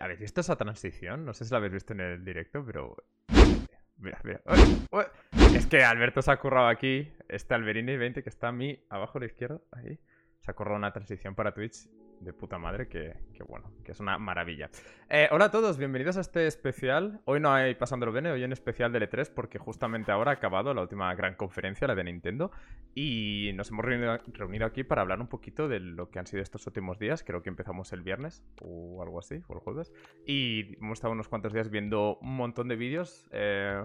¿habéis visto esa transición? No sé si la habéis visto en el directo, pero. Mira, mira. Es que Alberto se ha currado aquí. Este Alberini 20 que está a mí abajo a la izquierda. Ahí. Se ha currado una transición para Twitch de puta madre que, bueno, que es una maravilla. Eh, hola a todos, bienvenidos a este especial. Hoy no hay Pasándolo Bene, hoy en especial de E3 porque justamente ahora ha acabado la última gran conferencia, la de Nintendo, y nos hemos reunido, aquí para hablar un poquito de lo que han sido estos últimos días. Creo que empezamos el viernes o algo así, o el jueves, y hemos estado unos cuantos días viendo un montón de vídeos. Eh,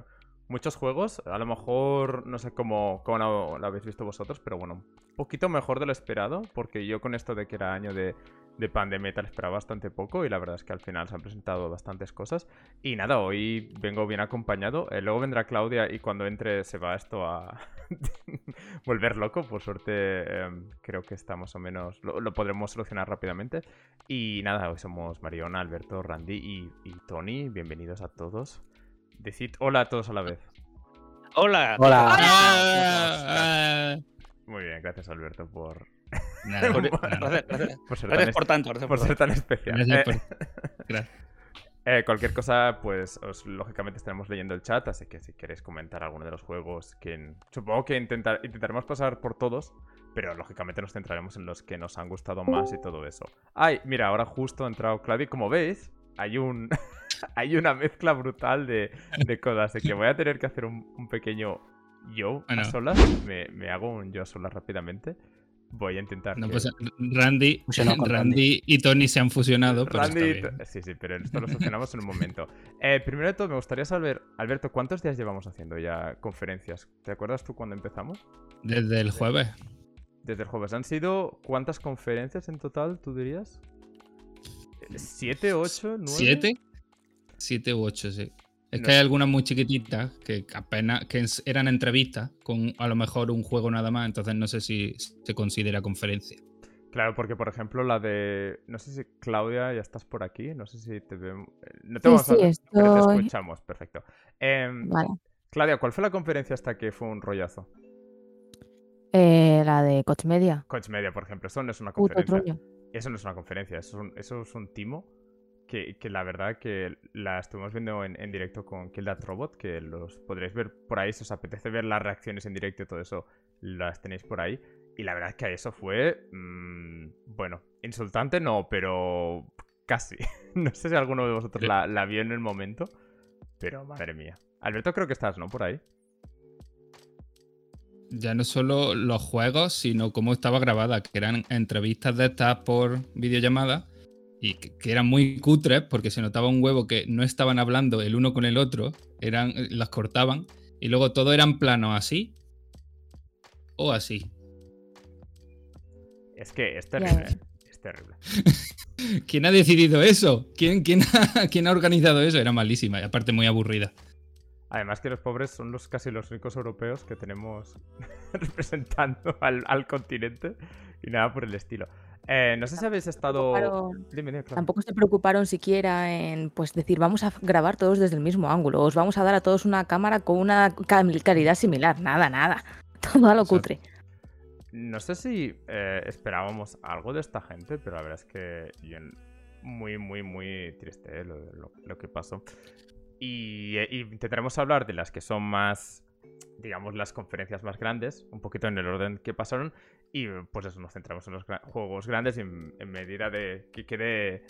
muchos juegos. A lo mejor no sé cómo, cómo lo, habéis visto vosotros, pero bueno, un poquito mejor de lo esperado, porque yo con esto de que era año de, de pandemia tal esperaba bastante poco y la verdad es que al final se han presentado bastantes cosas. Y nada, hoy vengo bien acompañado. Eh, luego vendrá Claudia y cuando entre se va esto a volver loco. Por suerte em, creo que está más o menos, lo, podremos solucionar rápidamente. Y nada, hoy somos Mariona, Alberto, Randy y, y Tony. Bienvenidos a todos. Decid hola a todos a la vez. Hola. Hola. Muy bien, gracias Alberto por... por, ser por tanto. por ser tan especial. Gracias eh, eh, cualquier cosa, pues os, lógicamente estaremos leyendo el chat, así que si queréis comentar alguno de los juegos, que supongo que intentar, intentaremos pasar por todos, pero lógicamente nos centraremos en los que nos han gustado más y todo eso. Ay, mira, ahora justo ha entrado Clavi, como veis, hay un hay una mezcla brutal de, de cosas. Así que voy a tener que hacer un, pequeño yo a solas. Me, hago un yo a solas rápidamente. Voy a intentar. No, pues Randy, Randy y Tony se han fusionado. Randy, sí, sí, pero esto lo solucionamos en un momento. Eh, primero de todo, me gustaría saber, Alberto, ¿cuántos días llevamos haciendo ya conferencias? ¿Te acuerdas tú cuando empezamos? Desde el jueves. Desde el jueves. ¿Han sido cuántas conferencias en total, tú dirías? ¿Siete, ocho, nueve? ¿Siete? Siete u ocho, sí. Es que hay algunas muy chiquititas que apenas que eran entrevistas con a lo mejor un juego nada más, entonces no sé si se considera conferencia. Claro, porque por ejemplo la de. No sé si Claudia, ya estás por aquí. No sé si te vemos. Eh, no te vamos a te escuchamos, perfecto. Em, vale. Claudia, ¿cuál fue la conferencia hasta que fue un rollazo? Eh, la de Coach Media. Coach Media, por ejemplo. Eso no es una conferencia. Eso no es una conferencia, eso es un, timo que, la verdad que la estuvimos viendo en, directo con Kill That Robot, que los podréis ver por ahí, si os apetece ver las reacciones en directo y todo eso, las tenéis por ahí. Y la verdad es que eso fue, mm, bueno, insultante no, pero casi. no sé si alguno de vosotros la, la vio en el momento, pero madre mía. Alberto creo que estás, ¿no? Por ahí ya no solo los juegos, sino cómo estaba grabada, que eran entrevistas de estas por videollamada y que, eran muy cutres porque se notaba un huevo que no estaban hablando el uno con el otro, eran, las cortaban y luego todo eran planos así o así. Es que es terrible. ¿eh? Es terrible. ¿Quién ha decidido eso? ¿Quién, quién, ¿Quién ha organizado eso? Era malísima y aparte muy aburrida. Además que los pobres son los casi los ricos europeos que tenemos representando al, continente y nada por el estilo. Eh, no sé si habéis estado. Tampoco se preocuparon siquiera en pues decir vamos a grabar todos desde el mismo ángulo, os vamos a dar a todos una cámara con una calidad similar. Nada, nada. Todo a lo cutre. No sé si eh, esperábamos algo de esta gente, pero la verdad es que muy, muy, muy triste eh, lo, que pasó. Eh, y, intentaremos hablar de las que son más, digamos, las conferencias más grandes, un poquito en el orden que pasaron. Y pues eso, nos centramos en los juegos grandes y en, medida de que quede,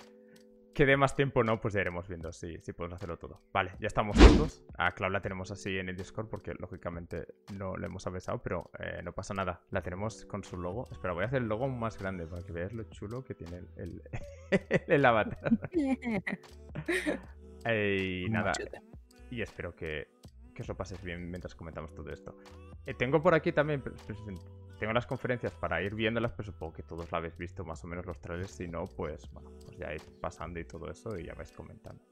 quede más tiempo no, pues ya iremos viendo si, si podemos hacerlo todo. Vale, ya estamos todos. A Clau la tenemos así en el Discord porque lógicamente no le hemos avisado, pero eh, no pasa nada. La tenemos con su logo. Espera, voy a hacer el logo más grande para que veáis lo chulo que tiene el, el, el avatar. Y nada. Y espero que, que, os lo paséis bien mientras comentamos todo esto. Eh, tengo por aquí también. Tengo las conferencias para ir viéndolas, pero supongo que todos la habéis visto más o menos los trailers. Si no, pues bueno, pues ya ir pasando y todo eso y ya vais comentando.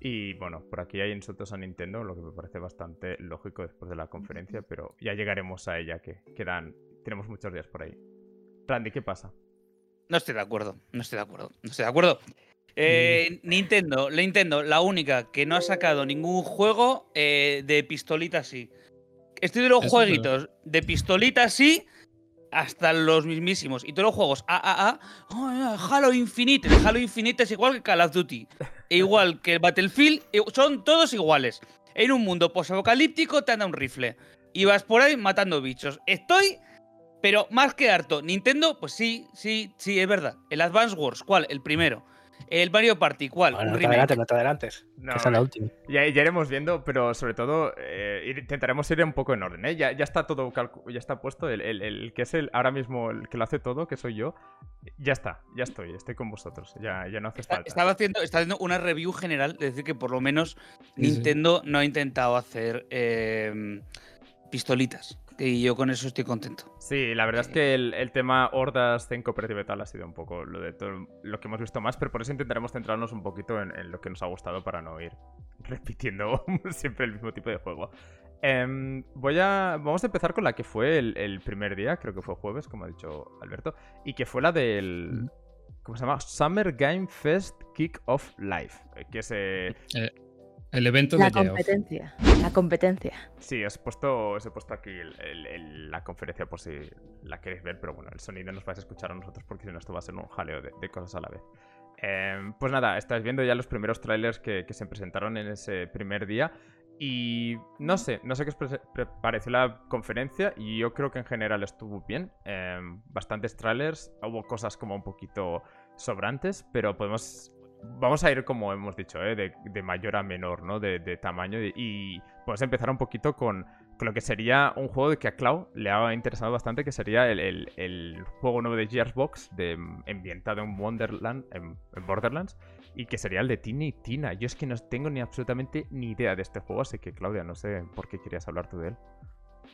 Y bueno, por aquí hay insultos a Nintendo, lo que me parece bastante lógico después de la conferencia, pero ya llegaremos a ella, que quedan. Tenemos muchos días por ahí. Randy, ¿qué pasa? No estoy de acuerdo, no estoy de acuerdo, no estoy de acuerdo. Eh, Nintendo, Nintendo, la única que no ha sacado ningún juego eh, de pistolita así. Estoy de los jueguitos de pistolita así hasta los mismísimos y todos los juegos AAA, oh, Halo Infinite, el Halo Infinite es igual que Call of Duty, e igual que el Battlefield, e- son todos iguales. En un mundo posapocalíptico te anda un rifle y vas por ahí matando bichos. Estoy, pero más que harto. Nintendo, pues sí, sí, sí, es verdad. El Advance Wars, ¿cuál? El primero. El Mario Party, ¿cuál? Bueno, no te adelantes, no te adelantes. No, que esa es la última. Ya, ya iremos viendo, pero sobre todo eh, intentaremos ir un poco en orden, ¿eh? Ya, ya está todo ya está puesto. El, el- el que es el ahora mismo el que lo hace todo, que soy yo, ya está, ya estoy, estoy con vosotros. Ya, ya no hace Está- falta. Estaba haciendo, está haciendo una review general, de decir que por lo menos Sí, sí. Nintendo no ha intentado hacer eh, pistolitas. Y yo con eso estoy contento. Sí, la verdad es que el, el tema hordas en cooperativa y tal ha sido un poco lo de todo lo que hemos visto más, pero por eso intentaremos centrarnos un poquito en, en lo que nos ha gustado para no ir repitiendo siempre el mismo tipo de juego. Em, voy a. Vamos a empezar con la que fue el, el primer día, creo que fue jueves, como ha dicho Alberto, y que fue la del. ¿Cómo se llama? Summer Game Fest Kick Off Live. eh, Que es. eh, El evento La de Geoff. competencia. La competencia. Sí, os he puesto, os he puesto aquí el- el- el- la conferencia por si la queréis ver, pero bueno, el sonido nos vais a escuchar a nosotros porque si no esto va a ser un jaleo de, de cosas a la vez. Em, pues nada, estáis viendo ya los primeros trailers que, que se presentaron en ese primer día y no sé, no sé qué os pareció la conferencia y yo creo que en general estuvo bien. Em, bastantes trailers, hubo cosas como un poquito sobrantes, pero podemos vamos a ir, como hemos dicho, ¿eh? de, de mayor a menor, ¿no? De, de tamaño. Y, y podemos empezar un poquito con, lo que sería un juego que a Clau le ha interesado bastante, que sería el, el- juego nuevo de Gearsbox, de, ambientado en Wonderland, en, en Borderlands, y que sería el de Tiny Tina. Yo es que no tengo ni absolutamente ni idea de este juego, así que Claudia, no sé por qué querías hablar tú de él.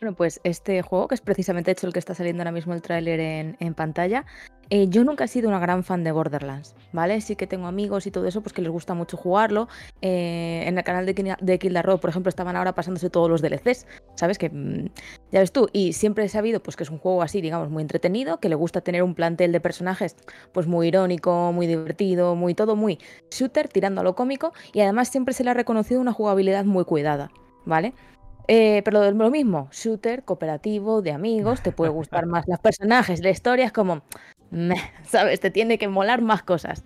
Bueno, pues este juego, que es precisamente hecho el que está saliendo ahora mismo el tráiler en, pantalla, eh, yo nunca he sido una gran fan de Borderlands, ¿vale? Sí que tengo amigos y todo eso, pues que les gusta mucho jugarlo. Eh, en el canal de, de Kill the Road, por ejemplo, estaban ahora pasándose todos los DLCs, ¿sabes? Que mm, ya ves tú, y siempre he sabido pues que es un juego así, digamos, muy entretenido, que le gusta tener un plantel de personajes pues muy irónico, muy divertido, muy todo muy shooter, tirando a lo cómico, y además siempre se le ha reconocido una jugabilidad muy cuidada, ¿vale? Eh, pero lo mismo, shooter, cooperativo, de amigos, te puede gustar más los personajes, la historia es como, ¿sabes? Te tiene que molar más cosas.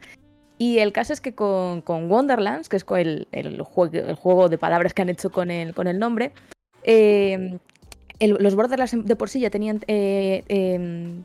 Y el caso es que con, con Wonderlands, que es el, el juego, el juego de palabras que han hecho con el, con el nombre, eh, el- los Borderlands de por sí ya tenían eh, em,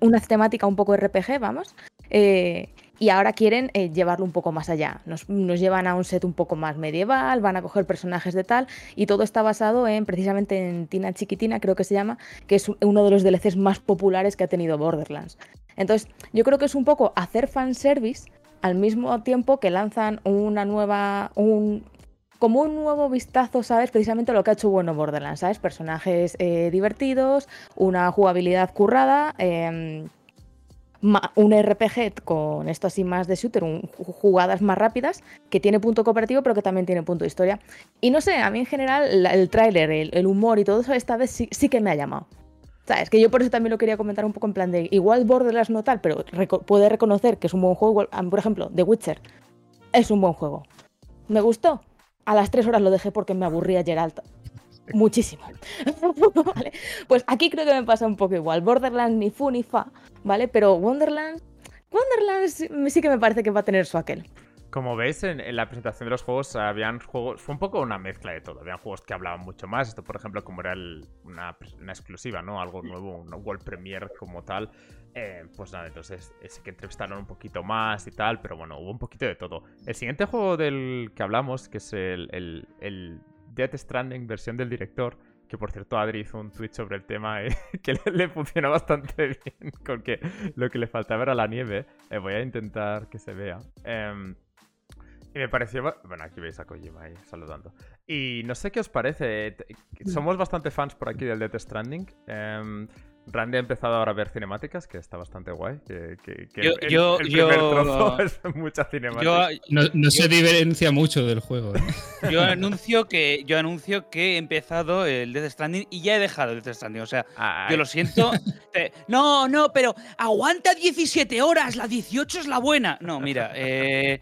una temática un poco RPG, vamos, eh, y ahora quieren eh, llevarlo un poco más allá. Nos, nos llevan a un set un poco más medieval, van a coger personajes de tal, y todo está basado en precisamente en Tina Chiquitina, creo que se llama, que es uno de los DLCs más populares que ha tenido Borderlands. Entonces, yo creo que es un poco hacer fanservice al mismo tiempo que lanzan una nueva. un como un nuevo vistazo, ¿sabes? Precisamente lo que ha hecho bueno Borderlands, ¿sabes? Personajes eh, divertidos, una jugabilidad currada, em, un RPG con esto así más de shooter, jugadas más rápidas, que tiene punto cooperativo, pero que también tiene punto de historia. Y no sé, a mí en general el tráiler, el, humor y todo eso, esta vez sí, que me ha llamado. ¿Sabes? Que yo por eso también lo quería comentar un poco en plan de, igual Borderlands no tal, pero reco- puede reconocer que es un buen juego. Por ejemplo, The Witcher es un buen juego. ¿Me gustó? A las tres horas lo dejé porque me aburría Geralt. Muchísimo. ¿Vale? Pues aquí creo que me pasa un poco igual. Borderlands ni fu ni fa, ¿vale? Pero Wonderlands. Wonderlands sí- sí que me parece que va a tener su aquel. Como veis, en, la presentación de los juegos habían juegos. Fue un poco una mezcla de todo. Habían juegos que hablaban mucho más. Esto, por ejemplo, como era una, exclusiva, ¿no? Algo nuevo, un World Premiere como tal. Eh, pues nada, entonces ese que entrevistaron un poquito más y tal. Pero bueno, hubo un poquito de todo. El siguiente juego del que hablamos, que es el Death Stranding, versión del director. Que por cierto, Adri hizo un tweet sobre el tema eh, que le, le funcionó bastante bien. Con que lo que le faltaba era la nieve. Eh, voy a intentar que se vea. Em, y me pareció. Bueno, aquí veis a Kojima ahí saludando. Y no sé qué os parece. t- Somos bastante fans por aquí del Death Stranding. Randy ha empezado ahora a ver cinemáticas, que está bastante guay. Que, que- que Yo- el, yo- el primer yo- trozo es mucha cinemática. Yo, No, no se diferencia mucho del juego. ¿eh? yo anuncio que yo anuncio que he empezado el Death Stranding y ya he dejado el Death Stranding. O sea, Ay, yo lo siento. Eh, no, no, pero aguanta 17 horas, la 18 es la buena. No, mira, eh,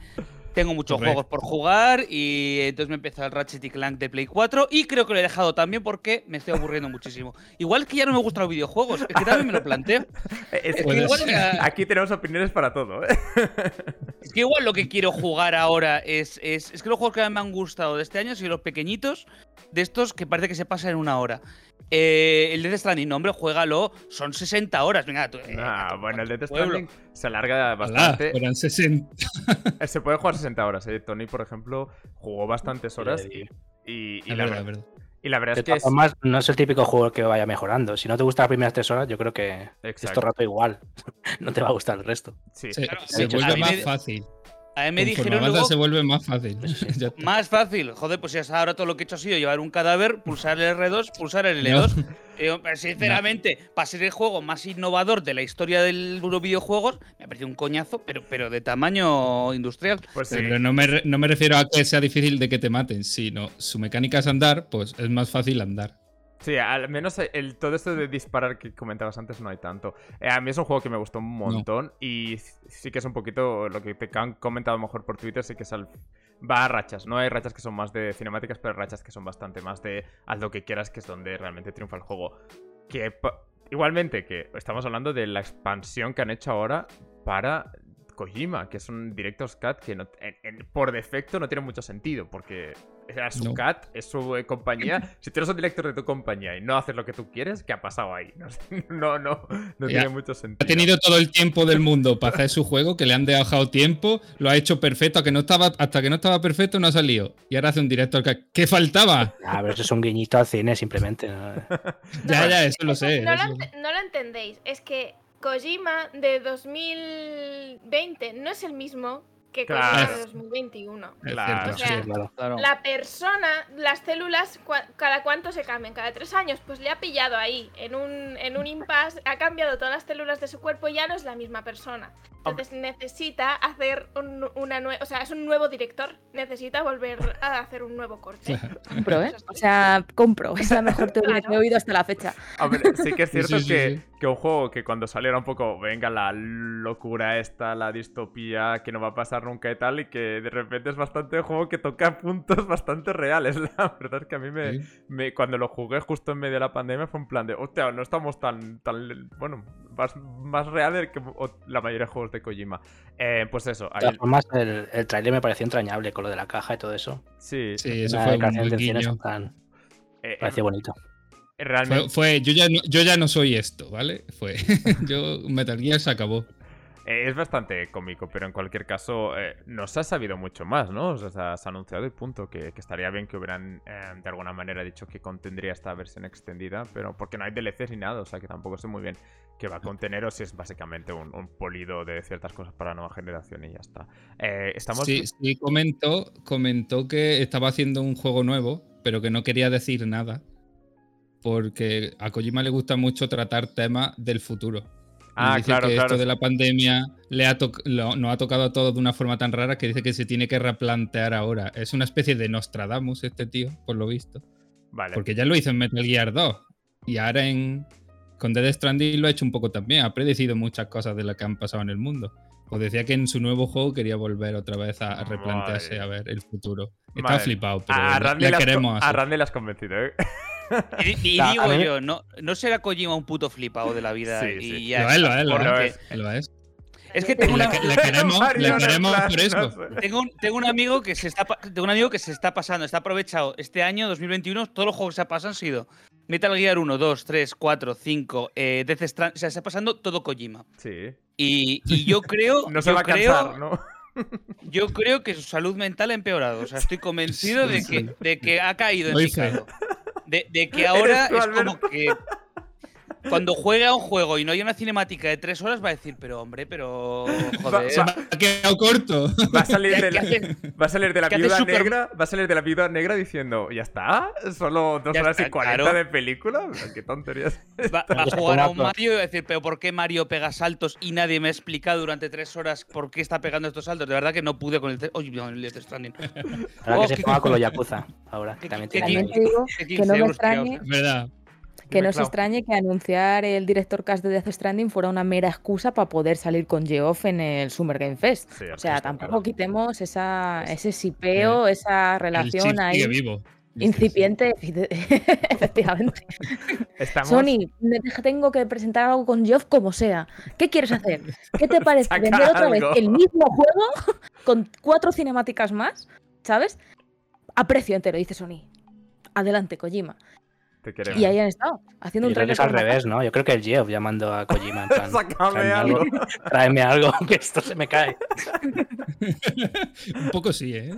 Tengo muchos juegos por jugar y entonces me empezó el Ratchet y Clank de Play 4 y creo que lo he dejado también porque me estoy aburriendo muchísimo. Igual que ya no me gustan los videojuegos, es que también me lo planteo. Es que, igual, Aquí tenemos opiniones para todo, ¿eh? es que igual lo que quiero jugar ahora es, es, es que los juegos que me han gustado de este año han sido los pequeñitos, de estos que parece que se pasan en una hora. Eh, el Death Stranding, no, hombre, juégalo, son 60 horas. Venga, tú, eh, Ah, bueno, el Death pueblo. Stranding se alarga Alá, bastante. eran 60. Eh, Se puede jugar 60 horas, ¿eh? Tony, por ejemplo, jugó bastantes horas y, y, y Es la, verdad, verdad. y la verdad es que es... formas, no es el típico juego que vaya mejorando. Si no te gustan las primeras tres horas, yo creo que es todo Exacto. rato igual. no te va a gustar el resto. Sí. Se, Claro, se vuelve más me- fácil. A mí me dijeron luego se vuelve más fácil. Ya está. Más fácil. Joder, pues ya hasta ahora todo lo que he hecho ha sido llevar un cadáver, pulsar el R2, pulsar el L2. Eh, sinceramente, para ser el juego más innovador de la historia de los videojuegos, me ha parecido un coñazo, pero, pero de tamaño industrial. Pues sí. Pero no me, re- no me refiero a que sea difícil de que te maten, sino su mecánica es andar, pues es más fácil andar. Sí, al menos el, todo esto de disparar que comentabas antes no hay tanto. Eh, a mí es un juego que me gustó un montón y sí que es un poquito lo que te han comentado mejor por Twitter, sí que es al- va a rachas. No hay rachas que son más de cinemáticas, pero hay rachas que son bastante más de haz lo que quieras, que es donde realmente triunfa el juego. Que igualmente, que estamos hablando de la expansión que han hecho ahora para Kojima, que es un Director's Cut que no- en- en- por defecto no tiene mucho sentido, porque es su No. cut, es su eh, compañía. si tú eres un director de tu compañía y no haces lo que tú quieres, ¿qué ha pasado ahí? No, no, no, tiene mucho sentido. Ha tenido todo el tiempo del mundo para hacer su juego, que le han dejado tiempo, lo ha hecho perfecto, que no estaba, hasta que no estaba perfecto no ha salido. Y ahora hace un director que ¿qué faltaba? A ver, eso es un guiñito al cine simplemente. ¿no? Ya, ya, eso lo sé. Lo, no lo entendéis. Es que Kojima de 2020 no es el mismo que Claro. de 2021. Es Claro. cierto. O sea, Sí, claro. Claro. La persona, las células, cua- ¿cada cuánto se cambian? ¿Cada tres años? Pues le ha pillado ahí, en un, en un impasse, ha cambiado todas las células de su cuerpo y ya no es la misma persona. Entonces necesita hacer un, una nueva... O sea, es un nuevo director, necesita volver a hacer un nuevo corte. Compro, ¿eh? O sea, compro. Es la mejor teoría que he oído hasta la fecha. Sí que es cierto Sí, sí, que, sí. Que un juego que cuando saliera un poco, venga, la locura esta, la distopía, que no va a pasar nunca y tal, y que de repente es bastante un juego que toca puntos bastante reales. La verdad es que a mí me, Sí. me- cuando lo jugué justo en medio de la pandemia fue un plan de, hostia, no estamos tan, tan bueno, más, más reales que la mayoría de juegos de Kojima. Eh, pues eso, De ahí- todas formas, el, el trailer me pareció entrañable con lo de la caja y todo eso. sí, Sí, eso Una fue un guiño. plan, eh, pareció bonito. Realmente... Fue, fue- yo, ya no, yo ya no soy esto, ¿vale? Fue. yo, Metal Gear se acabó. Eh, es bastante cómico, pero en cualquier caso eh, no se ha sabido mucho más, ¿no? O sea, se ha anunciado y punto, que, que estaría bien que hubieran eh, de alguna manera dicho que contendría esta versión extendida, pero porque no hay DLCs ni nada, o sea que tampoco sé muy bien qué va a contener o si es básicamente un, un polido de ciertas cosas para la nueva generación y ya está. Eh, estamos... Sí, sí, comentó, comentó que estaba haciendo un juego nuevo, pero que no quería decir nada. Porque a Kojima le gusta mucho tratar temas del futuro. Ah, dice claro, que claro. esto de la pandemia le ha lo- nos ha tocado a todos de una forma tan rara que dice que se tiene que replantear ahora. Es una especie de Nostradamus este tío, por lo visto. Vale. Porque ya lo hizo en Metal Gear 2. Y ahora en con Death Stranding lo ha hecho un poco también. Ha predecido muchas cosas de lo que han pasado en el mundo. Os decía que en su nuevo juego quería volver otra vez a, replantearse Madre. a ver el futuro. Está Madre. flipado, pero a, Randy le las queremos a. Randy le has convencido, ¿eh? Y, y A- a digo mí- yo, ¿no, ¿no será Kojima un puto flipado de la vida? Sí, y sí. ya Lo es, lo es, lo Porque es, lo es. Es que tengo Le, una, le queremos, le queremos por eso. Tengo un, tengo un amigo que se está tengo un amigo que se está pasando, está aprovechado este año 2021, todos los juegos que se pasan han sido Metal Gear 1, 2, 3, 4, 5, eh, Death Stranding, o sea, se está pasando todo Kojima. Sí. Y, y yo creo, No se va a creo, cansar, ¿no? yo creo que su salud mental ha empeorado, o sea, estoy convencido de que, de que ha caído en picado. De, de que ahora es como que cuando juega un juego y no hay una cinemática de tres horas va a decir, pero hombre, pero joder. Se me ha quedado corto. Va a salir ¿Qué- de la, va a salir de la qué hace viuda Super- negra, va a salir de la viuda negra diciendo, ¿ya está? Solo dos Ya horas y cuarenta claro. de película. Qué tonterías. Va, va a jugar a un. Mario y va a decir, pero ¿por qué Mario pega saltos y nadie me ha explicado durante tres horas por qué está pegando estos saltos? De verdad que no pude con el... te- Uy, no, el Death Stranding. Ahora Oh, que se qué ponga con los. Yakuza. Ahora, que también qué- tiene. Que 15 no me extrañe verdad. Que no se extrañe que anunciar el director cast de Death Stranding fuera una mera excusa para poder salir con Geoff en el Summer Game Fest. Sí, O sea, tampoco claro. quitemos esa, ese sipeo, esa El relación sigue ahí vivo. incipiente, efectivamente. Estamos... Sony, tengo que presentar algo con Geoff como sea. ¿Qué quieres hacer? ¿Qué te parece? Saca ¿Vender otra vez el mismo juego con cuatro cinemáticas más? ¿Sabes? A precio entero, dice Sony. Adelante, Kojima. Te queremos. Y ahí han estado, haciendo un trailer es al revés, ¿no? Yo creo que el Geoff llamando a Kojima en plan. Sácame tráeme algo. Tráeme algo, que esto se me cae. Un poco sí, ¿eh?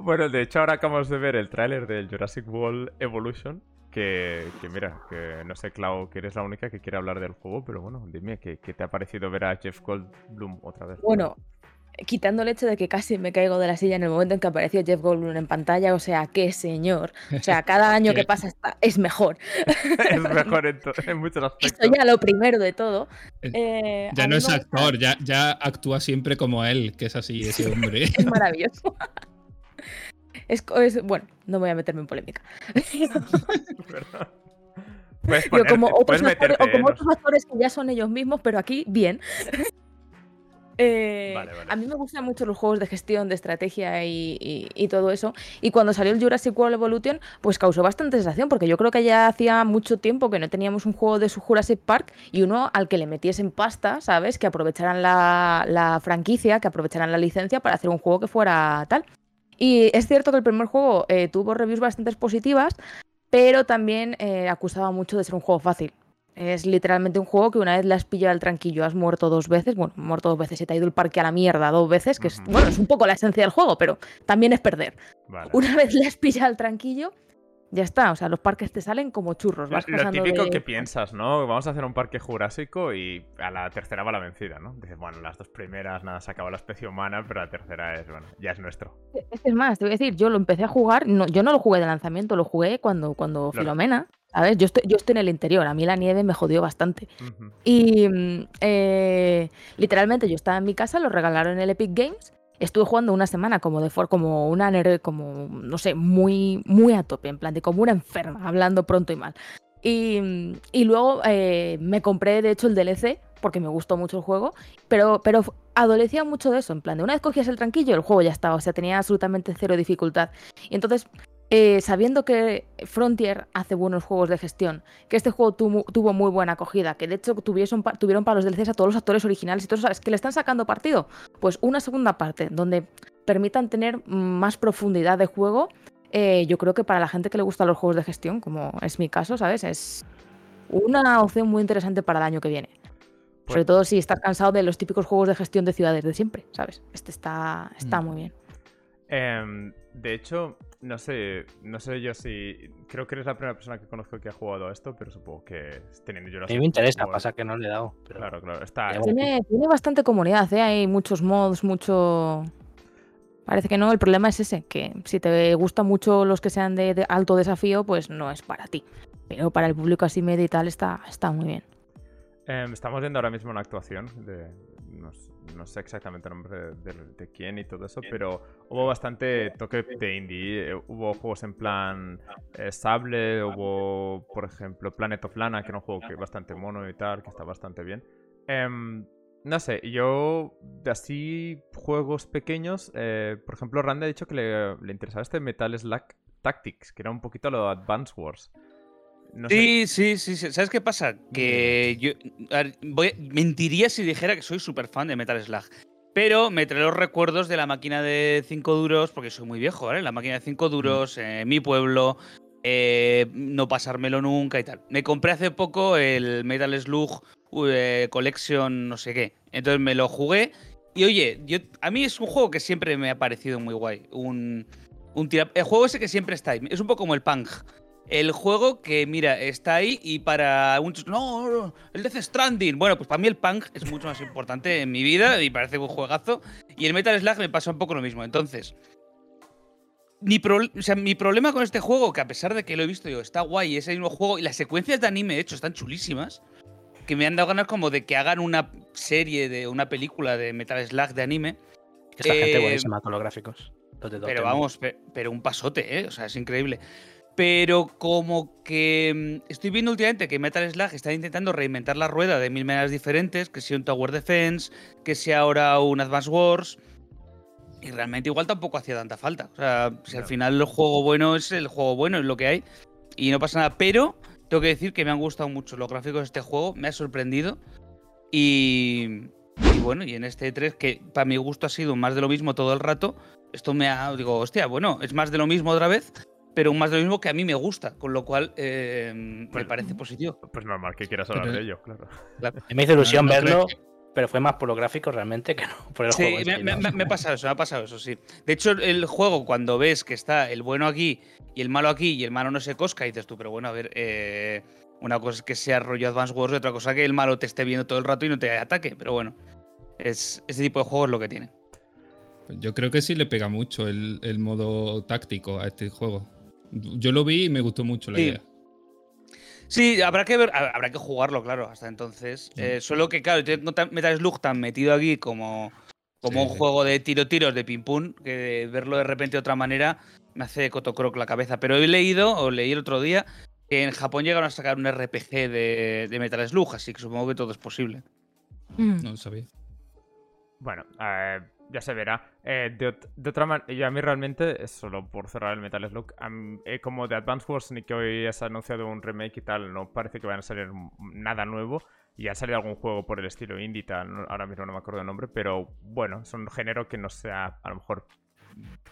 Bueno, de hecho ahora acabamos de ver el tráiler del Jurassic World Evolution. Que, que mira, que no sé, Clau, que eres la única que quiere hablar del juego, pero bueno, dime, ¿qué, qué te ha parecido ver a Jeff Goldblum otra vez? Bueno, quitando el hecho de que casi me caigo de la silla en el momento en que apareció Jeff Goldblum en pantalla, o sea, qué señor. O sea, cada año que pasa está- es mejor. es mejor en, muchos aspectos. Esto ya lo primero de todo. Eh, Eh, Ya no es actor, ya, ya actúa siempre como él, que es así, ese hombre. Es maravilloso. Es, bueno, no voy a meterme en polémica. Puedes Yo como otros actores, o como ¿eh? otros actores que ya son ellos mismos, pero aquí bien. Eh, Vale, vale. A mí me gustan mucho los juegos de gestión, de estrategia y, y- y todo eso. Y cuando salió el Jurassic World Evolution, pues causó bastante sensación, porque yo creo que ya hacía mucho tiempo que no teníamos un juego de su Jurassic Park y uno al que le metiesen pasta, ¿sabes? Que aprovecharan la, la franquicia, que aprovecharan la licencia para hacer un juego que fuera tal. Y es cierto que el primer juego eh, tuvo reviews bastante positivas, pero también eh, acusaba mucho de ser un juego fácil. Es literalmente un juego que una vez le has pillado al tranquillo, has muerto dos veces. Bueno, muerto dos veces, se te ha ido el parque a la mierda dos veces, que es, bueno, es un poco la esencia del juego, pero también es perder. Vale. Una vez le has pillado al tranquillo, ya está. O sea, los parques te salen como churros. Vas lo típico de- que piensas, ¿no? Vamos a hacer un parque jurásico y a la tercera va la vencida, ¿no? Dices, bueno, las dos primeras nada, se acaba la especie humana, pero la tercera es, bueno, ya es nuestro. Es que es más, te voy a decir, yo lo empecé a jugar, no, yo no lo jugué de lanzamiento, lo jugué cuando, cuando. Filomena, ¿sabes? Yo estoy, yo estoy en el interior, a mí la nieve me jodió bastante. Y mm, eh, literalmente yo estaba en mi casa, lo regalaron en el Epic Games. Estuve jugando una semana como de for, como una como no sé, muy muy a tope, en plan de como una enferma, hablando pronto y mal. Y, y luego eh, me compré de hecho el DLC porque me gustó mucho el juego, pero pero adolecía mucho de eso, en plan de una vez cogías el tranquillo, el juego ya estaba, o sea, tenía absolutamente cero dificultad. Y entonces eh, sabiendo que Frontier hace buenos juegos de gestión, que este juego tuvo, tuvo muy buena acogida, que de hecho tuvieron, tuvieron para los DLCs a todos los actores originales y todos, ¿sabes? Que le están sacando partido. Pues una segunda parte donde permitan tener más profundidad de juego, eh, yo creo que para la gente que le gustan los juegos de gestión, como es mi caso, ¿sabes? Es una opción muy interesante para el año que viene. Sobre Pues- todo si estás cansado de los típicos juegos de gestión de ciudades de siempre, ¿sabes? Este está, está Mm. muy bien. Em, de hecho, no sé, no sé yo si. Creo que eres la primera persona que conozco que ha jugado a esto, pero supongo que teniendo A Jurassic mí me interesa, pasa que no le he dado. pero- Claro, claro. Está. Tiene, tiene bastante comunidad, ¿eh? hay muchos mods, mucho... Parece que no, el problema es ese, que si te gustan mucho los que sean de, de alto desafío, pues no es para ti. Pero para el público así medio y tal está, está muy bien. Em, estamos viendo ahora mismo una actuación de. No sé exactamente el nombre de, de- de quién y todo eso, pero hubo bastante toque de indie. eh, Hubo juegos en plan eh, Sable, hubo, por ejemplo, Planet of Lana, que era un juego que bastante mono y tal, que está bastante bien. Em, no sé, yo de así juegos pequeños, eh, por ejemplo, Randy ha dicho que le, le interesaba este Metal Slug Tactics, que era un poquito lo de Advance Wars. No. Sí, sí, sí, sí. ¿Sabes qué pasa? Que yo a ver, voy- mentiría si dijera que soy súper fan de Metal Slug. Pero me trae los recuerdos de la máquina de 5 duros, porque soy muy viejo, ¿vale? La máquina de 5 duros, eh, mi pueblo, eh, no pasármelo nunca y tal. Me compré hace poco el Metal Slug eh, Collection, no sé qué. Entonces me lo jugué. Y oye, yo, a mí es un juego que siempre me ha parecido muy guay. Un, un tira- el juego ese que siempre está ahí. Es un poco como el Pang. El juego que, mira, está ahí y para muchos. No, no, el Death Stranding. Bueno, pues para mí el Punk es mucho más importante en mi vida y parece un juegazo. Y el Metal Slug me pasa un poco lo mismo. Entonces, mi, pro- o sea, mi problema con este juego, que a pesar de que lo he visto, digo, está guay, es el mismo juego y las secuencias de anime, de hecho, están chulísimas. Que me han dado ganas como de que hagan una serie de una película de Metal Slug de anime. Esta gente Eh, buenísima con los gráficos. Los Pero vamos, pe- pero un pasote, ¿eh? O sea, es increíble. Pero como que mm, estoy viendo últimamente que Metal Slug está intentando reinventar la rueda de mil maneras diferentes, que sea un Tower Defense, que sea ahora un Advance Wars. Y realmente igual tampoco hacía tanta falta. O sea, si al final el juego bueno es el juego bueno, es lo que hay. Y no pasa nada. Pero tengo que decir que me han gustado mucho los gráficos de este juego, me ha sorprendido. Y, y bueno, y en este 3, que para mi gusto ha sido más de lo mismo todo el rato, esto me ha. Digo, hostia, bueno, es más de lo mismo otra vez, pero un más de lo mismo que a mí me gusta, con lo cual eh, me Pues- parece positivo. Pues normal que quieras hablar Pero- de ello, claro. Me hizo ilusión No, no verlo, pero fue más por los gráficos realmente que no por el Sí, juego. me, sí, me- ¿no? me- me ha pasado eso, me ha pasado eso, sí. De hecho, el juego, cuando ves que está el bueno aquí y el malo aquí y el malo no se cosca, dices tú, pero bueno, a ver, eh, una cosa es que sea rollo Advance Wars y otra cosa que el malo te esté viendo todo el rato y no te ataque, pero bueno, es, ese tipo de juego es lo que tiene. Yo creo que sí le pega mucho el, el modo táctico a este juego. Yo lo vi y me gustó mucho la Sí. idea. Sí, habrá que ver, ha- habrá que jugarlo, claro, hasta entonces. Mm. Eh, solo que, claro, tengo Metal Slug tan metido aquí como, como Sí, un sí. juego de tiro-tiros de ping-pong, que verlo de repente de otra manera me hace cotocroc la cabeza. Pero he leído, o leí el otro día, que en Japón llegaron a sacar un RPG de, de Metal Slug, así que supongo que todo es posible. Mm. No lo sabía. Bueno, eh, ya se verá. Eh, de, ot- de otra manera, a mí realmente, solo por cerrar el Metal Slug, eh, como de Advance Wars, ni que hoy has anunciado un remake y tal, no parece que vayan a salir nada nuevo. Y ha salido algún juego por el estilo indie, tal, ahora mismo no me acuerdo el nombre, pero bueno, es un género que no se ha a lo mejor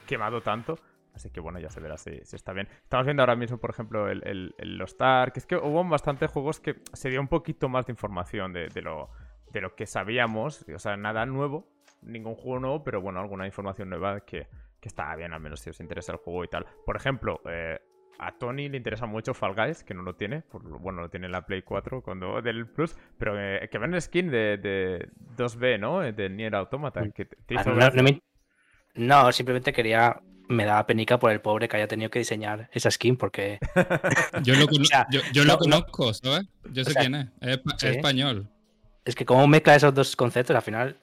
quemado tanto. Así que bueno, ya se verá si, está bien. Estamos viendo ahora mismo, por ejemplo, el, el, el Lost Ark. Es que hubo bastantes juegos que se dio un poquito más de información de lo, de lo que sabíamos. O sea, nada nuevo, ningún juego nuevo, pero bueno, alguna información nueva que, que está bien, al menos si os interesa el juego y tal. Por ejemplo, eh, a Tony le interesa mucho Fall Guys, que no lo tiene, por lo- bueno, lo tiene en la Play 4 cuando, del Plus, pero eh, que ven skin de, de 2B, ¿no? Eh, De Nier Automata. Que te, te Ah, hizo no, gracia. no me- no, simplemente quería. Me daba penica por el pobre que haya tenido que diseñar esa skin, porque Yo lo, cono- O sea, yo, yo no- lo no- conozco, ¿sabes? Yo sé sea, quién es. Es, espa- es sí. español. es que como mezcla esos dos conceptos, al final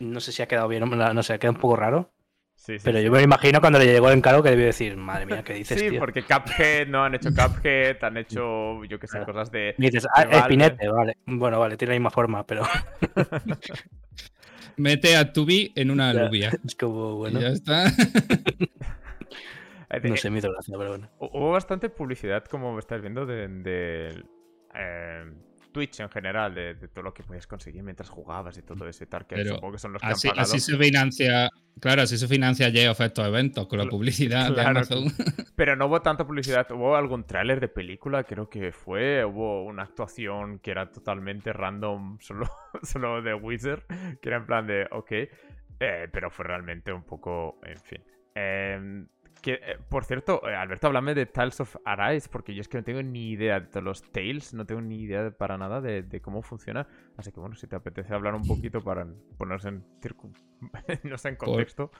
no sé si ha quedado bien o no, sé, queda un poco raro. Sí, sí, Pero sí. yo me imagino cuando le llegó el encargo que debió decir, madre mía, ¿qué dices, Sí, tío? porque Cuphead no han hecho Cuphead, han hecho, yo que sé, Claro. cosas de. Y dices, ah. Espinete, vale. Bueno, vale, tiene la misma forma, pero Mete a Tubi en una Ya. alubia. es como, Y bueno, ya está. no sé, me hizo gracia, pero bueno. Hu- Hubo bastante publicidad, como estáis viendo, de, de, eh, Twitch en general, de, de todo lo que podías conseguir mientras jugabas y todo eso y tal, que Pero supongo que son los que Así, han pagado. así se financia. Claro, así se financia Geoff estos eventos con la publicidad de Amazon. Pero no hubo tanta publicidad, hubo algún tráiler de película, creo que fue, hubo una actuación que era totalmente random, solo, solo de Wizard, que era en plan de, ok, eh, pero fue realmente un poco, en fin. Em, que, eh, por cierto, eh, Alberto, háblame de Tales of Arise, porque yo es que no tengo ni idea de todos los Tales, no tengo ni idea para nada de, de cómo funciona. Así que bueno, si te apetece hablar un poquito para ponernos en, no sé, en contexto,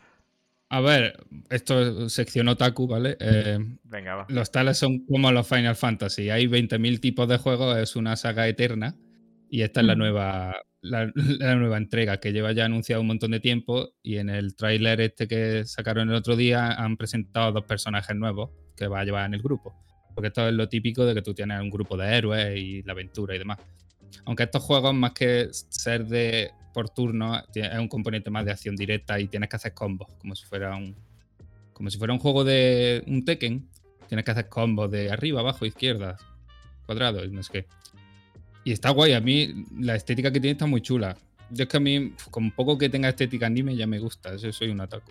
A ver, esto es sección otaku, ¿vale? Eh, venga, va. los tales son como los Final Fantasy. Hay 20.000 tipos de juegos, es una saga eterna. Y esta es la nueva, la, la nueva entrega que lleva ya anunciado un montón de tiempo. Y en el tráiler este que sacaron el otro día han presentado dos personajes nuevos que va a llevar en el grupo. Porque esto es lo típico de que tú tienes un grupo de héroes y la aventura y demás. Aunque estos juegos, más que ser de por turno, es un componente más de acción directa y tienes que hacer combos, como si fuera un, como si fuera un juego de un Tekken. Tienes que hacer combos de arriba, abajo, izquierda, cuadrado y no sé qué. Y está guay, a mí la estética que tiene está muy chula. Yo es que a mí, con poco que tenga estética anime, ya me gusta. Yo soy un ataco.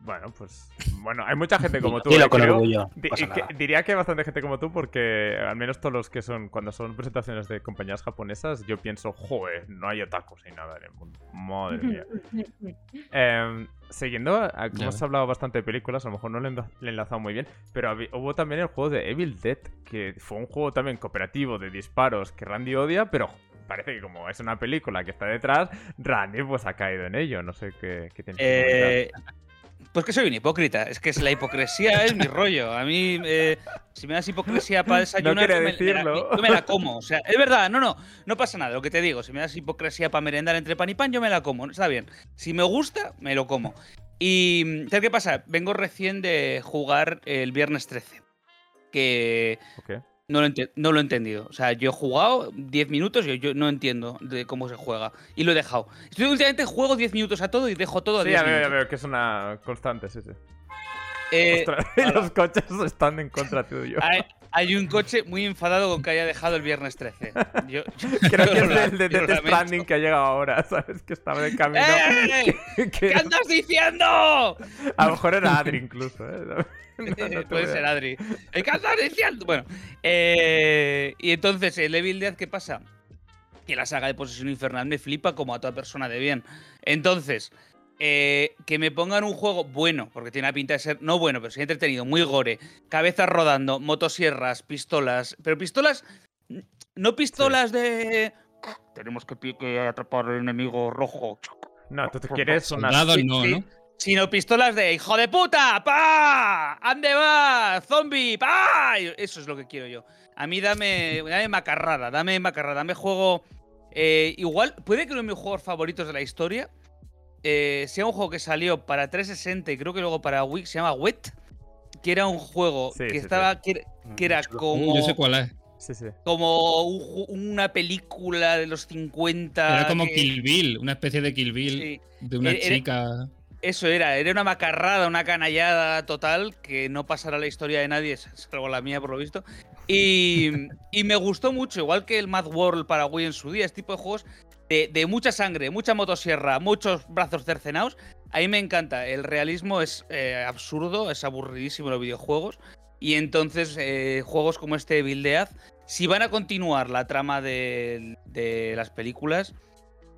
Bueno, pues. Bueno, hay mucha gente como tú. Dilo eh, con creo. orgullo. no Di- pasa y que- nada. diría que hay bastante gente como tú porque al menos todos los que son, cuando son presentaciones de compañías japonesas, yo pienso, joder, no hay otakus ni nada en el mundo. Madre mía. Em, siguiendo, a- como ves. hablado bastante de películas, a lo mejor no le he enlazado muy bien, pero hubo también el juego de Evil Dead, que fue un juego también cooperativo de disparos que Randy odia, pero parece que como es una película que está detrás, Randy pues ha caído en ello. No sé qué, qué tienes que comentar. Pues que soy un hipócrita. Es que es- la hipocresía es mi rollo. A mí, eh, si me das hipocresía para desayunar, yo, me, me la, decirlo. yo me la como. O sea, es verdad, no, no, no pasa nada. Lo que te digo, si me das hipocresía para merendar entre pan y pan, yo me la como. Está bien. Si me gusta, me lo como. Y, ¿sabes qué pasa? Vengo recién de jugar el viernes 13. que. No lo, no lo he entendido. O sea, yo he jugado 10 minutos y yo no entiendo de cómo se juega. Y lo he dejado. Estoy últimamente juego 10 minutos a todo y dejo todo a Sí, 10 ya veo, ya minutos. veo que es una constante, sí, sí. Eh, Ostras, los coches están en contra tuyo. Hay un coche muy enfadado con que haya dejado el viernes 13. Yo, Creo yo que lo es el de yo Death. Stranding que ha llegado ahora, ¿sabes? Que estaba de camino. ¡Eh! que ¿Qué andas diciendo? a lo mejor era Adri incluso, ¿eh? No, no te Puede ser Adri. ¿Eh, ¿Qué andas diciendo? Bueno, eh, y entonces, el Evil Dead, ¿qué pasa? Que la saga de Posesión Infernal me flipa como a toda persona de bien. Entonces, eh, que me pongan un juego bueno, porque tiene la pinta de ser, no bueno, pero sí entretenido, muy gore, cabezas rodando, motosierras, pistolas, pero pistolas, no pistolas de... Tenemos que, que atrapar al enemigo rojo. No, tú te quieres una. Soldados Sí, no, sí. ¿no? Sino pistolas de ¡Hijo de puta! ¡Pa! ¡Ande va! ¡Zombie! ¡Pa! Eso es lo que quiero yo. A mí dame, dame macarrada, dame macarrada, dame juego. eh, igual, puede que uno de mis juegos favoritos de la historia eh, sea un juego que salió para 360 y creo que luego para Wii, se llama Wet. Que era un juego Sí, que sí, estaba. Que, era- que era Chulo. como. Uh, yo sé cuál es. Sí, sí. Como un una película de los 50. Era como que- Kill Bill, una especie de Kill Bill sí. de una Era- chica. Eso era, era una macarrada, una canallada total que no pasará la historia de nadie, salvo la mía por lo visto. Y, y me gustó mucho, igual que el Mad World para Wii en su día, este tipo de juegos de, de mucha sangre, mucha motosierra, muchos brazos cercenados. A mí me encanta, el realismo es eh, absurdo, es aburridísimo en los videojuegos. Y entonces eh, juegos como este Evil Dead, si van a continuar la trama de, de las películas,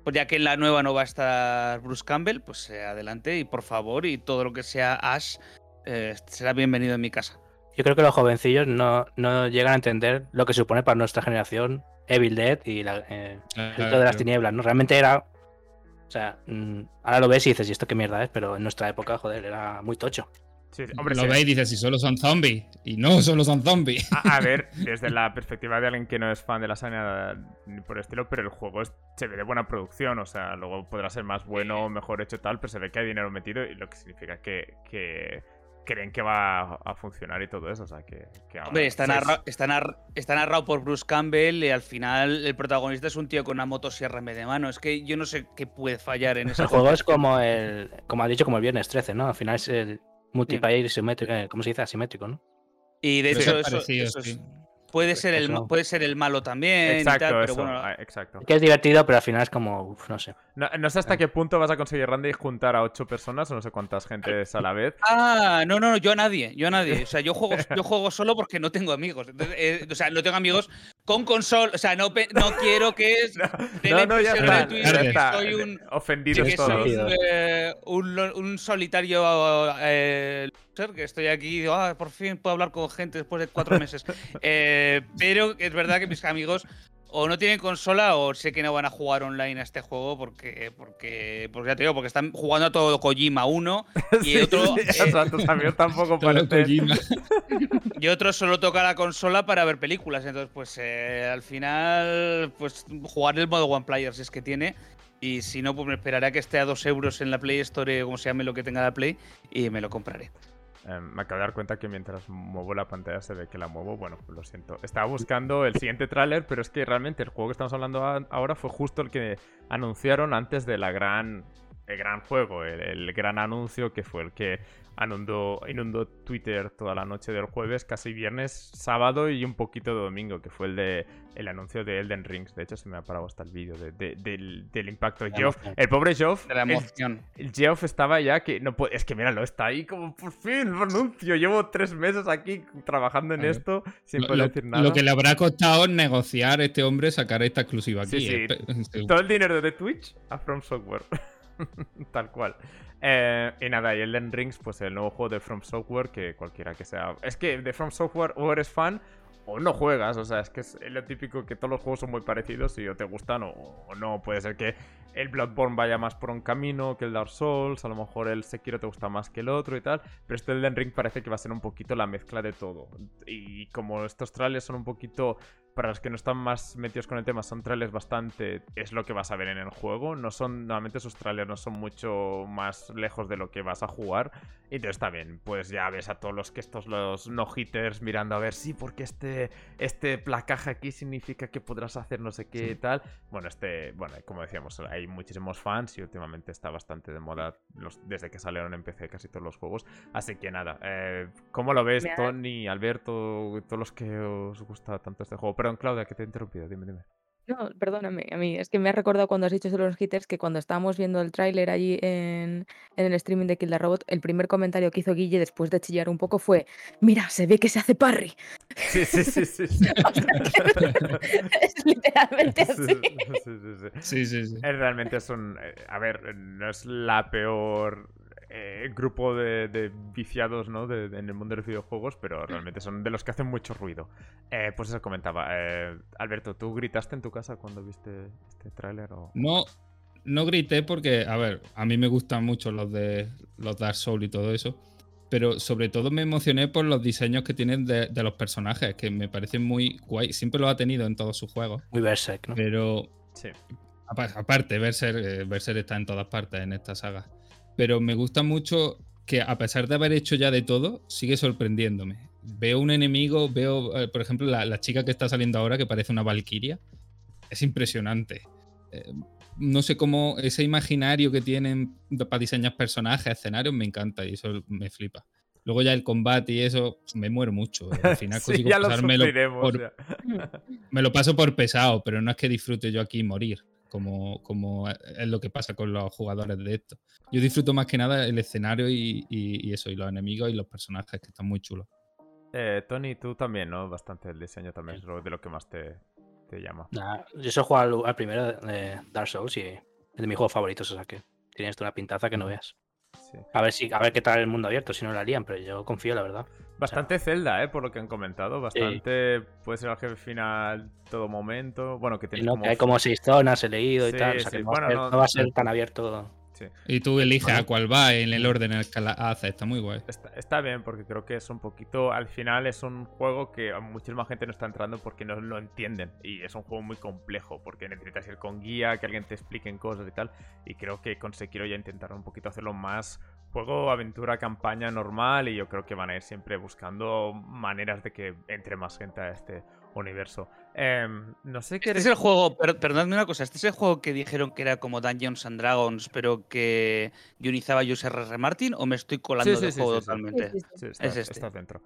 pues ya que en la nueva no va a estar Bruce Campbell, pues eh, adelante y por favor, y todo lo que sea Ash eh, será bienvenido en mi casa. Yo creo que los jovencillos no, no llegan a entender lo que supone para nuestra generación Evil Dead y la, eh, el rito de las tinieblas, ¿no? Realmente era. O sea, mm, ahora lo ves y dices, ¿y esto qué mierda es? Pero en nuestra época, joder, era muy tocho. Sí, sí. Hombre, lo sí. veis y dices, si solo son zombies. Y no solo son zombies. A, a ver, desde la perspectiva de alguien que no es fan de la saga ni por el estilo, pero el juego es- se ve de buena producción, o sea, luego podrá ser más bueno, mejor hecho tal, pero se ve que hay dinero metido y lo que significa que, que creen que va a, funcionar y todo eso, o sea, que... que ahora Hombre, está, seis- narra- está, nar- está narrado por Bruce Campbell y al final el protagonista es un tío con una motosierra en vez de mano. Es que yo no sé qué puede fallar en ese El juego es como el. Como ha dicho, como el viernes 13, ¿no? Al final es el multiplayer simétrico. eh, ¿Cómo se dice? Asimétrico, ¿no? Y de hecho, es eso, parecido, eso es- sí. Puede, ser el, Eso. puede ser el malo también. y Exacto, tal, pero eso, bueno, ah, exacto. Que es divertido, pero al final es como. uf, no sé. No, no sé hasta qué punto vas a conseguir Randy juntar a ocho personas o no sé cuántas gentes a la vez. Ah, no, no, no, yo a nadie, yo a nadie. O sea, yo juego, yo juego solo porque no tengo amigos. Entonces, eh, o sea, no tengo amigos con consola. O sea, no, no quiero que la No, no, ya está, de Twitter ya que está. soy un, Ofendidos que soy. Ofendido. un, eh, un solitario eh, que estoy aquí y digo, ah, por fin puedo hablar con gente después de cuatro meses. Eh, pero es verdad que mis amigos o no tienen consola o sé que no van a jugar online a este juego porque, porque, porque ya te digo, porque están jugando a todo Kojima 1 y Sí, otro, sí, o eh, tampoco. Kojima. y otro solo toca la consola para ver películas. Entonces, pues eh, al final, pues jugar el modo One Player si es que tiene. Y si no, pues me esperaré a que esté a 2 euros en la Play Store, como se llame lo que tenga la Play, y me lo compraré. Eh, me acabo de dar cuenta que mientras muevo la pantalla se ve que la muevo. Bueno, pues lo siento. Estaba buscando el siguiente tráiler, pero es que realmente el juego que estamos hablando ahora fue justo el que anunciaron antes de la gran, el gran juego, el, el gran anuncio que fue el que inundó, inundó Twitter toda la noche del jueves, casi viernes, sábado y un poquito de domingo, que fue el de el anuncio de Elden Rings. De hecho, se me ha parado hasta el vídeo de- de- del, del impacto. La Geoff, el pobre Geoff, De la el- emoción. el Geoff estaba ya que no puede. Es que míralo, está ahí como por fin, lo anuncio. Llevo tres meses aquí trabajando en esto sin Lo, poder lo- decir nada. lo que le habrá costado negociar a este hombre sacar esta exclusiva aquí. Sí, sí. eh, pe- Todo el dinero de Twitch a From Software. Tal cual. Eh, y nada, y Elden Rings, pues el nuevo juego de From Software, que cualquiera que sea. Es que de From Software o eres fan o no juegas. O sea, es que es lo típico que todos los juegos son muy parecidos y o te gustan o, no. Puede ser que el Bloodborne vaya más por un camino que el Dark Souls. A lo mejor el Sekiro te gusta más que el otro y tal. Pero este Elden Ring parece que va a ser un poquito la mezcla de todo. Y como estos trailers son un poquito para los que no están más metidos con el tema, son trailers bastante. Es lo que vas a ver en el juego. No son. Normalmente esos trailers no son mucho más lejos de lo que vas a jugar. Y entonces está bien. Pues ya ves a todos los que estos los no-hitters mirando a ver, sí, porque este. Este placaje aquí significa que podrás hacer no sé qué y tal. Bueno, este. Bueno, como decíamos, hay muchísimos fans y últimamente está bastante de moda los, desde que salieron en PC casi todos los juegos. Así que nada. Eh, ¿Cómo lo ves, Tony, Alberto, todos los que os gusta tanto este juego? Perdón, Claudia, que te he interrumpido. Dime, dime. No, perdóname, a mí es que me ha recordado cuando has dicho eso de los hitters que cuando estábamos viendo el tráiler allí en, en el streaming de Kill the Robot, el primer comentario que hizo Guille después de chillar un poco fue: Mira, se ve que se hace parry. Sí, sí, sí, sí. sí. es literalmente Sí, así. sí, sí, sí, sí. Sí, sí, sí. Es realmente es un. eh, A ver, no es la peor eh, grupo de, de viciados, ¿no? De- de- en el mundo de los videojuegos, pero realmente son de los que hacen mucho ruido. Eh, pues eso comentaba. eh, Alberto, ¿tú gritaste en tu casa cuando viste este tráiler? O... No, no grité porque, a ver, a mí me gustan mucho los de los Dark Souls y todo eso. Pero sobre todo me emocioné por los diseños que tienen de, de los personajes, que me parecen muy guay. Siempre lo ha tenido en todos sus juegos. Muy Berserk, ¿no? Pero Sí. apa- aparte, Berser, eh, Berserk está en todas partes en esta saga. Pero me gusta mucho que a pesar de haber hecho ya de todo, sigue sorprendiéndome. Veo un enemigo, veo, eh, por ejemplo, la, la chica que está saliendo ahora, que parece una valquiria. Es impresionante. Eh, no sé cómo ese imaginario que tienen para diseñar personajes, escenarios, me encanta y eso me flipa. Luego ya el combate y eso, me muero mucho. Al final Sí, consigo lo pasármelo por- me lo paso por pesado, pero no es que disfrute yo aquí morir, como, como es lo que pasa con los jugadores de esto. Yo disfruto más que nada el escenario y, y- y eso, y los enemigos y los personajes que están muy chulos. Eh, Tony, tú también, ¿no? Bastante el diseño también es de lo que más te, te llama. Nah, yo solo juego al, al primero de Dark Souls y es de mis juegos favoritos, o sea que tiene esto una pintaza que no veas. Sí. A ver si, a ver qué tal el mundo abierto, si no la lían, pero yo confío, la verdad. Bastante Zelda, ¿eh? Por lo que han comentado. Bastante puede ser el jefe final todo momento. Bueno, que Y tiene no, como... que hay como seis zonas, he leído y Sí, tal. O sea sí, que no, bueno, va a ser, no- no va a ser tan abierto. Sí. Y tú eliges Bueno. a cuál va en el orden en el que la haces, está muy guay. Está, está bien porque creo que es un poquito, al final es un juego que a muchísima gente no está entrando porque no lo entienden y es un juego muy complejo porque necesitas ir con guía, que alguien te explique cosas y tal y creo que con Sekiro ya intentaron un poquito hacerlo más juego, aventura, campaña normal y yo creo que van a ir siempre buscando maneras de que entre más gente a este universo. Em, no sé qué... Este es el juego, per- perdonadme una cosa, este es el juego que dijeron que era como Dungeons and Dragons, pero que guionizaba José R. Martin, o me estoy colando Sí, del sí, juego totalmente. Sí, sí, sí. Sí, está, es este. estás dentro.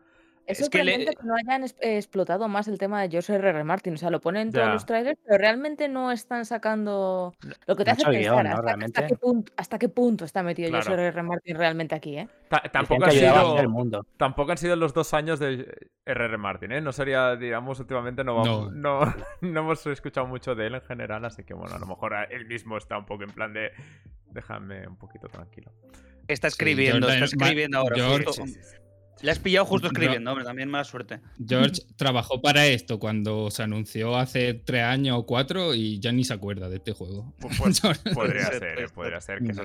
Es Es que le- que, no hayan eh, explotado más el tema de George R. R. Martin. O sea, lo ponen en todos Ya. los trailers, pero realmente no están sacando lo que te hace pensar guion, ¿no? hasta, qué punto, hasta qué punto está metido Claro. George R. R. Martin realmente aquí, ¿eh? Tampoco ha sido... hacer el mundo. Tampoco han sido los dos años de RR Martin, ¿eh? No sería, digamos, últimamente no, vamos, no. No, hemos escuchado mucho de él en general, así que bueno, a lo mejor él mismo está un poco en plan de déjame un poquito tranquilo. Está Sí, escribiendo, Jordan- está escribiendo ahora. George- justo. Sí, sí, sí. Le has pillado justo escribiendo, hombre, también mala suerte. George trabajó para esto cuando se anunció hace tres años o cuatro y ya ni se acuerda de este juego. Pu- pues, podría ser, eh, podría ser que No,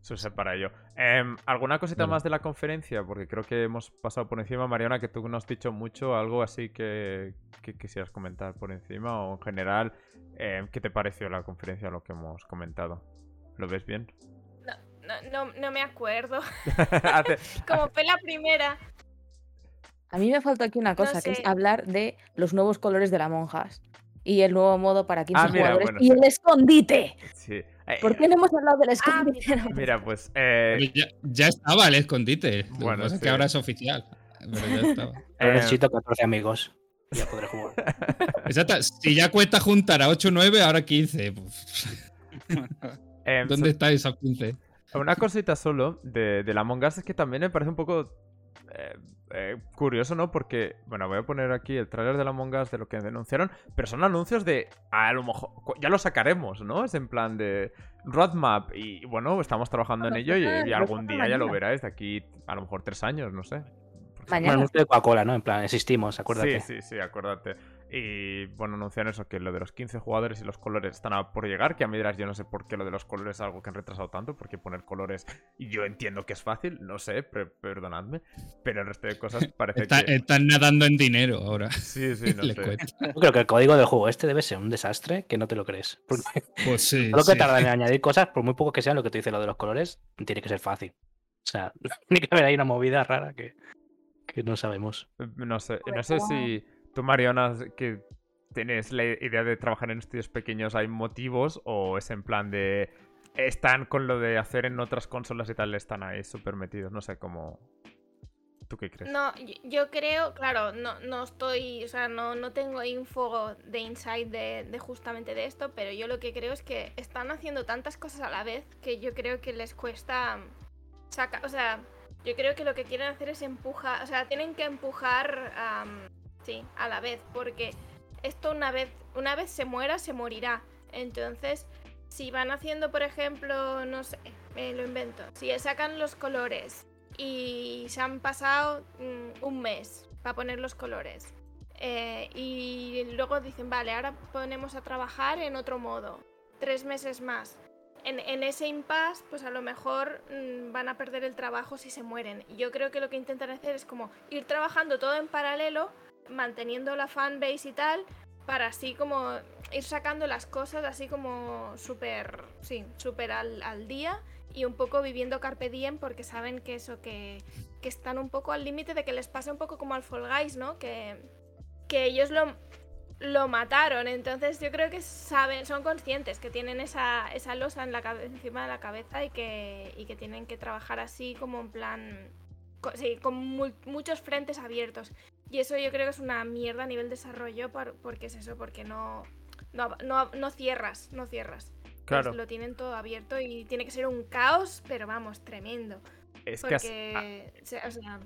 se use para ello. Em, ¿Alguna cosita más de la conferencia? Porque creo que hemos pasado por encima. Mariana, que tú no has dicho mucho, algo así que, que quisieras comentar por encima o en general, em, ¿qué te pareció la conferencia, lo que hemos comentado? ¿Lo ves bien? No, no, no me acuerdo. Hace- Como fue la primera. A mí me falta aquí una cosa, que es sé. hablar de los nuevos colores de la monjas y el nuevo modo para 15 Ah, mira, jugadores bueno, y sí. el escondite. sí. Eh, ¿Por qué no hemos hablado del Ah, escondite? Mira, pues. eh, ya, ya estaba el escondite. Lo que Bueno, es sí. que ahora es oficial. Pero ya estaba. Eh, necesito 14 amigos. Ya podré jugar. Exacto. Si ya cuesta juntar a 8 o 9, ahora 15. Pues, em, ¿Dónde está esos 15? Una cosita solo de, de la Among Us es que también me parece un poco eh, eh, curioso, ¿no? Porque, bueno, voy a poner aquí el tráiler de la Among Us de lo que denunciaron, pero son anuncios de, a lo mejor, ya lo sacaremos, ¿no? Es en plan de roadmap y, bueno, estamos trabajando en Lo ello y, algún día ya lo veráis, de aquí a lo mejor tres años, no sé. Un Mañana. anuncio de Coca-Cola, ¿no? En plan, existimos, acuérdate. Sí, sí, sí, acuérdate. Y bueno, anunciaron eso, que lo de los 15 jugadores y los colores están a por llegar. Que a mí dirás, yo no sé por qué lo de los colores es algo que han retrasado tanto, porque poner colores, yo entiendo que es fácil, no sé, pre- perdonadme, pero el resto de cosas parece Está- que... Están nadando en dinero ahora. Sí, sí, no sé. Yo creo que el código del juego este debe ser un desastre que no te lo crees. Porque Pues sí. lo que sí. tardan en añadir cosas, por muy poco que sean lo que te dice lo de los colores, tiene que ser fácil. O sea, tiene que haber ahí una movida rara que, que no sabemos. No sé, no sé como- si tú, Mariona, que tienes la idea de trabajar en estudios pequeños, ¿hay motivos o es en plan de... Están con lo de hacer en otras consolas y tal, están ahí súper metidos, no sé cómo... ¿Tú qué crees? No, yo, creo, claro, no, no estoy, o sea, no, no tengo info de insight de, de justamente de esto, pero yo lo que creo es que están haciendo tantas cosas a la vez que yo creo que les cuesta sacar, o sea, yo creo que lo que quieren hacer es empujar, o sea, tienen que empujar, sí, a la vez, porque esto una vez, una vez se muera, se morirá. Entonces, si van haciendo, por ejemplo, no sé, me lo invento, si sacan los colores y se han pasado mm, un mes para poner los colores. eh, y luego dicen, vale, ahora ponemos a trabajar en otro modo. Tres meses más. En, ese impasse, pues a lo mejor mm, van a perder el trabajo si se mueren. Y Yo creo que lo que intentan hacer es como ir trabajando todo en paralelo, manteniendo la fanbase y tal, para así como ir sacando las cosas así como súper, sí, súper al, al día y un poco viviendo carpe diem porque saben que eso, que, que están un poco al límite de que les pase un poco como al Fall Guys, ¿no? Que, que ellos lo, lo mataron, entonces yo creo que saben, son conscientes que tienen esa, esa losa en la encima de la cabeza y que, y que tienen que trabajar así como en plan, co- sí, con mu- muchos frentes abiertos. Y eso yo creo que es una mierda a nivel desarrollo por- porque es eso, porque no, no, no, no cierras, no cierras. Pues Claro. lo tienen todo abierto y tiene que ser un caos, pero vamos, tremendo. Es que, has- ah, Porque, se- o sea,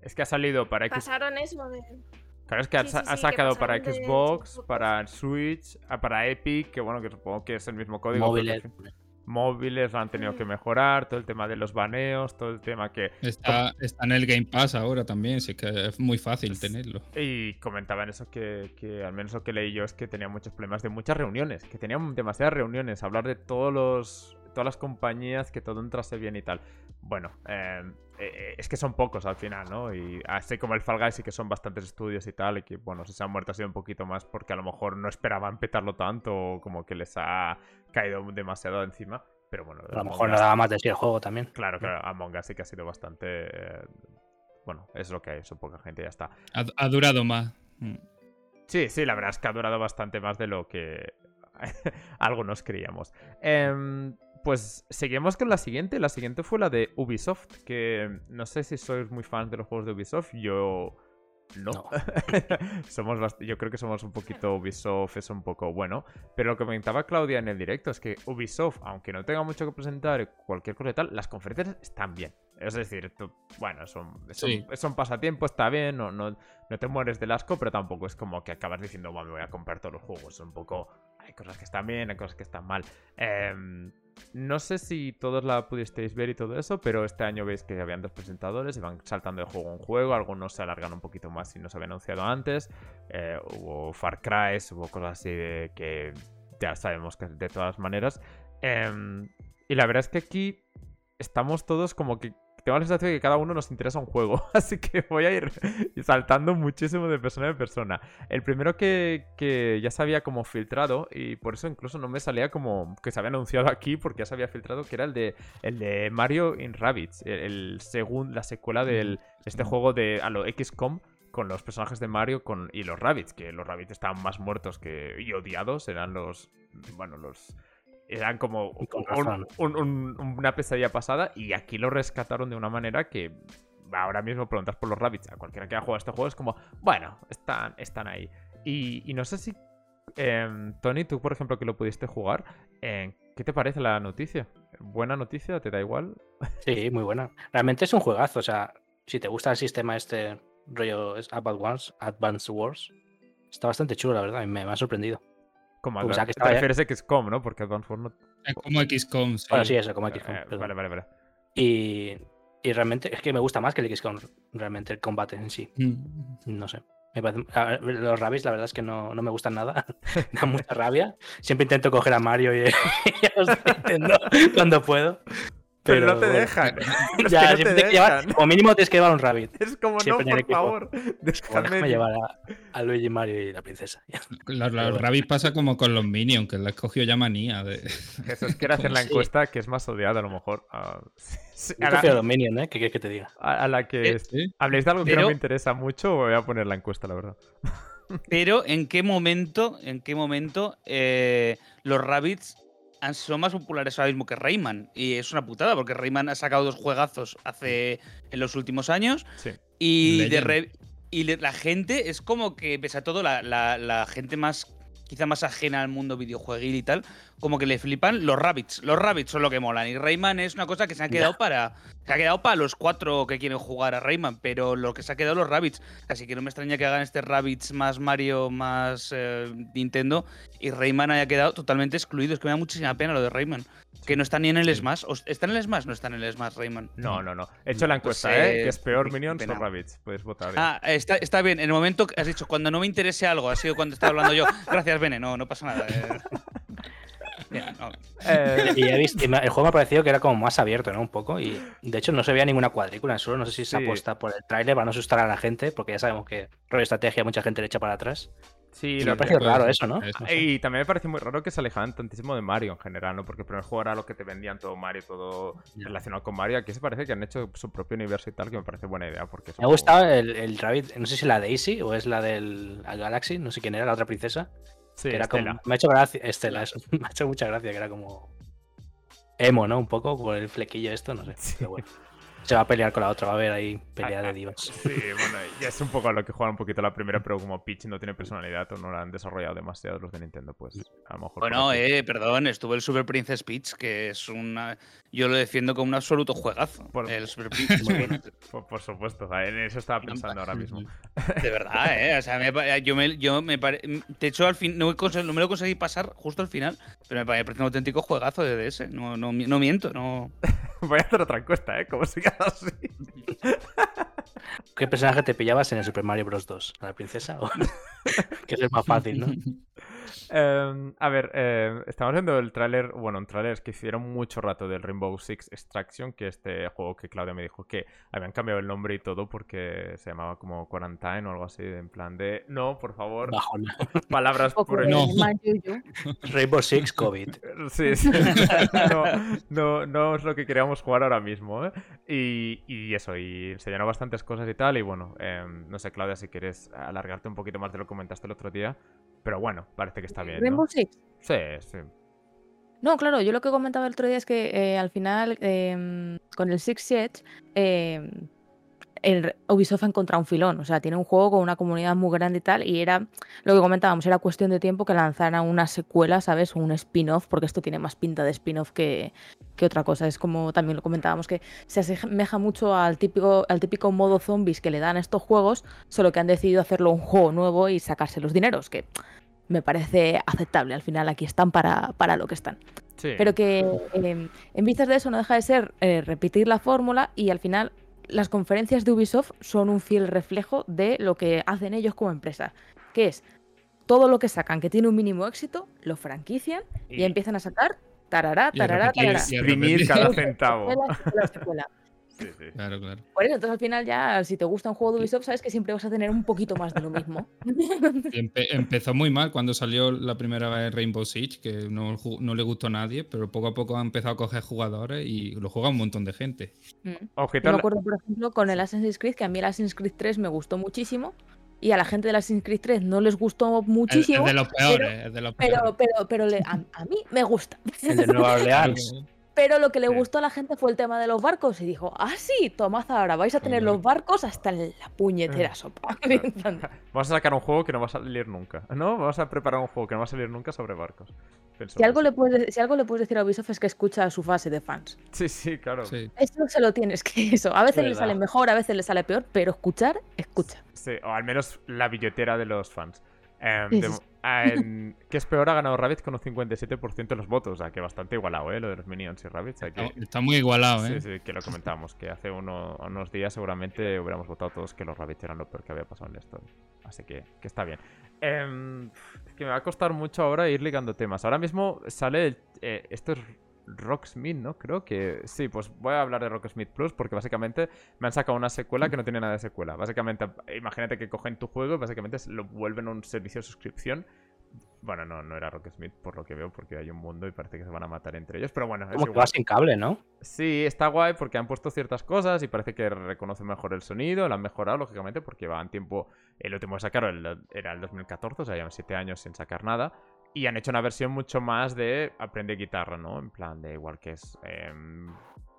es que ha salido para X... pasaron eso de... Claro, es que ha, sí, sí, ha sí, que sacado para de Xbox, Xbox. para Switch, ah, para Epic, que bueno, que supongo que es el mismo código. que Móviles. Móviles lo han tenido que Mm. mejorar, todo el tema de los baneos, todo el tema que... Está, está en el Game Pass ahora también, así que es muy fácil tenerlo. Y comentaban eso que, que al menos lo que leí yo es que tenía muchos problemas de muchas reuniones, que tenían demasiadas reuniones, hablar de todos los, todas las compañías, que todo entrase bien y tal. Bueno, eh, eh, es que son pocos al final, ¿no? Y así como el Fall Guys sí que son bastantes estudios y tal, y que bueno, si se han muerto ha sido un poquito más porque a lo mejor no esperaban petarlo tanto o como que les ha caído demasiado encima. Pero bueno, A lo mejor no daba más de sí el juego también. Claro, claro, Among Us sí que ha sido bastante... eh, bueno, es lo que hay, son poca gente y ya está. Ha, ha durado más. Mm. Sí, sí, la verdad es que ha durado bastante más de lo que algunos creíamos. Em, pues seguimos con la siguiente. La siguiente fue la de Ubisoft, que no sé si sois muy fans de los juegos de Ubisoft. Yo no. No. somos bast- yo creo que somos un poquito Ubisoft, es un poco bueno. Pero lo que comentaba Claudia en el directo es que Ubisoft, aunque no tenga mucho que presentar, cualquier cosa y tal, las conferencias están bien. Es decir, tú- bueno, son, son, Sí. son pasatiempo, está bien, no, no, no te mueres del asco, pero tampoco es como que acabas diciendo, "Buah, me voy a comprar todos los juegos. Es un poco, hay cosas que están bien, hay cosas que están mal. Em, no sé si todos la pudisteis ver y todo eso, pero este año veis que habían dos presentadores y van saltando de juego en juego. Algunos se alargan un poquito más si no se había anunciado antes. Eh, hubo Far Cry, hubo cosas así de que ya sabemos que de todas maneras. Em, y la verdad es que aquí estamos todos como que tengo la sensación de que cada uno nos interesa un juego. Así que voy a ir saltando muchísimo de persona en persona. El primero que, que ya se había como filtrado, y por eso incluso no me salía como que se había anunciado aquí, porque ya se había filtrado, que era el de, el de Mario in Rabbids, el, el la secuela del este juego de a lo XCOM con los personajes de Mario con, y los Rabbits, que los Rabbits estaban más muertos que y odiados, eran los, bueno, los... Eran como un- un- un- una pesadilla pasada y aquí lo rescataron de una manera que ahora mismo preguntas por los Rabbits a cualquiera que haya jugado este juego es como, bueno, están, están ahí. Y, y no sé si, em, Tony, tú por ejemplo que lo pudiste jugar, em, ¿qué te parece la noticia? ¿Buena noticia? ¿Te da igual? Sí, muy buena. Realmente es un juegazo. O sea, si te gusta el sistema este rollo es Advance Wars, Wars, está bastante chulo, la verdad. y Me, me ha sorprendido. Como Pues Advan- ya que te refieres a XCOM, ¿no? Porque Advance Wars no... Es como XCOM. sí. Bueno, sí, eso, como Eh, XCOM. eh, perdón. vale, vale, vale. Y, y realmente es que me gusta más que el XCOM, realmente el combate en sí. Mm. No sé. Me parece- a Los rabbits, la verdad es que no, no me gustan nada. Me da mucha rabia. Siempre intento coger a Mario y, y a los Nintendo cuando puedo. Pero, no te bueno. dejan. Es Ya, que no te que llevar- dejan. como mínimo tienes que llevar un rabbit. Es como, siempre no, por equipo. favor. Como Déjame. déjame llevar a, a Luigi, Mario y la princesa. Los, los bueno. Rabbids pasa como con los Minions, que le escogió ya manía. De... Jesús quiere hacer la Sí. encuesta que es más odiada a lo mejor. a- sí, Yo a, la, los Minions, ¿eh? ¿Qué quieres que te diga? a- a la que Eh, Sí. habléis de algo que no pero- me interesa mucho, voy a poner la encuesta, la verdad. Pero ¿en qué momento, en qué momento eh, los Rabbits han sido más populares ahora mismo que Rayman? Y es una putada, porque Rayman ha sacado dos juegazos hace en los últimos años Sí. y, de re- y la gente es como que, pese a todo, la, la- la gente más quizá más ajena al mundo videojueguil y tal, como que le flipan los rabbits. Los rabbits son lo que molan. Y Rayman es una cosa que se ha quedado para. Se ha quedado para los cuatro que quieren jugar a Rayman, pero lo que se ha quedado los rabbits. Así que no me extraña que hagan este Rabbits más Mario más eh, Nintendo y Rayman haya quedado totalmente excluido. Es que me da muchísima pena lo de Rayman. Que no está ni en el. Smash. ¿O ¿Está en el Smash? No está en el Smash, Rayman. No, no, no. He hecho la Pues, encuesta, ¿eh? eh, Que es peor Minions o pena. Rabbits. Puedes votar. ya. Ah, está, está bien. En el momento que has dicho, cuando no me interese algo, ha sido cuando estaba hablando yo. Gracias, Bene. No, no pasa nada. eh. No. Eh, Y he visto, y me- el juego me ha parecido que era como más abierto, ¿no? Un poco. Y de hecho no se veía ninguna cuadrícula, solo no sé si se Sí. apuesta por el tráiler para no asustar a la gente, porque ya sabemos que rollo estrategia mucha gente le echa para atrás. sí, Y lo me parece raro eso, ¿no? eso, sí. Y también me pareció muy raro que se alejaban tantísimo de Mario en general, ¿no? Porque el primer juego era lo que te vendían todo Mario, todo relacionado con Mario. Aquí se parece que han hecho su propio universo y tal, que me parece buena idea. Porque Me ha gustado el, el Rabbit, no sé si la Daisy o es la del Galaxy, no sé quién era, la otra princesa. Sí, que era como, Estela. me ha hecho gracia, Estela, eso, me ha hecho mucha gracia, que era como emo, ¿no? Un poco, por el flequillo esto, no sé. Sí. Pero bueno. Se va a pelear con la otra, va a haber ahí pelea de divas. Sí, bueno, ya es un poco a lo que juegan un poquito la primera, pero como Peach no tiene personalidad o no la han desarrollado demasiado los de Nintendo, pues a lo mejor. Bueno, eh, perdón, estuvo el Super Princess Peach, que es una. Yo lo defiendo como un absoluto juegazo. Por- El Super Princess. Por, por supuesto, en eso estaba pensando ahora mismo. De verdad, ¿eh? O sea, me yo me, yo me pare- De hecho, al fin, no, me lo conseguí pasar justo al final, pero me parece un auténtico juegazo de DS. No, no, mi- no miento, no. Voy a hacer otra encuesta, ¿eh? Como sigas así. ¿Qué personaje te pillabas en el Super Mario Bros. 2? ¿A la princesa? o- que es el más fácil, ¿no? Em, a ver, eh, estamos viendo el tráiler, bueno, un tráiler que hicieron mucho rato del Rainbow Six Extraction, que este juego que Claudia me dijo que habían cambiado el nombre y todo porque se llamaba como Quarantine o algo así, en plan de, no, por favor, Bajona. palabras por. No. Rainbow Six COVID. Sí, sí. No, no, no es lo que queríamos jugar ahora mismo, ¿eh? Y, y eso, y enseñaron bastantes cosas y tal. Y bueno, em, no sé, Claudia, si quieres alargarte un poquito más de lo que comentaste el otro día. Pero bueno, parece que está bien. ¿no? Rainbow Six. Sí, sí. No, claro, yo lo que comentaba el otro día es que eh, al final, em, con el Six Siege, em, el Ubisoft ha encontrado un filón. O sea, tiene un juego con una comunidad muy grande y tal. Y era lo que comentábamos, era cuestión de tiempo que lanzaran una secuela, ¿sabes? O un spin-off, porque esto tiene más pinta de spin-off que, que otra cosa. Es como también lo comentábamos, que se asemeja mucho al típico, al típico modo zombies que le dan a estos juegos, solo que han decidido hacerlo un juego nuevo y sacarse los dineros, que me parece aceptable. Al final aquí están para, para lo que están. sí. Pero que eh, en vistas de eso no deja de ser eh, repetir la fórmula y al final las conferencias de Ubisoft son un fiel reflejo de lo que hacen ellos como empresa, que es todo lo que sacan que tiene un mínimo éxito, lo franquician y, Y- empiezan a sacar tarará, tarará, tarará. y Exprimir cada centavo. secuela, secuela, secuela. Sí, sí. Claro, claro. Por eso, entonces al final ya, si te gusta un juego de Ubisoft, sabes que siempre vas a tener un poquito más de lo mismo. Empe- empezó muy mal cuando salió la primera vez Rainbow Siege, que no, no le gustó a nadie, pero poco a poco ha empezado a coger jugadores y lo juega un montón de gente. Mm. Me acuerdo, por ejemplo, con el Assassin's Creed, que a mí el Assassin's Creed 3 me gustó muchísimo. Y a la gente del Assassin's Creed 3 no les gustó Es, es muchísimo. de los peores, es de los peores. Pero, pero, pero le- a, a mí me gusta. El de Nueva Orleans. Pero lo que le Sí. gustó a la gente fue el tema de los barcos. Y dijo, ah, sí, tomad ahora, vais a tener los barcos hasta en la puñetera sopa. Vamos a sacar un juego que no va a salir nunca. ¿No? Vamos a preparar un juego que no va a salir nunca sobre barcos. Pensó si, algo eso. le puedes, si algo le puedes decir a Ubisoft es que escucha a su fase de fans. Sí, sí, claro. Sí. Eso se lo tienes que eso. A veces le sale mejor, a veces le sale peor, pero escuchar, escucha. Sí, o al menos la billetera de los fans. Em, Sí, sí, en- que es peor, ha ganado Rabbids con un 57% de los votos. O sea, que bastante igualado, ¿eh? Lo de los Minions y Rabbids. o sea, que- No, Está muy igualado, ¿eh? Sí, sí, que lo comentamos, que hace uno- unos días seguramente hubiéramos votado todos que los Rabbids eran lo peor que había pasado en esto. Así que, que está bien. Em, es que me va a costar mucho ahora ir ligando temas. Ahora mismo sale el- eh, esto es Rocksmith, ¿no? Creo que sí, pues voy a hablar de Rocksmith Plus porque básicamente me han sacado una secuela que no tiene nada de secuela. Básicamente, imagínate que cogen tu juego y básicamente lo vuelven un servicio de suscripción. Bueno, no, no era Rocksmith por lo que veo porque hay un mundo y parece que se van a matar entre ellos, pero bueno, es Como que igual. va sin cable, ¿no? Sí, está guay porque han puesto ciertas cosas y parece que reconoce mejor el sonido, lo han mejorado, lógicamente, porque van tiempo. El último que sacaron era el 2014, o sea, llevan 7 años sin sacar nada. Y han hecho una versión mucho más de aprende guitarra, ¿no? En plan de igual que es. em,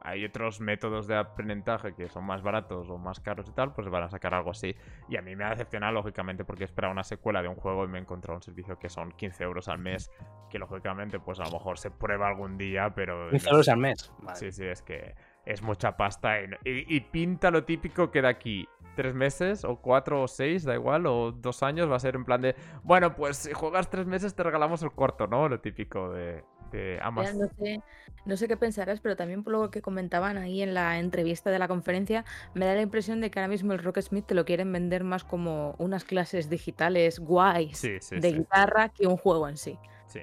hay otros métodos de aprendizaje que son más baratos o más caros y tal, pues van a sacar algo así. Y a mí me ha decepcionado, lógicamente, porque esperaba una secuela de un juego y me he encontrado un servicio que son 15 euros al mes, que lógicamente, pues a lo mejor se prueba algún día, pero. 15 no euros al mes. Vale. Sí, sí, es que es mucha pasta. Y, pinta lo típico que de aquí tres meses, o cuatro, o seis, da igual, o dos años, va a ser en plan de, bueno, pues si juegas tres meses te regalamos el cuarto, ¿no? Lo típico de, de. No sé, no sé qué pensarás, pero también por lo que comentaban ahí en la entrevista de la conferencia, me da la impresión de que ahora mismo el Rocksmith te lo quieren vender más como unas clases digitales guays Sí, sí, de sí. guitarra que un juego en sí. sí.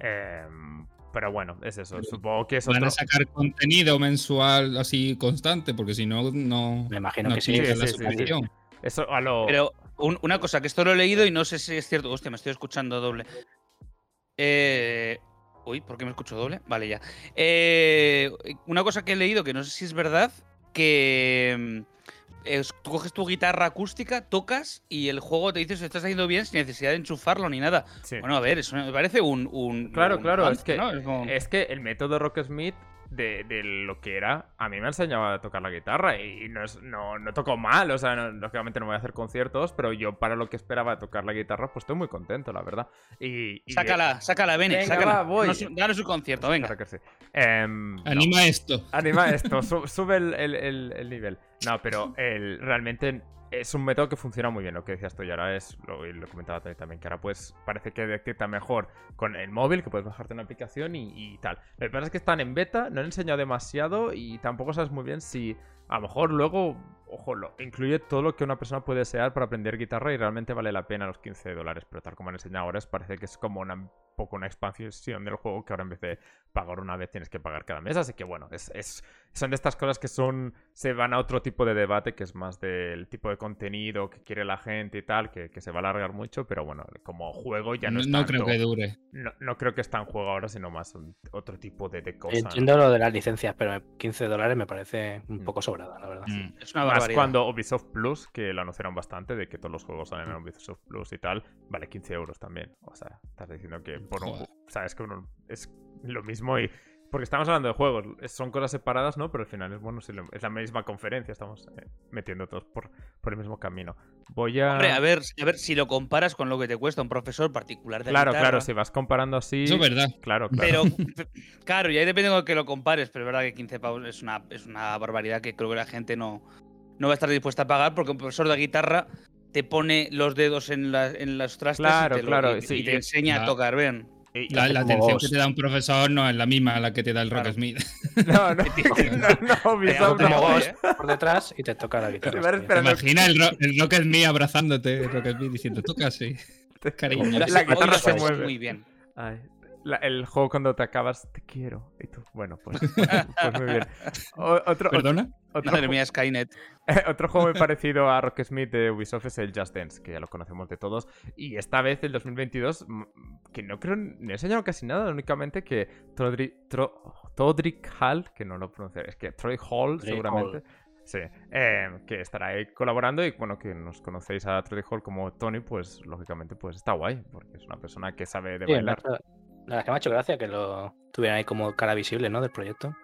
Em, pero bueno, es eso. Supongo que es Van otro... a sacar contenido mensual así constante, porque si no, no. Me imagino no que sí. tienes la sí, sí, sí. suscripción. Eso a lo... Pero un- una cosa, que esto lo he leído y no sé si es cierto. Hostia, me estoy escuchando doble. Eh, Uy, ¿por qué me escucho doble? Vale, ya. Eh, una cosa que he leído que no sé si es verdad, que mm, es- tú coges tu guitarra acústica, tocas y el juego te dice si estás haciendo bien sin necesidad de enchufarlo ni nada. sí. Bueno, a ver, eso me parece un... un- Claro, un claro, es que, ¿no? Es como- es que el método Rocksmith de, de lo que era, a mí me ha enseñado a tocar la guitarra y no, es, no, no toco mal, o sea, no- lógicamente no voy a hacer conciertos, pero yo para lo que esperaba de tocar la guitarra, pues estoy muy contento, la verdad. Y, y- Sácala, sácala, Bene, Venga, sácala. va, voy. Danos, un- concierto, venga. Claro que sí. Em, no. Anima esto. Anima esto, su- sube el, el- el- el nivel. No, pero el, realmente es un método que funciona muy bien, lo que decías tú, y ahora es, lo, lo comentaba también, que ahora pues parece que detecta mejor con el móvil, que puedes bajarte una aplicación y, tal. Lo que pasa es que están en beta, no han enseñado demasiado y tampoco sabes muy bien si a lo mejor luego, ojo, lo, incluye todo lo que una persona puede desear para aprender guitarra y realmente vale la pena los 15 dólares, pero tal como han enseñado ahora, parece que es como una, un poco una expansión del juego que ahora en vez de pagar una vez tienes que pagar cada mes, así que bueno, es, es son de estas cosas que son se van a otro tipo de debate que es más del tipo de contenido que quiere la gente y tal, que, que se va a alargar mucho, pero bueno, como juego ya no, No, es no creo tanto- que dure. no, no creo que está en juego ahora, sino más un- otro tipo de, de cosas. Entiendo lo de las licencias, pero 15 dólares me parece un Mm. poco sobrada, la verdad. Mm. Es una Más barbaridad. cuando Ubisoft Plus, que lo anunciaron bastante, de que todos los juegos salen en Ubisoft Plus y tal, vale 15 euros también. O sea, estás diciendo que por un sabes que uno es lo mismo y... Porque estamos hablando de juegos, son cosas separadas, ¿no? Pero al final es bueno, si lo- es la misma conferencia, estamos eh, metiendo todos por, por el mismo camino. Voy a... Hombre, a ver, a ver si lo comparas con lo que te cuesta un profesor particular de claro, guitarra. claro, si vas comparando así... Eso es verdad. Claro, claro. Pero, claro, y ahí depende con que lo compares, pero es verdad que 15 pavos es una, es una barbaridad que creo que la gente no, no va a estar dispuesta a pagar porque un profesor de guitarra te pone los dedos en, la- en las trastes Claro, y te, lo- claro, y- sí, y te enseña a tocar bien. Y- La, atención vos. que te da un profesor no es la misma a la que te da el Claro. Rocksmith. No, no, no, no, no. ¿eh? vos por detrás y te toca la guitarra. No- Imagina el, ro el Rocksmith abrazándote, el Rocksmith diciendo, toca así. Cariño. La guitarra se mueve. Muy bien. Ay, la- el juego cuando te acabas, te quiero. Y tú, bueno, pues, pues muy bien. O- otro, ¿Perdona? otro, Madre mía, Skynet. otro juego muy parecido a Rocksmith de Ubisoft es el Just Dance, que ya lo conocemos de todos. Y esta vez, el 2022, mm, que no creo, ni he enseñado casi nada, únicamente que Todri- Tro- Todrick Hall, que no lo pronunciaré, es que Troy Hall, seguramente. Sí, eh, que estará ahí colaborando y bueno, que nos conocéis a Troy Hall como Tony, pues lógicamente pues está guay, porque es una persona que sabe de Sí, bailar. la, la verdad es que me ha hecho gracia que lo tuvieran ahí como cara visible, ¿no? Del proyecto.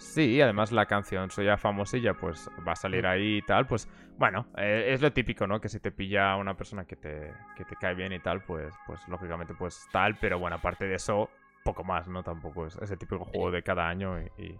Sí, y además la canción soy ya famosilla, pues va a salir ahí y tal, pues bueno, eh, es lo típico, ¿no? Que si te pilla una persona que te, que te cae bien y tal, pues, pues lógicamente pues tal, pero bueno, aparte de eso, poco más, ¿no? Tampoco es ese típico juego de cada año y,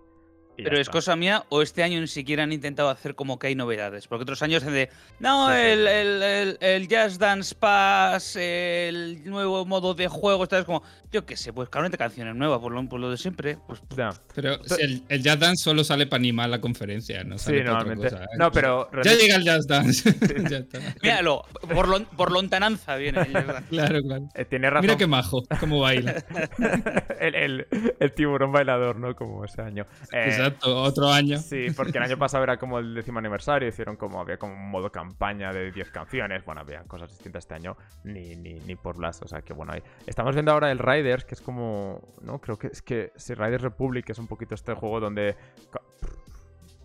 Pero es está. cosa mía, o este año ni siquiera han intentado hacer como que hay novedades. Porque otros años es de. No, el, el, el, el Jazz Dance Pass, el nuevo modo de juego, ¿sabes? Como, yo qué sé, pues claramente canciones nuevas, por lo, por lo de siempre. Pues, Ya. Pero si el, el Jazz Dance solo sale para animar la conferencia, no Sí, otra normalmente. cosa, ¿eh? No, pero. Ya llega el Jazz Dance. Ya está. míralo, por, lon- por lontananza viene el Jazz Dance. Claro, claro. eh, tiene razón. Mira qué majo, cómo baila. el, el- el tiburón bailador, ¿no? Como ese año. Eh, Otro año. Sí, porque el año pasado era como el décimo aniversario, hicieron como, había como un modo campaña de 10 canciones, bueno, había cosas distintas este año, ni, ni, ni por las, o sea que bueno, ahí. Estamos viendo ahora el Riders, que es como, no, creo que es que, si Riders Republic es un poquito este juego donde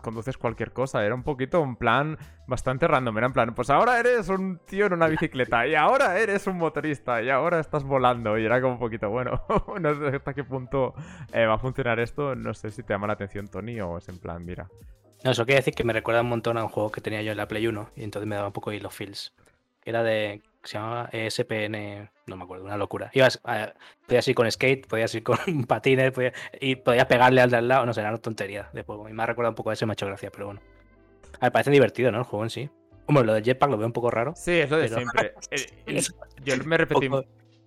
conduces cualquier cosa, era un poquito un plan bastante random, era en plan, pues ahora eres un tío en una bicicleta, y ahora eres un motorista, y ahora estás volando, y era como un poquito, bueno, no sé hasta qué punto eh, va a funcionar esto, no sé si te llama la atención Tony o es en plan, mira. No, eso quiere decir que me recuerda un montón a un juego que tenía yo en la Play 1 y entonces me daba un poco ahí los feels. Era de. Que se llamaba ESPN. No me acuerdo, una locura. Ibas, a- podías ir con skate, podías ir con patines, podías, y podías pegarle al de al lado. No sé, era una tontería de juego. Y me ha recordado un poco a ese, me ha hecho gracia, pero bueno. A ver, parece divertido, ¿no? El juego en sí. Hombre, lo del jetpack lo veo un poco raro. Sí, es lo de Pero- siempre. Eh, eh, yo me repetí.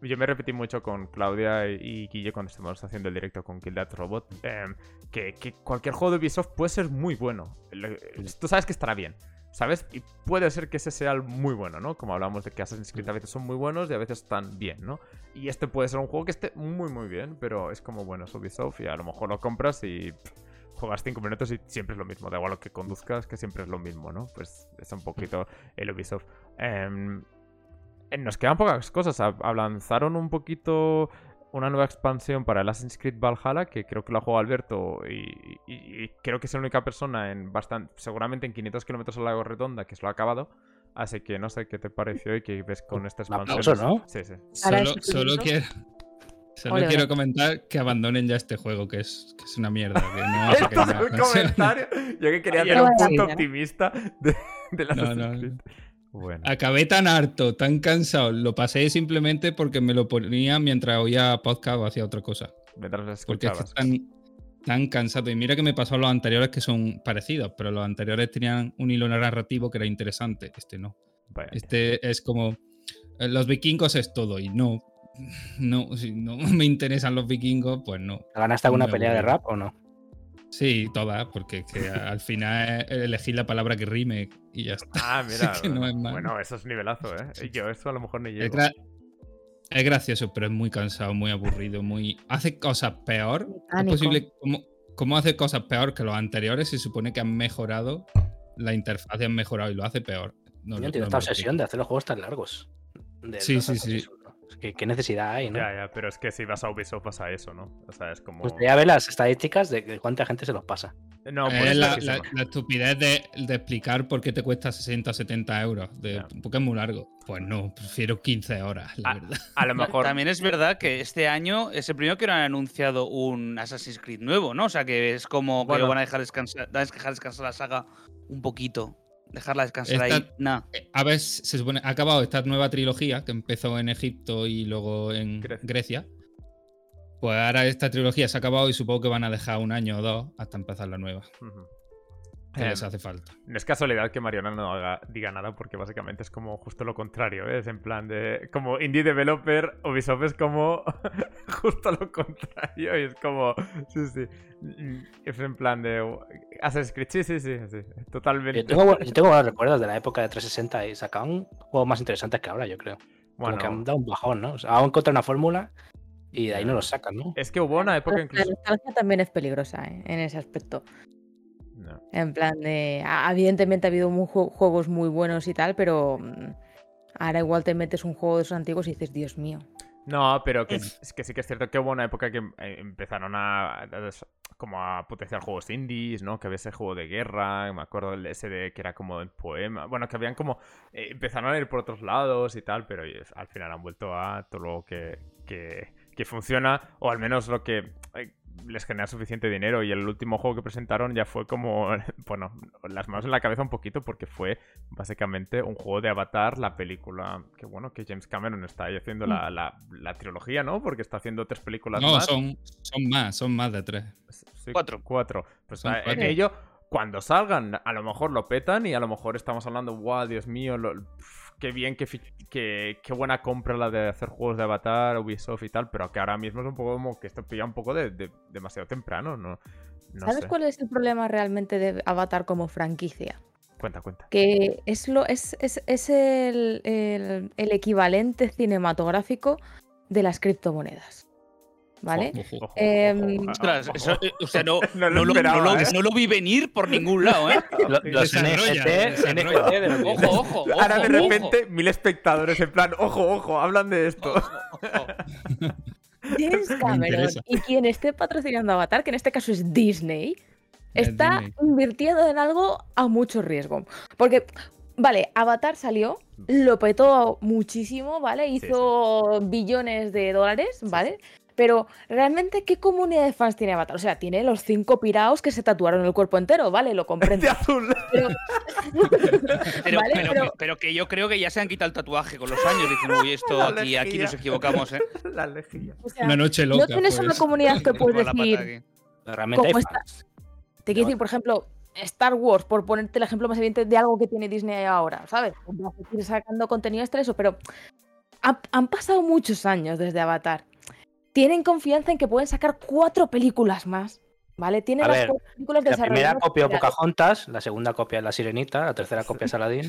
Yo me repetí mucho con Claudia y Guille cuando estuvimos haciendo el directo con Kill That Robot. em, que, que cualquier juego de Ubisoft puede ser muy bueno. Tú sabes que estará bien. ¿Sabes? Y puede ser que ese sea el muy bueno, ¿no? Como hablamos de que Assassin's Creed a veces son muy buenos y a veces están bien, ¿no? Y este puede ser un juego que esté muy, muy bien, pero es como, bueno, es Ubisoft y a lo mejor lo compras y pff, juegas 5 minutos y siempre es lo mismo. Da igual lo que conduzcas, que siempre es lo mismo, ¿no? Pues es un poquito el Ubisoft. Em, eh, nos quedan pocas cosas. A- a- Lanzaron un poquito una nueva expansión para el Assassin's Creed Valhalla, que creo que la juega Alberto y, y- y creo que es la única persona en bastante, seguramente en 500 kilómetros a la redonda que se lo ha acabado. Así que no sé qué te pareció y qué ves con esta expansión. aplauso, ¿no? Sí, sí. Solo, quiero, solo Ole, ole. quiero comentar que abandonen ya este juego, que es, que es una mierda. Que no hace que Esto es nada. un comentario. Yo que quería hacer un punto optimista de, de la No, Assassin's no, no. Creed. Bueno. Acabé tan harto, tan cansado. Lo pasé simplemente porque me lo ponía mientras oía podcast o hacía otra cosa. Mientras las Porque es que tan, tan cansado. Y mira que me pasó a los anteriores que son parecidos, pero los anteriores tenían un hilo narrativo que era interesante. Este no. Vaya. Este es como. eh, Los vikingos es todo y no. No, si no me interesan los vikingos, pues no. ¿Ganaste alguna pelea de rap o no? Sí, todas, porque es que al final es elegir la palabra que rime y ya está. Ah, mira. que no es malo. Bueno, eso es nivelazo, ¿eh? Yo eso a lo mejor ni Es, llego. gra- es gracioso, pero es muy cansado, muy aburrido, muy. Hace cosas peor. Es posible. ¿Cómo, cómo hace cosas peor que los anteriores? Se supone que han mejorado. La interfaz han mejorado y lo hace peor. No, Yo no- no esta obsesión de hacer los juegos tan largos. De Sí, sí, sí. Que, ¿Qué necesidad hay, no? Ya, ya, pero es que si vas a Ubisoft pasa eso, ¿no? O sea, es como... Pues ya ver las estadísticas de cuánta gente se los pasa. No, pues es la, la- la estupidez de, de explicar por qué te cuesta 60 o 70 euros. De, Ya. Porque es muy largo. Pues no, prefiero 15 horas, la verdad. A lo mejor... También es verdad que este año es el primero que no han anunciado un Assassin's Creed nuevo, ¿no? O sea que es como Bueno. que lo van a dejar descansar, van a dejar descansar la saga un poquito. Dejarla descansar ahí. Esta- Nah. Eh, A ver, se supone, ha acabado esta nueva trilogía que empezó en Egipto y luego en Grecia. Grecia. Pues ahora esta trilogía se ha acabado y supongo que van a dejar un año o dos hasta empezar la nueva. Que Em, les hace falta. No es casualidad que Mariona no haga- diga nada porque básicamente es como justo lo contrario, ¿eh? Es en plan de... Como indie developer, Ubisoft es como justo lo contrario y es como... Sí, sí. Es en plan de... Assassin's Creed, sí, sí, sí, sí. Totalmente. Yo tengo, bu- yo tengo buenos recuerdos de la época de 360 y sacaban juegos más interesantes que ahora, yo creo. Como que han Bueno, dado un bajón, ¿no? O sea, han encontrado una fórmula y de ahí no lo sacan, ¿no? es que hubo una época La incluso... nostalgia también es peligrosa ¿eh? en ese aspecto. En plan de. Evidentemente ha habido juegos muy buenos y tal, pero. mm, Ahora igual te metes un juego de esos antiguos y dices, Dios mío. No, pero que, es que sí que es cierto que hubo una época que eh, empezaron a, como a potenciar juegos indies, ¿no? Que había ese juego de guerra, me acuerdo del de que era como el poema, bueno, que habían como eh, empezaron a ir por otros lados y tal, pero al final han vuelto a todo lo que, que, que funciona o al menos lo que eh, les genera suficiente dinero. Y el último juego que presentaron ya fue como, bueno, las manos en la cabeza un poquito porque fue básicamente un juego de Avatar, la película que, bueno, que James Cameron está ahí haciendo la, la- la trilogía, ¿no? Porque está haciendo tres películas No, más. son, son más, son más de tres. Sí, Cuatro. Cuatro. Pues Son cuatro. ello, cuando salgan, a lo mejor lo petan y a lo mejor estamos hablando, wow, Dios mío, lo- qué bien, qué, qué, qué buena compra la de hacer juegos de Avatar, Ubisoft y tal, pero que ahora mismo es un poco como que esto pilla un poco de, de- demasiado temprano, ¿no? No ¿Sabes sé. cuál es el problema realmente de Avatar como franquicia? Cuenta, cuenta. Que es, lo, es, es, es el, el- el equivalente cinematográfico de las criptomonedas. ¿Vale? Eh, o sea, no, No lo no lo, esperaba, no lo- ¿eh? no lo vi venir por ningún lado, ¿eh? Lo- Los NFT, los Ojo, ojo, ojo. Ahora de ojo. repente, mil espectadores en plan, ojo, ojo, hablan de esto. Ojo, Cameron y quien esté patrocinando Avatar, que en este caso es Disney, Es está Disney. invirtiendo en algo a mucho riesgo. Porque, vale, Avatar salió, lo petó muchísimo, ¿vale? sí. Hizo billones de dólares, ¿vale? Pero realmente, ¿qué comunidad de fans tiene Avatar? O sea, tiene los cinco piraos que se tatuaron el cuerpo entero, ¿vale? Lo comprendo. De azul. Pero, Pero, ¿vale? pero, Pero- pero que yo creo que ya se han quitado el tatuaje con los años. Dicen, uy, esto aquí, aquí nos equivocamos, ¿eh? La lejía. o sea, Una noche no loca. tienes pues. una comunidad que puedes decir, Realmente hay fans. Te quiero decir, por ejemplo, Star Wars, por ponerte el ejemplo más evidente de algo que tiene Disney ahora, ¿sabes? Vas a seguir sacando contenido extra, eso, pero ha- han pasado muchos años desde Avatar. Tienen confianza en que pueden sacar cuatro películas más, ¿vale? Tienen A las ver, cuatro películas La primera copia por- Pocahontas, la segunda copia La Sirenita, la tercera copia. Oye,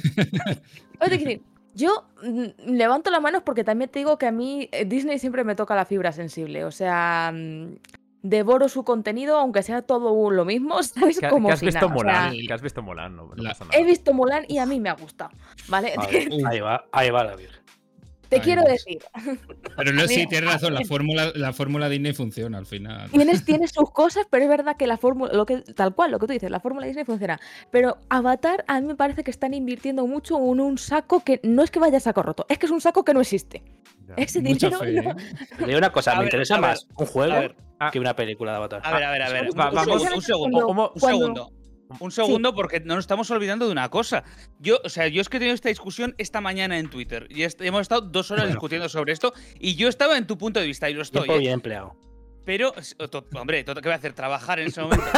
te quiero decir, Yo mm, levanto las manos porque también te digo que a mí eh, Disney siempre me toca la fibra sensible. O sea, mm, devoro su contenido, aunque sea todo lo mismo, ¿sabes? ¿Qué, Como qué has si visto nada, o Mulan? sea, ¿Qué has visto Mulan? No, no La- pasa nada. he visto Mulan y a mí me ha gustado, ¿vale? Vale, ahí va, ahí va la virgen. Te Ay, quiero decir, Pero no, sí, tienes razón, la fórmula, la fórmula Disney funciona al final. tienes, tienes sus cosas, pero es verdad que la fórmula, lo que, tal cual, lo que tú dices, la fórmula Disney funciona. Pero Avatar, a mí me parece que están invirtiendo mucho en un saco que no es que vaya a saco roto, es que es un saco que no existe. Ya. Ese dinero fe, ¿eh? Una cosa, A me ver, interesa ver, más un juego ver, Ah. que una película de Avatar. a ver, a ver, a ver. Un, Va- un vamos- segundo, un segundo. ¿Cómo- Un cuando- segundo. Un segundo, porque no nos estamos olvidando de una cosa. Yo, o sea, yo es que he tenido esta discusión esta mañana en Twitter. Y est- hemos estado dos horas Bueno. discutiendo sobre esto. Y yo estaba en tu punto de vista, y lo estoy. Tiempo ¿eh? bien empleado. Pero, hombre, ¿qué voy a hacer? Trabajar en ese momento.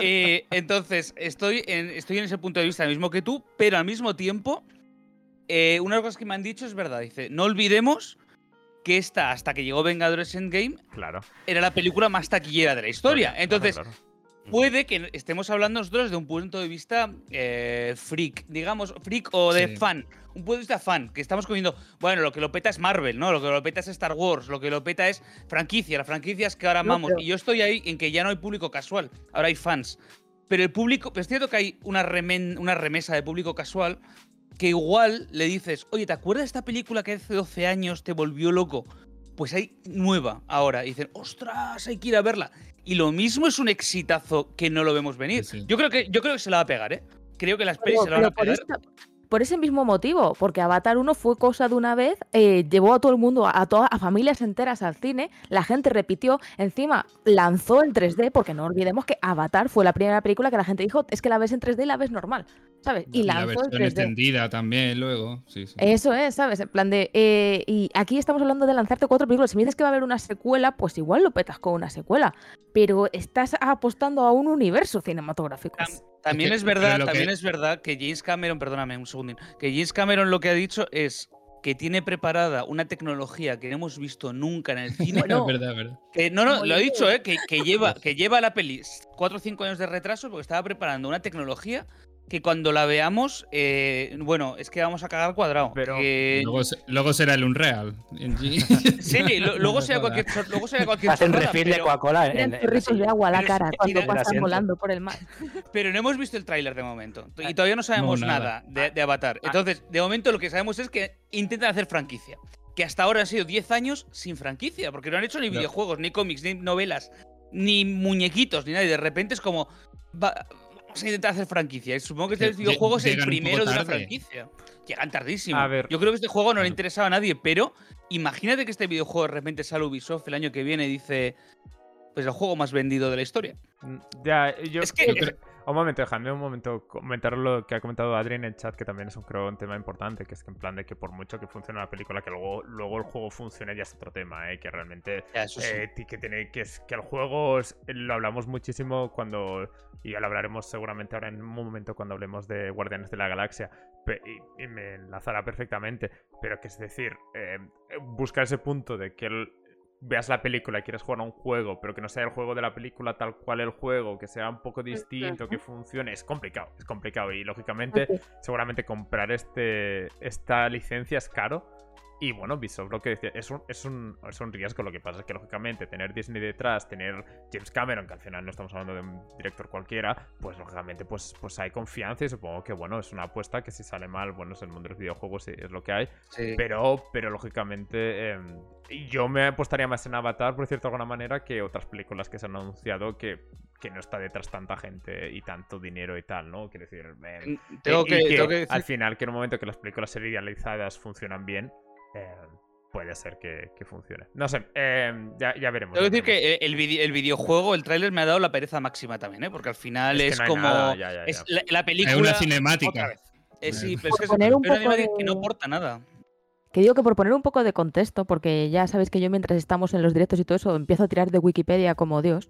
Eh, entonces, estoy en, estoy en ese punto de vista, lo mismo que tú, pero al mismo tiempo, eh, una de las cosas que me han dicho es verdad. Dice, no olvidemos que esta, hasta que llegó Vengadores Endgame, Claro. era la película más taquillera de la historia. Claro, Entonces, claro, claro. Puede que estemos hablando nosotros de un punto de vista eh, freak, digamos, freak o de Sí. fan. Un punto de vista fan, que estamos cogiendo, bueno, lo que lo peta es Marvel, ¿no? Lo que lo peta es Star Wars, lo que lo peta es franquicia, las franquicias que ahora No, amamos. pero- Y yo estoy ahí en que ya no hay público casual, ahora hay fans. Pero el público, es cierto que hay una, remen- una remesa de público casual que igual le dices, oye, ¿te acuerdas de esta película que hace 12 años te volvió loco? Pues hay nueva ahora. Y dicen, ostras, hay que ir a verla. Y lo mismo es un exitazo que no lo vemos venir. Sí, sí. Yo, creo que, yo creo que se la va a pegar, ¿eh? Creo que las pelis se la van a pegar. esta- por ese mismo motivo, porque Avatar 1 fue cosa de una vez, eh, llevó a todo el mundo, a todas a familias enteras al cine, la gente repitió, encima lanzó el 3D, porque no olvidemos que Avatar fue la primera película que la gente dijo, es que la ves en 3D y la ves normal, ¿sabes? Y, Y la lanzó versión 3D. extendida también luego. Sí, sí. Eso es, ¿sabes? En plan de. eh, y aquí estamos hablando de lanzarte cuatro películas. Si me dices que va a haber una secuela, pues igual lo petas con una secuela. Pero estás apostando a un universo cinematográfico. Tam- También es verdad, que- también es verdad que James Cameron, perdóname un que James Cameron lo que ha dicho es que tiene preparada una tecnología que no hemos visto nunca en el cine. Bueno, es verdad, es verdad. Que, no, no, lo ha bien. dicho, ¿eh? Que, que lleva, que lleva la peli cuatro o cinco años de retraso porque estaba preparando una tecnología que cuando la veamos, eh, bueno, es que vamos a cagar cuadrado. Pero- Que- Luego, se- luego será el Unreal. Sí, lo- luego será cualquier, luego será cualquier Hacen refil de Coca-Cola de agua a la cara cuando pasan volando por el mar. Pero no hemos visto el tráiler de momento. Y todavía no sabemos No, nada, nada. de, de Avatar. Entonces, de momento lo que sabemos es que intentan hacer franquicia. Que hasta ahora han sido 10 años sin franquicia. Porque no han hecho ni No. videojuegos, ni cómics, ni novelas, ni muñequitos, ni nada. Y de repente es como. va- vamos a intentar hacer franquicia. Supongo que este Lle- videojuego es el primero de una franquicia. Llegan tardísimo. A ver. Yo creo que este juego no le interesaba a nadie, pero imagínate que este videojuego de repente sale Ubisoft el año que viene y dice. es el juego más vendido de la historia. Mm, Ya, yo. Es que- yo creo- Un momento, déjame un momento comentar lo que ha comentado Adri en el chat, que también es un, creo, un tema importante, que es que en plan de que por mucho que funcione la película, que luego, luego el juego funcione ya es otro tema, ¿eh? que realmente sí. eh, que tiene que es que el juego es- lo hablamos muchísimo cuando y ya lo hablaremos seguramente ahora en un momento cuando hablemos de Guardianes de la Galaxia y me enlazará perfectamente pero que es decir eh, buscar ese punto de que el- veas la película y quieres jugar a un juego pero que no sea el juego de la película tal cual el juego que sea un poco distinto que funcione es complicado es complicado y lógicamente seguramente comprar este esta licencia es caro. Y bueno, Ubisoft lo que decía, es un, es, un, es un riesgo. Lo que pasa es que, lógicamente, tener Disney detrás, tener James Cameron, que al final no estamos hablando de un director cualquiera, pues lógicamente pues, pues hay confianza y supongo que, bueno, es una apuesta que si sale mal, bueno, es el mundo de los videojuegos es lo que hay. Sí. Pero, pero lógicamente, eh, yo me apostaría más en Avatar, por decirlo de alguna manera, que otras películas que se han anunciado que, que no está detrás tanta gente y tanto dinero y tal, ¿no? Quiero decir, eh, tengo, y- que, y que tengo que decir al final, que en un momento que las películas serializadas funcionan bien, eh, puede ser que, que funcione. No sé, eh, ya, ya veremos. Tengo que decir que el, vide- el videojuego, el tráiler me ha dado la pereza máxima también, ¿eh? Porque al final Es es, que no hay como. nada, ya, ya, Es la, la película. Es una otra cinemática. vez. Eh, sí, pero es que es poner un una poco cinemática que no aporta nada. Que digo que por poner un poco de contexto, porque ya sabéis que yo mientras estamos en los directos y todo eso empiezo a tirar de Wikipedia como Dios.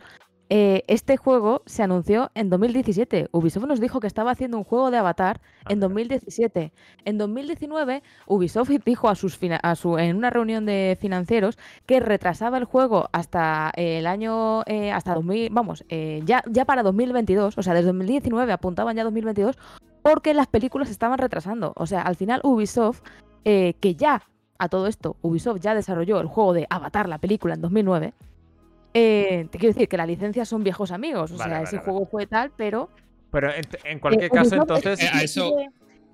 Eh, este juego se anunció en 2017. Ubisoft nos dijo que estaba haciendo un juego de Avatar Ah, en mira. 2017. En 2019, Ubisoft dijo a sus fina- a su, en una reunión de financieros que retrasaba el juego hasta el año, eh, hasta 2000, vamos, eh, ya, ya para 2022, o sea, desde 2019 apuntaban ya 2022, porque las películas estaban retrasando. O sea, al final Ubisoft, que ya, a todo esto, Ubisoft ya desarrolló el juego de Avatar, la película, en 2009. Eh, te quiero decir que las licencias son viejos amigos. O Vale, sea, vale, ese vale. juego fue tal, pero Pero en, en cualquier eh, caso, Ubisoft entonces. Eh, a eso-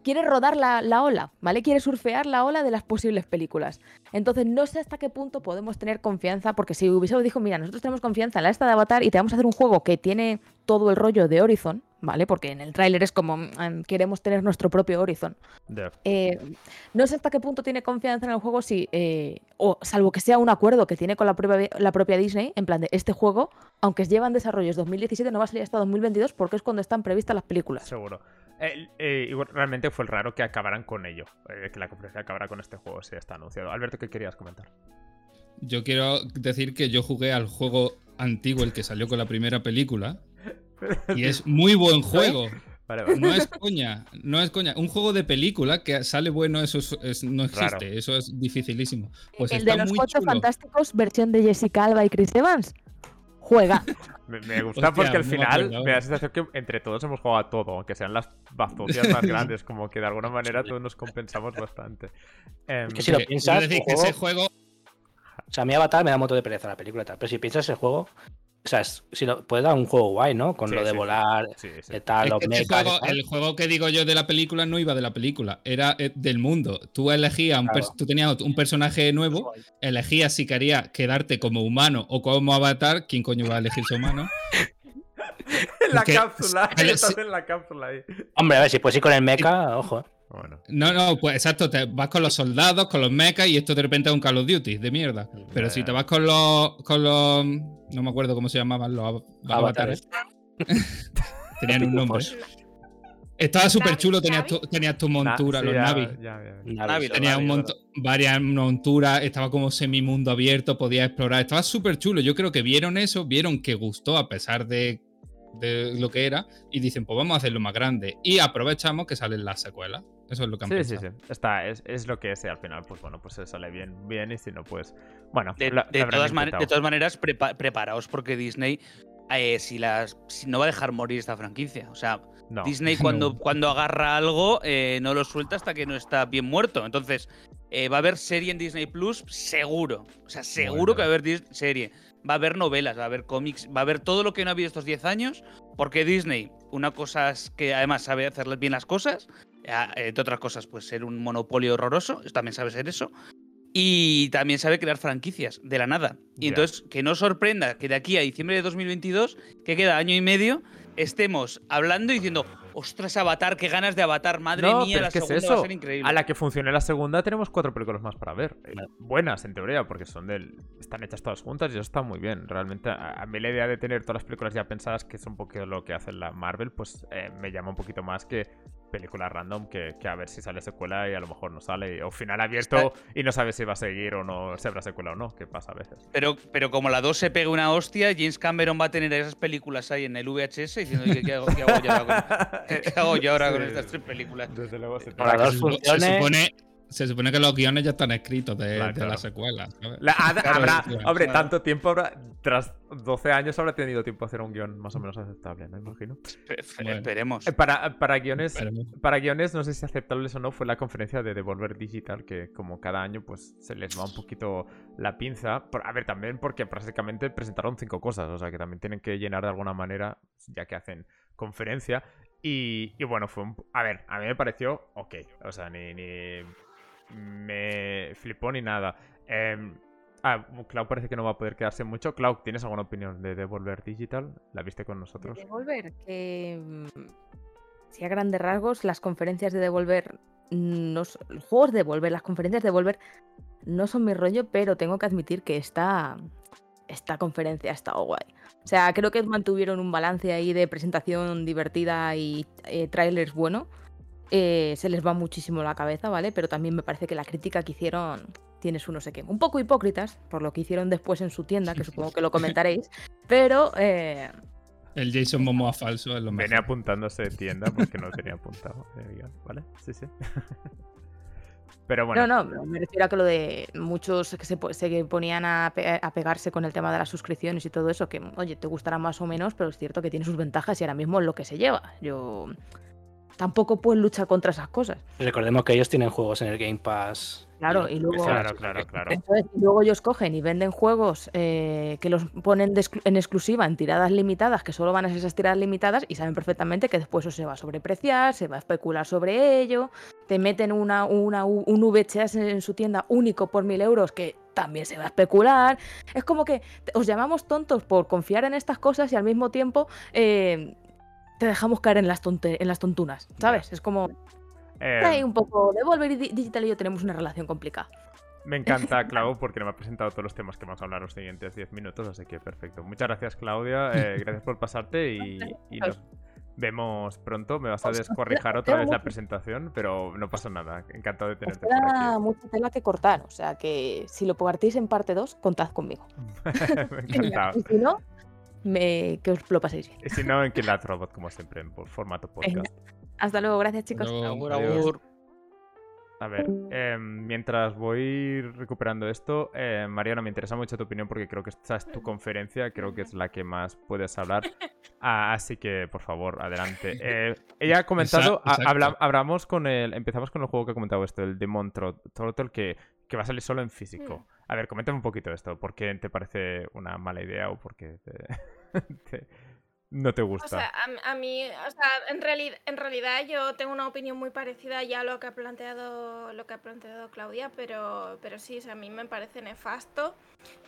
quiere, rodar la, la ola, ¿vale? Quiere surfear la ola de las posibles películas. Entonces, no sé hasta qué punto podemos tener confianza, porque si Ubisoft dijo, mira, nosotros tenemos confianza en la esta de Avatar y te vamos a hacer un juego que tiene todo el rollo de Horizon, ¿vale? Porque en el tráiler es como, mm, queremos tener nuestro propio Horizon. Eh, no sé hasta qué punto tiene confianza en el juego, si, eh, o salvo que sea un acuerdo que tiene con la propia, la propia Disney, en plan de este juego, aunque lleva en desarrollo es 2017, no va a salir hasta 2022 porque es cuando están previstas las películas. Seguro. Eh, eh, igual, realmente fue raro que acabaran con ello. eh, que la conferencia acabara con este juego, si está anunciado. Alberto, ¿qué querías comentar? Yo quiero decir que yo jugué al juego antiguo, el que salió con la primera película, y es muy buen juego. Vale, vale. No es coña, no es coña. Un juego de película que sale bueno, eso es- es- no existe, Raro. eso es dificilísimo. Pues el está de los muy cuatro chulo. fantásticos, versión de Jessica Alba y Chris Evans, juega. Me, me gusta Hostia, porque al me final me da la sensación que entre todos hemos jugado a todo, aunque sean las bazocias más grandes, como que de alguna manera todos nos compensamos bastante. Em, Es que si lo piensas, decir el que ese juego- juego O sea, a mí Avatar me da un montón de pereza la película y tal. Pero si piensas el juego, o sea, es- si lo, puede dar un juego guay, ¿no? Con Sí, lo de sí, sí. volar, sí, sí. de tal, Es los que mechas juego- tal. el juego que digo yo de la película no iba de la película, era eh, del mundo. Tú elegías, un Claro. pers- tú tenías un personaje nuevo, elegías si querías quedarte como humano o como avatar. ¿Quién coño va a elegirse humano? en la porque- cápsula, estás en la cápsula ahí. Hombre, a ver, si puedes ir con el mecha, ojo. Bueno, No, no, pues exacto, te vas con los soldados, con los mechas y esto de repente es un Call of Duty de mierda. Pero si te vas con los, con los, no me acuerdo cómo se llamaban los, av- los avatares, tenían un nombre. Pitufos. Estaba súper chulo, tenías tu, tenías tu na- montura, sí, los ya- navis. ya, ya, ya. Navi, Navi, sí. Tenía un varias monturas, estaba como semi-mundo abierto, podías explorar, estaba súper chulo. Yo creo que vieron eso, vieron que gustó a pesar de, de lo que era, y dicen, pues vamos a hacerlo más grande. Y aprovechamos que salen las secuelas. Eso es lo que han Sí, sí, pensado. sí. Está, es, es lo que es y al final, pues bueno, pues se sale bien, bien y si no, pues. Bueno, De, la- de la habrán todas, man- de todas maneras, prepa- preparaos porque Disney eh, si las, si no va a dejar morir esta franquicia. O sea, No. Disney cuando, No. cuando agarra algo eh, no lo suelta hasta que no está bien muerto. Entonces, eh, va a haber serie en Disney Plus, seguro. O sea, seguro Bueno. que va a haber dis- serie. Va a haber novelas, va a haber cómics, va a haber todo lo que no ha habido estos 10 años. Porque Disney, una cosa es que además sabe hacer bien las cosas. Entre otras cosas, pues ser un monopolio horroroso. También sabe ser eso. Y también sabe crear franquicias de la nada. Y entonces, que no sorprenda que de aquí a diciembre de 2022, que queda año y medio, estemos hablando y diciendo, Ostras, Avatar, qué ganas de Avatar, madre No, mía, la es segunda va a ser increíble. A la que funcione la segunda tenemos cuatro películas más para ver. Eh. Buenas, en teoría, porque son del... están hechas todas juntas y eso está muy bien. Realmente, a, a mí la idea de tener todas las películas ya pensadas, que es un poco lo que hace la Marvel, pues eh, me llama un poquito más que películas random, que, que a ver si sale secuela y a lo mejor no sale. O final abierto y no sabes si va a seguir o no, si habrá secuela o no, que pasa a veces. Pero, pero como la 2 se pegue una hostia, James Cameron va a tener esas películas ahí en el VHS diciendo ¿qué, qué hago, qué hago yo ahora con, qué hago yo ahora con Sí. estas tres películas? Desde luego se Para Se, supone, se supone que los guiones ya están escritos de, Claro, de claro. la secuela. ¿sabes? La- ha- Claro, habrá, claro, hombre, claro. tanto tiempo habrá. Tras 12 años habrá tenido tiempo a hacer un guion más o menos aceptable, ¿no? Imagino. Bueno. Esperemos. Eh, Para, para guiones. Para guiones, no sé si aceptables o no, fue la conferencia de Devolver Digital, que como cada año, pues se les va un poquito la pinza. Por- a ver, también porque prácticamente presentaron cinco cosas, o sea que también tienen que llenar de alguna manera, ya que hacen conferencia. Y, y bueno, fue un... A ver, a mí me pareció ok, o sea, ni, ni me flipó ni nada. Em, ah, Cloud parece que no va a poder quedarse mucho. Cloud, ¿tienes alguna opinión de Devolver Digital? ¿La viste con nosotros? Devolver, que mm, si a grandes rasgos, las conferencias de Devolver, no, los juegos de Devolver, las conferencias de Devolver no son mi rollo, pero tengo que admitir que esta, esta conferencia ha estado guay. O sea, creo que mantuvieron un balance ahí de presentación divertida y eh, trailers bueno. Eh, se les va muchísimo la cabeza, ¿vale? Pero también me parece que la crítica que hicieron tiene su no sé qué. Un poco hipócritas por lo que hicieron después en su tienda, que supongo que lo comentaréis. Pero eh, El Jason Momoa falso es lo Venía mejor. apuntándose tienda porque no tenía apuntado. guion, ¿Vale? Sí, sí. Pero bueno. No, no, me refiero a que lo de muchos que se, se ponían a, pe- a pegarse con el tema de las suscripciones y todo eso, que oye, te gustará más o menos, pero es cierto que tiene sus ventajas y ahora mismo es lo que se lleva. Yo tampoco puedes luchar contra esas cosas. Recordemos que ellos tienen juegos en el Game Pass. Claro, y luego- Claro, claro, claro. Entonces, y luego ellos cogen y venden juegos eh, que los ponen de en exclusiva en tiradas limitadas, que solo van a ser esas tiradas limitadas, y saben perfectamente que después eso se va a sobrepreciar, se va a especular sobre ello, te meten una, una, un VHS en su tienda único por mil euros que también se va a especular. Es como que os llamamos tontos por confiar en estas cosas y al mismo tiempo eh, te dejamos caer en las, tonte- en las tontunas, ¿sabes? Es como... Eh, Hay un poco de Volver y Di- Digital y yo tenemos una relación complicada. me encanta Clau porque me ha presentado todos los temas que vamos a hablar los siguientes 10 minutos, así que perfecto. Muchas gracias, Claudia. eh, gracias por pasarte y, y nos vemos pronto. Me vas a descorrijar otra vez la presentación, pero no pasa nada. Encantado de tenerte por queda aquí. mucha tela que cortar, o sea que si lo partís en parte 2, contad conmigo. me encantado. Y si no, me- que os lo paséis bien. Y si no, en Killat Robot, como siempre, en formato podcast. Hasta luego, gracias chicos. Agur, agur. A ver, em, mientras voy recuperando esto, eh, Mariana, me interesa mucho tu opinión porque creo que esta es tu conferencia, creo que es la que más puedes hablar. Ah, así que, por favor, adelante. Eh, ella ha comentado, Exacto, ha- exacto. hablamos con el, empezamos con el juego que ha comentado esto, el Demon Tro- Turtle, que, que va a salir solo en físico. A ver, coméntame un poquito esto, ¿por qué te parece una mala idea o por qué te- te- no te O gusta? sea, a, a mí, o sea, en, reali- en realidad yo tengo una opinión muy parecida ya a lo que ha planteado, lo que ha planteado Claudia, pero, pero sí, o sea, a mí me parece nefasto,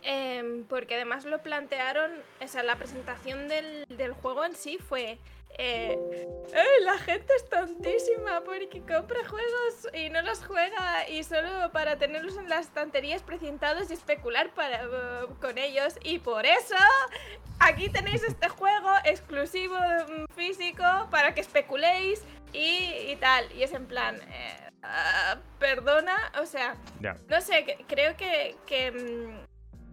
em, porque además lo plantearon, o sea, la presentación del, del juego en sí fue... eh, "Eh, la gente es tontísima porque compra juegos y no los juega y solo para tenerlos en las estanterías precintados y especular para, eh, con ellos y por eso aquí tenéis este juego exclusivo mm, físico para que especuléis y, y tal. Y es en plan, eh, ah, perdona, o sea, no sé, creo que, que, mm,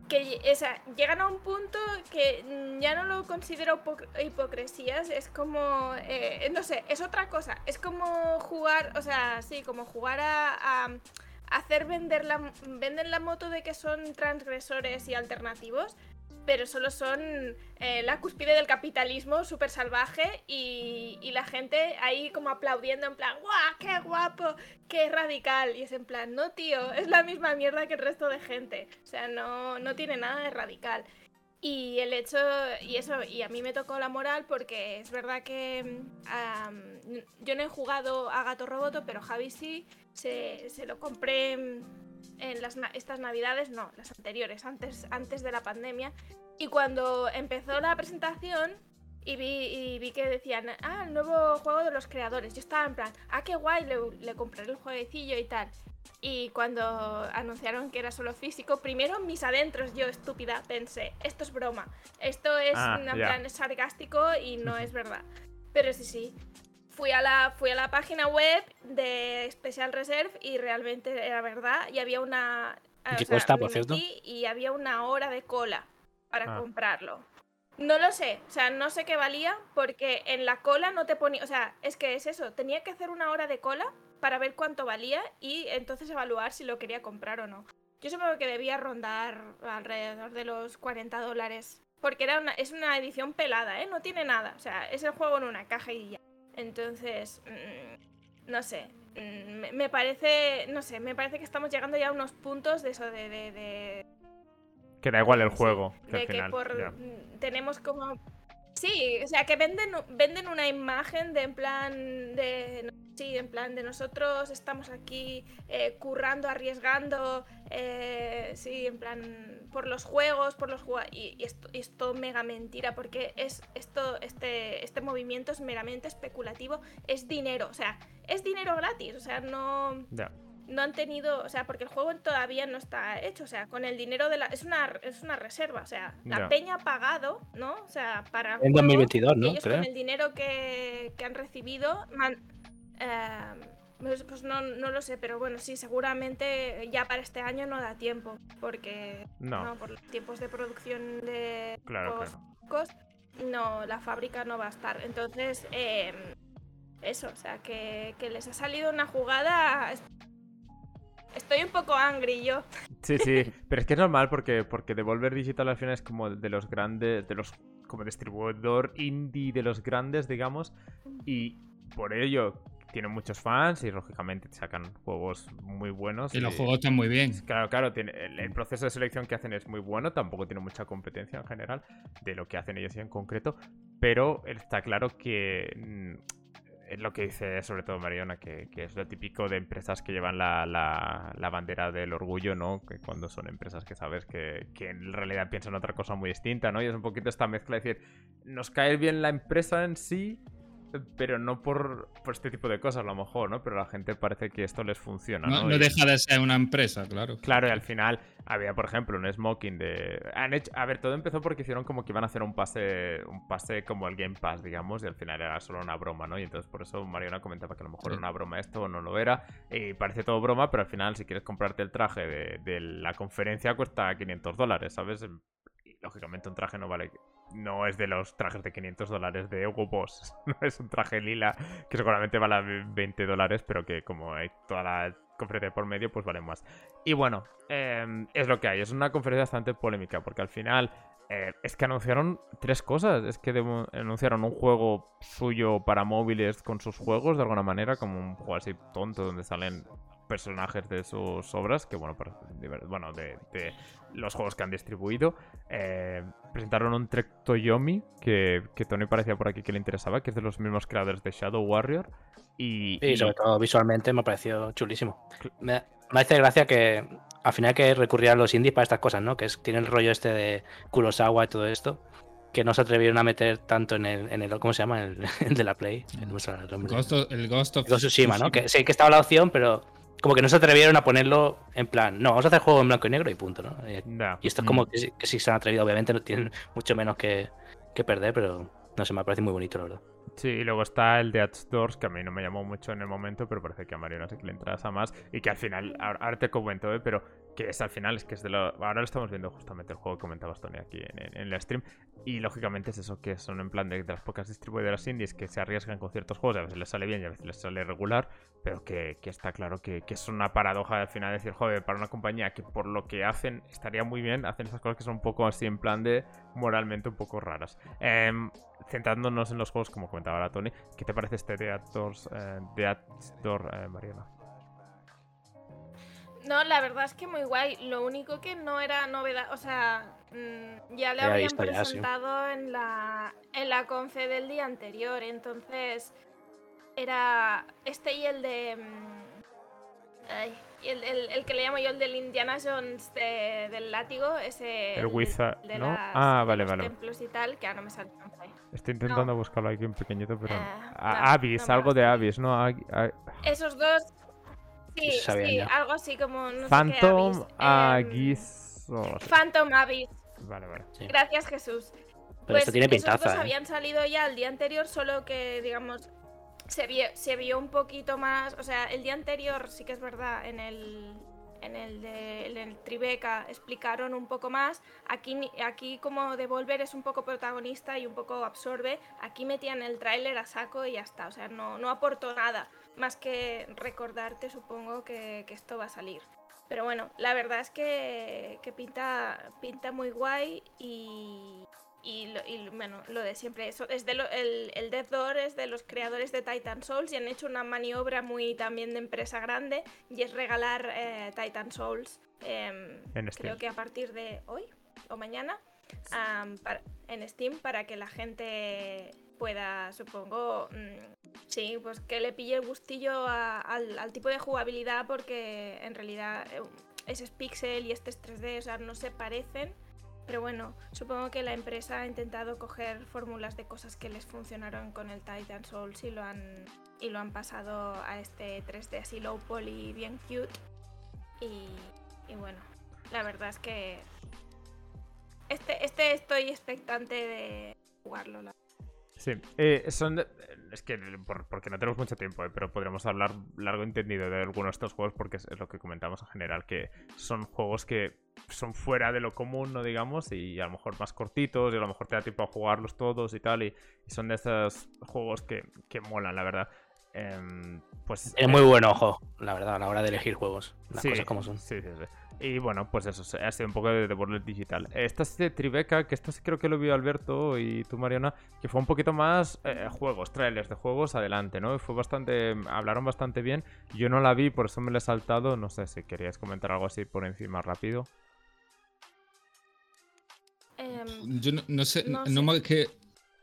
que, o sea, llegan a un punto que ya no lo considero hipo- hipocresías, es como, eh, no sé, es otra cosa, es como jugar, o sea, sí, como jugar a... a hacer vender la, venden la moto de que son transgresores y alternativos, pero solo son eh, la cúspide del capitalismo súper salvaje y, y la gente ahí como aplaudiendo en plan, ¡guau! ¡Qué guapo! ¡Qué radical! Y es en plan, no tío, es la misma mierda que el resto de gente. O sea, no, no tiene nada de radical. Y el hecho, y eso, y a mí me tocó la moral porque es verdad que am, yo no he jugado a Gato Roboto, pero Javi sí, se, se lo compré en las, estas navidades, no, las anteriores, antes, antes de la pandemia. Y cuando empezó la presentación y vi, y vi que decían, ah, el nuevo juego de los creadores. Yo estaba en plan, ah, qué guay, le, le compraré el jueguecillo y tal. Y cuando anunciaron que era solo físico, primero mis adentros, yo estúpida, pensé, esto es broma. Esto es Ah, en plan es sarcástico y no es verdad. Pero sí, sí. Fui a, la, fui a la página web de Special Reserve y realmente era verdad. Y había una. ¿Y o qué sea, cuesta, me por cierto? metí Y había una hora de cola para Ah. comprarlo. No lo sé, o sea, no sé qué valía porque en la cola no te ponía, o sea, es que es eso, tenía que hacer una hora de cola para ver cuánto valía y entonces evaluar si lo quería comprar o no. Yo supongo que debía rondar alrededor de los 40 dólares porque era una, es una edición pelada, ¿eh? No tiene nada, o sea, es el juego en una caja y ya. Entonces, mm, no sé, mm, me, me parece, no sé, me parece que estamos llegando ya a unos puntos de eso, de- de- de, Que da igual el Sí, juego. que de al que por tenemos como sí o sea que venden venden una imagen de en plan de sí en plan de nosotros estamos aquí eh, currando arriesgando eh, sí en plan por los juegos por los juegos y, esto y es todo mega mentira porque es esto este este movimiento es meramente especulativo es dinero o sea es dinero gratis o sea no. No han tenido, o sea, porque el juego todavía no está hecho, o sea, con el dinero de la es una es una reserva, o sea, la Ya. peña ha pagado, ¿no? O sea, para el En juego, 2022, y ¿no? ellos Creo. con el dinero que, que han recibido man- eh, pues, pues no, no lo sé, pero bueno, sí, seguramente ya para este año no da tiempo, porque No. no, por los tiempos de producción de Claro, claro. no, la fábrica no va a estar. Entonces, eh, eso, o sea, que, que les ha salido una jugada. Es- Estoy un poco angry yo. Sí, sí, pero es que es normal porque, porque Devolver Digital al final es como de los grandes, de los como distribuidor indie de los grandes, digamos, y por ello tienen muchos fans y lógicamente sacan juegos muy buenos. Y los juegos están muy bien. Claro, claro, tiene, el, el proceso de selección que hacen es muy bueno, tampoco tiene mucha competencia en general de lo que hacen ellos en concreto, pero está claro que mm, es lo que dice sobre todo Mariona, que, que es lo típico de empresas que llevan la, la- la bandera del orgullo, ¿no? Que cuando son empresas que sabes que, que en realidad piensan otra cosa muy distinta, ¿no? Y es un poquito esta mezcla de decir, nos cae bien la empresa en sí, pero no por, por este tipo de cosas a lo mejor, ¿no? Pero a la gente parece que esto les funciona, ¿no? No, no Y- deja de ser una empresa, claro. Claro, y al final había, por ejemplo, un smoking de. Han hecho... A ver, todo empezó porque hicieron como que iban a hacer un pase. Un pase como el Game Pass, digamos, y al final era solo una broma, ¿no? Y entonces por eso Mariana comentaba que a lo mejor Sí. era una broma esto o no lo era. Y parece todo broma, pero al final, si quieres comprarte el traje de, de la conferencia, cuesta 500 dólares, ¿sabes? Lógicamente un traje no vale. No es de los trajes de 500 dólares de Hugo Boss. No es un traje lila que seguramente vale 20 dólares, pero que como hay toda la conferencia por medio, pues vale más. Y bueno, eh, es lo que hay. Es una conferencia bastante polémica porque al final eh, es que anunciaron tres cosas. Es que anunciaron un juego suyo para móviles con sus juegos de alguna manera, como un juego así tonto donde salen personajes de sus obras, que bueno, bueno de, de los juegos que han distribuido. Eh, presentaron un Trek Toyomi que, que Tony parecía por aquí que le interesaba, que es de los mismos creadores de Shadow Warrior. Y, Sí, y- sobre todo visualmente me pareció chulísimo. Cl- Me, me hace gracia que al final hay que recurrir a los indies para estas cosas, ¿no? Que es, tiene el rollo este de Kurosawa y todo esto, que no se atrevieron a meter tanto en el, en el ¿cómo se llama? El, el de la Play. El. Ghost of- el Ghost of Ghost of Tsushima, ¿no? Que sí que estaba la opción, pero como que no se atrevieron a ponerlo en plan, no, vamos a hacer juego en blanco y negro y punto, ¿no? Y, esto es como que, sí se han atrevido, obviamente no tienen mucho menos que, que perder, pero no sé, me parece muy bonito, la verdad. Sí, y luego está el de Edge Doors, que a mí no me llamó mucho en el momento, pero parece que a Mariano sí que le interesa más. Y que al final, ahora te comento, ¿eh? pero que es al final, es que es de lo. Ahora lo estamos viendo justamente el juego que comentabas Tony aquí en, en- el stream. Y lógicamente es eso que son en plan de, las pocas distribuidoras indies que se arriesgan con ciertos juegos, a veces les sale bien y a veces les sale regular, pero que, está claro que, es una paradoja al final decir, joder, para una compañía que por lo que hacen estaría muy bien, hacen esas cosas que son un poco así en plan de moralmente un poco raras. Em, centrándonos en los juegos, como comentaba ahora Tony, ¿qué te parece este de Actors, eh, eh, Mariana? No, la verdad es que muy guay. Lo único que no era novedad, o sea, mm, ya le habían visto ya, sí. presentado en la en la confe del día anterior, entonces era este y el de mm, Ay, y el, el- el que le llamo yo el del Indiana Jones de- del látigo, ese. El Wizard, de ¿no? las- Ah, de vale, los vale. templos y tal, que ahora no me sale. Estoy intentando buscarlo aquí en pequeñito, pero. Eh, Ah, no, Abyss, no me algo de. Abyss, ¿no? Esos dos. Sí, algo así como. No Phantom sé qué Abyss, em, Abyss. Phantom Abyss. Vale, vale. Sí. Gracias, Jesús. Pero esto tiene Pues esos dos pintaza, ¿eh? habían salido ya el día anterior, solo que, digamos, se vio, se vio un poquito más. O sea, el día anterior sí que es verdad, en el. En el de en el Tribeca explicaron un poco más. Aquí, ni- aquí como Devolver es un poco protagonista y un poco absorbe, aquí metían el tráiler a saco y ya está. O sea, no, no aportó nada. Más que recordarte, supongo, que, que esto va a salir. Pero bueno, la verdad es que, que pinta, pinta muy guay y, y, lo, y, bueno, lo de siempre. Eso es de lo- el, el Death Door es de los creadores de Titan Souls y han hecho una maniobra muy también de empresa grande y es regalar eh, Titan Souls. em, En creo que a partir de hoy o mañana para- en Steam para que la gente pueda, supongo, mm, sí, pues que le pille el gustillo al, tipo de jugabilidad porque en realidad eh, ese es pixel y este es 3D, o sea, no se parecen. Pero bueno, supongo que la empresa ha intentado coger fórmulas de cosas que les funcionaron con el Titan Souls y lo han, y lo han pasado a este 3D así low poly, bien cute. Y, y bueno, la verdad es que este, este estoy expectante de jugarlo. Sí, eh, son. Es que por- porque no tenemos mucho tiempo, eh, pero podríamos hablar largo entendido de algunos de estos juegos porque es, es lo que comentamos en general, que son juegos que son fuera de lo común, no digamos, y a lo mejor más cortitos y a lo mejor te da tiempo a jugarlos todos y tal, y, y son de esos juegos que, que molan, la verdad. Em, pues Es muy buen ojo, la verdad, a la hora de elegir juegos. Las Sí, cosas como son. Sí, sí, sí. Y bueno, pues eso, ha sido un poco de Devolver Digital. Esta es de Tribeca, que esta sí creo que lo vio Alberto y tú, Mariana, que fue un poquito más eh, juegos, trailers de juegos adelante, ¿no? Fue bastante. Hablaron bastante bien. Yo no la vi, por eso me la he saltado. No sé si queríais comentar algo así por encima rápido. Em, Yo no, no sé, No no sé. me- que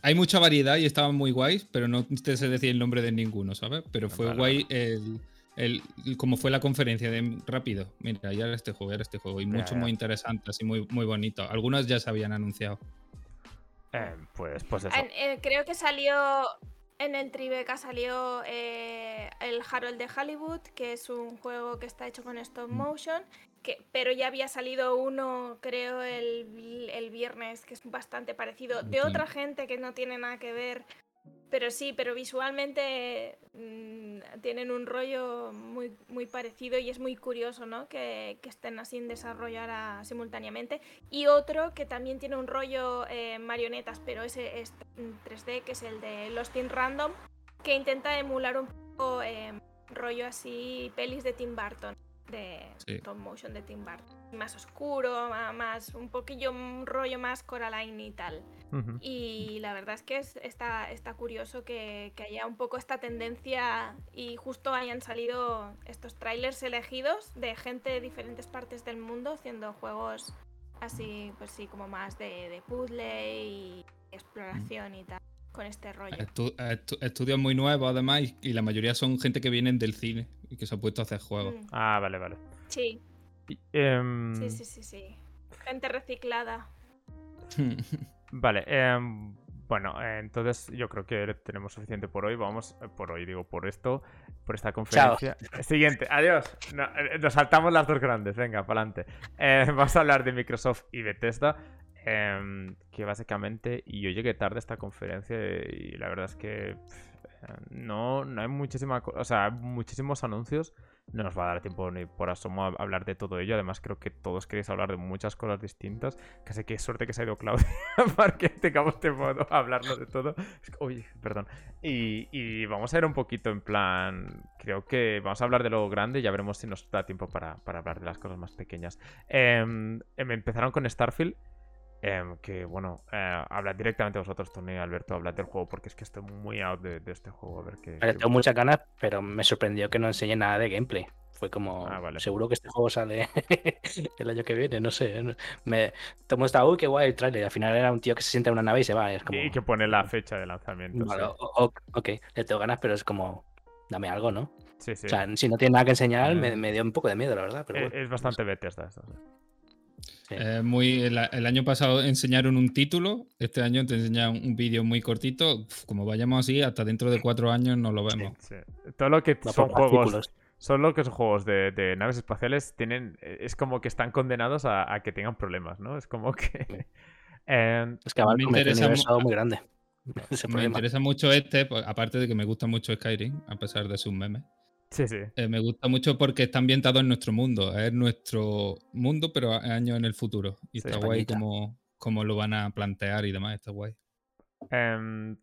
hay mucha variedad y estaban muy guays, pero no te sé decir el nombre de ninguno, ¿sabes? Pero fue Vale, guay el, el- como fue la conferencia de rápido. Mira, ya era este juego, ya era este juego. Y mucho muy interesantes y muy, muy bonito. Algunos ya se habían anunciado. Eh, pues, pues eso. en- eh, creo que salió en el Tribeca salió eh, el Harold de Hollywood, que es un juego que está hecho con stop motion, que, pero ya había salido uno, creo, el, el viernes, que es bastante parecido, de Ujú. otra gente que no tiene nada que ver. Pero sí, pero visualmente mm, tienen un rollo muy, muy parecido y es muy curioso, ¿no? Que, que estén así en desarrollo ahora simultáneamente. Y otro que también tiene un rollo eh, marionetas, pero ese es en 3D, que es el de Lost in Random, que intenta emular un poco eh, rollo así, pelis de Tim Burton, de Sí. stop motion de Tim Burton. Más oscuro, más, un poquillo un rollo más Coraline y tal. Y la verdad es que es- está, está curioso que, que haya un poco esta tendencia y justo hayan salido estos trailers elegidos de gente de diferentes partes del mundo haciendo juegos así, pues sí, como más de, de puzzle y exploración y tal, con este rollo. Estu- estu- estudios muy nuevos, además, y la mayoría son gente que vienen del cine y que se ha puesto a hacer juegos. Mm, Ah, vale, vale. Sí, Y, em, sí, sí, sí, sí. Gente reciclada. Vale, em, bueno, eh, entonces yo creo que tenemos suficiente por hoy. Vamos, eh, por hoy digo, por esto, por esta conferencia. Siguiente, adiós. No, eh, nos saltamos las dos grandes, venga, para adelante. vamos a hablar de Microsoft y Bethesda. em, que básicamente, y yo llegué tarde a esta conferencia y la verdad es que eh, no, no hay muchísima, o sea, muchísimos anuncios. No nos va a dar tiempo ni por asomo a hablar de todo ello. Además, creo que todos queréis hablar de muchas cosas distintas. Casi que suerte que se ha ido Claudia para que tengamos tiempo de hablarlo de todo. Uy, perdón. Y, vamos a ir un poquito en plan. Creo que vamos a hablar de lo grande y ya veremos si nos da tiempo para, para hablar de las cosas más pequeñas. Em, em, empezaron con Starfield. Em, que bueno, eh, hablad directamente vosotros, Tony y Alberto, hablad del juego porque es que estoy muy out de, de este juego. A ver qué. Vale, qué- tengo muchas ganas, pero me sorprendió que no enseñe nada de gameplay. Fue como, Ah, vale. seguro que este juego sale el año que viene, no sé. no- Me, mundo estaba, uy, qué guay el trailer. Al final era un tío que se sienta en una nave y se va. Es como, Y que pone la fecha de lanzamiento. vale, sí. o- ok, le tengo ganas, pero es como, dame algo, ¿no? Sí, sí. O sea, si no tiene nada que enseñar, Eh. me, me dio un poco de miedo, la verdad. Pero Eh, bueno, es bastante Bethesda esto. sí. Sí. Eh, muy, el, el año pasado enseñaron un título, este año te enseñan un vídeo muy cortito. Uf, como vayamos así, hasta dentro de cuatro años no lo vemos. Sí. Todo lo que son juegos. Son lo que son juegos de, de naves espaciales tienen. eh, Es como que están condenados a, a que tengan problemas, ¿no? Es como que. Em, Es que abarca me un interesa muy grande. Me problema. interesa mucho este, pues, aparte de que me gusta mucho Skyrim, a pesar de sus memes. Sí, sí. Eh, me gusta mucho porque está ambientado en nuestro mundo. Es nuestro mundo, pero años en el futuro. Y Sí, está guay como, como lo van a plantear y demás. Está guay. Em,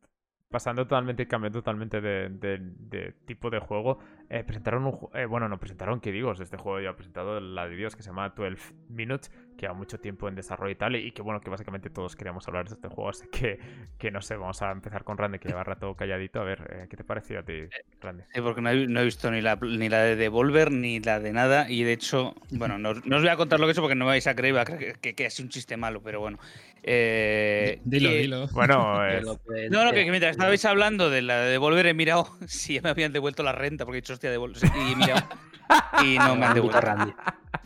pasando totalmente y cambiando totalmente de, de- de tipo de juego, eh, presentaron un eh, bueno, no presentaron, ¿qué digo? Este juego ya ha presentado la de Dios que se llama 12 Minutes, lleva mucho tiempo en desarrollo y tal, y, que bueno, que básicamente todos queríamos hablar de este juego, así que, que no sé, vamos a empezar con Randy, que lleva rato calladito, a ver, eh, ¿qué te pareció a ti, Randy? Sí, porque no he, no he visto ni la, ni la de Devolver ni la de nada. Y de hecho, bueno, no, os- no os voy a contar lo que he hecho porque no me vais a creer, va a creer que, que, que sido un chiste malo, pero bueno. Eh, Dilo, y- dilo. Bueno, es- que- No, no, que, que mientras estabais hablando de la de Devolver he mirado si ya me habían devuelto la renta, porque he dicho, hostia, Devolver. Y he mirado. Y no me han devuelto.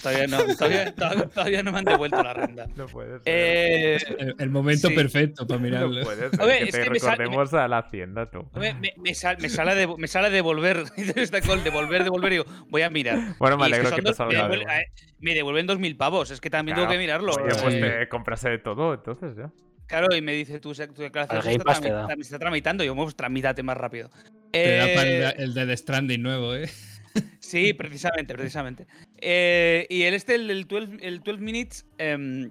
Todavía no, todavía, todavía- todavía no me han devuelto la renta. no puede ser. Eh, El, el momento sí. perfecto para no mirarlo. puede ser, Oye, que es te que me sal- recordemos a la hacienda, tú. me, me, me sal- me sale de, me sale devolver. Devolver, devolver. Y digo, voy a mirar. Bueno, me Y es alegro son que te dos- salga me, de- devuelve- eh, me devuelven 2.000 pavos. Es que también Claro. tengo que mirarlo. Oye, pues Sí. te comprase de todo, entonces ya. Claro, y me dice tu, tu declaración Game está, está tramitando. Y yo, pues tramítate más rápido. Te da para Eh, el, el de The Stranding nuevo, ¿eh? Sí, precisamente, precisamente. Eh, y el este, el, el 12, el 12 Minutes, em,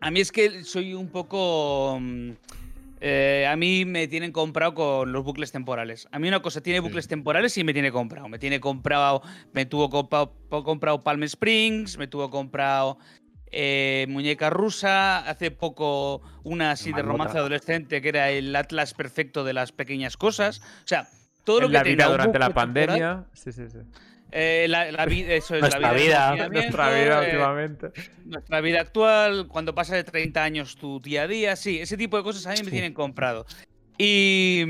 a mí es que soy un poco... mm, eh, a mí me tienen comprado con los bucles temporales. A mí una cosa tiene Sí. bucles temporales y me tiene comprado. Me tiene comprado, me tuvo comprado, comprado Palm Springs, me tuvo comprado eh, Muñeca Rusa, hace poco una así de romance adolescente que era el Atlas perfecto de las pequeñas cosas. O sea, todo lo En que la vida durante la pandemia. Sí, sí, sí. eh, la, la vi- eso es Nuestra la vida. Nuestra vida eh, últimamente. nuestra vida actual, cuando pasa de 30 años tu día a día, sí, ese tipo de cosas a mí me tienen comprado. Y,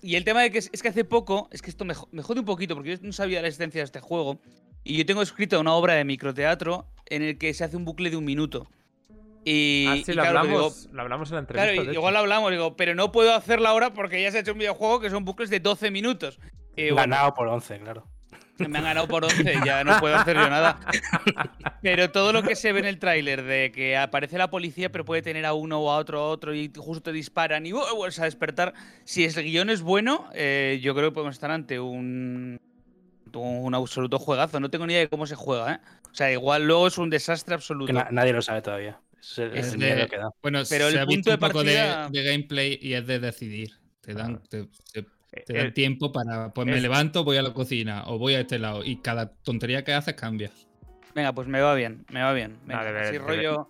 y el tema de que es, es que hace poco, es que esto me, jo- me jode un poquito porque yo no sabía la existencia de este juego. Y yo tengo escrito una obra de microteatro en el que se hace un bucle de un minuto. Y, Ah, sí, y lo claro, digo, hablamos, lo hablamos en la entrevista. Claro, igual hecho. hablamos, digo, pero no puedo hacerla ahora porque ya se ha hecho un videojuego que son bucles de 12 minutos. Y bueno, Ganado por 11, claro. me han ganado por 11, ya no puedo hacer yo nada. Pero todo lo que se ve en el tráiler de que aparece la policía, pero puede tener a uno o a otro a otro y justo te disparan y ¡uh! vuelves a despertar. Si el guion es bueno, eh, yo creo que podemos estar ante un, un absoluto juegazo. No tengo ni idea de cómo se juega, ¿eh? O sea, igual luego es un desastre absoluto. Que na- nadie lo sabe todavía. Es, el- Es es el de- miedo que da. Bueno, Pero se el ha visto punto de un poco de- partida- de, gameplay y es de decidir. Te dan, te, te- Eh, te dan eh, tiempo para. Pues me es- levanto, voy a la cocina o voy a este lado. Y cada tontería que haces cambia. Venga, pues me va bien, me va bien. Venga, debe- así debe- rollo.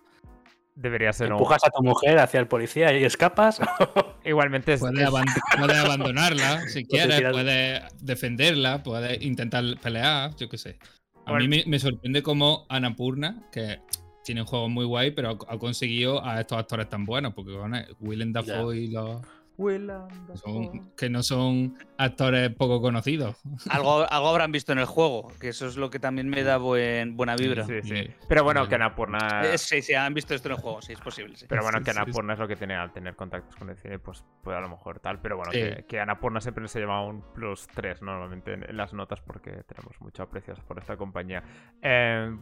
Debería ser un. Empujas a tu mujer hacia el policía y escapas. Igualmente es. Puedes, es- aban- puedes abandonarla si quieres, tiras- puedes defenderla, puedes intentar pelear, yo qué sé. A Bueno. mí me, me sorprende cómo Annapurna, que tiene juegos muy guay, pero ha, ha conseguido a estos actores tan buenos, porque bueno, Willem Dafoe y los. Willem son- Dafoe. que no son actores poco conocidos. Algo, algo habrán visto en el juego, que eso es lo que también me da buen, buena vibra. Sí, sí. Pero bueno, y- que Annapurna. Eh, sí, sí, han visto esto en el juego, sí, es posible. sí. Pero bueno, Sí, que sí, Annapurna es lo que tiene al tener contactos con el cine, pues puede a lo mejor tal. Pero bueno, Sí. que, que Annapurna siempre se lleva un plus 3 normalmente en, en las notas porque tenemos mucho aprecio por esta compañía. Eh,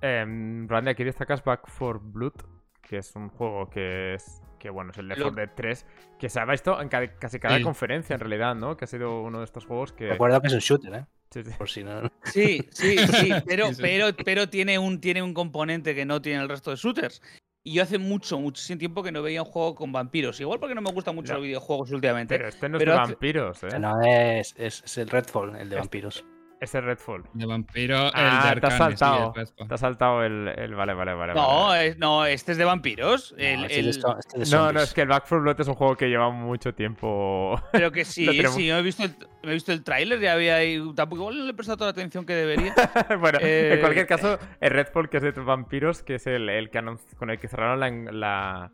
eh, Randy, aquí destacas Back for Blood, que es un juego que es. Que bueno, es el Left Lo- 4 Dead 3, que se ha visto en ca- casi cada Sí. conferencia en realidad, ¿no? Que ha sido uno de estos juegos que. Recuerda que es un shooter, ¿eh? Sí, sí. Por si no. Sí, sí, sí, pero, pero, pero tiene, un, tiene un componente que no tiene el resto de shooters. Y yo hace mucho, muchísimo tiempo que no veía un juego con vampiros. Igual porque no me gustan mucho No. los videojuegos últimamente. Pero este no es Pero de hace- vampiros, ¿eh? No, es, es, es el Redfall, el de vampiros. Ese es Redfall. De vampiro, el Ah, de te has sí, saltado. el. Te ha saltado el, el- Vale, vale, vale. no, vale. es- no, este es de vampiros. El, No, el- este de No, es que el Back 4 Blood es un juego que lleva mucho tiempo. Pero que sí, sí, yo he visto el, he visto el tráiler, ya había ahí. Tampoco le he prestado toda la atención que debería. bueno, Eh, en cualquier caso, el Redfall, que es de vampiros, que es el, el que con el que cerraron la, la,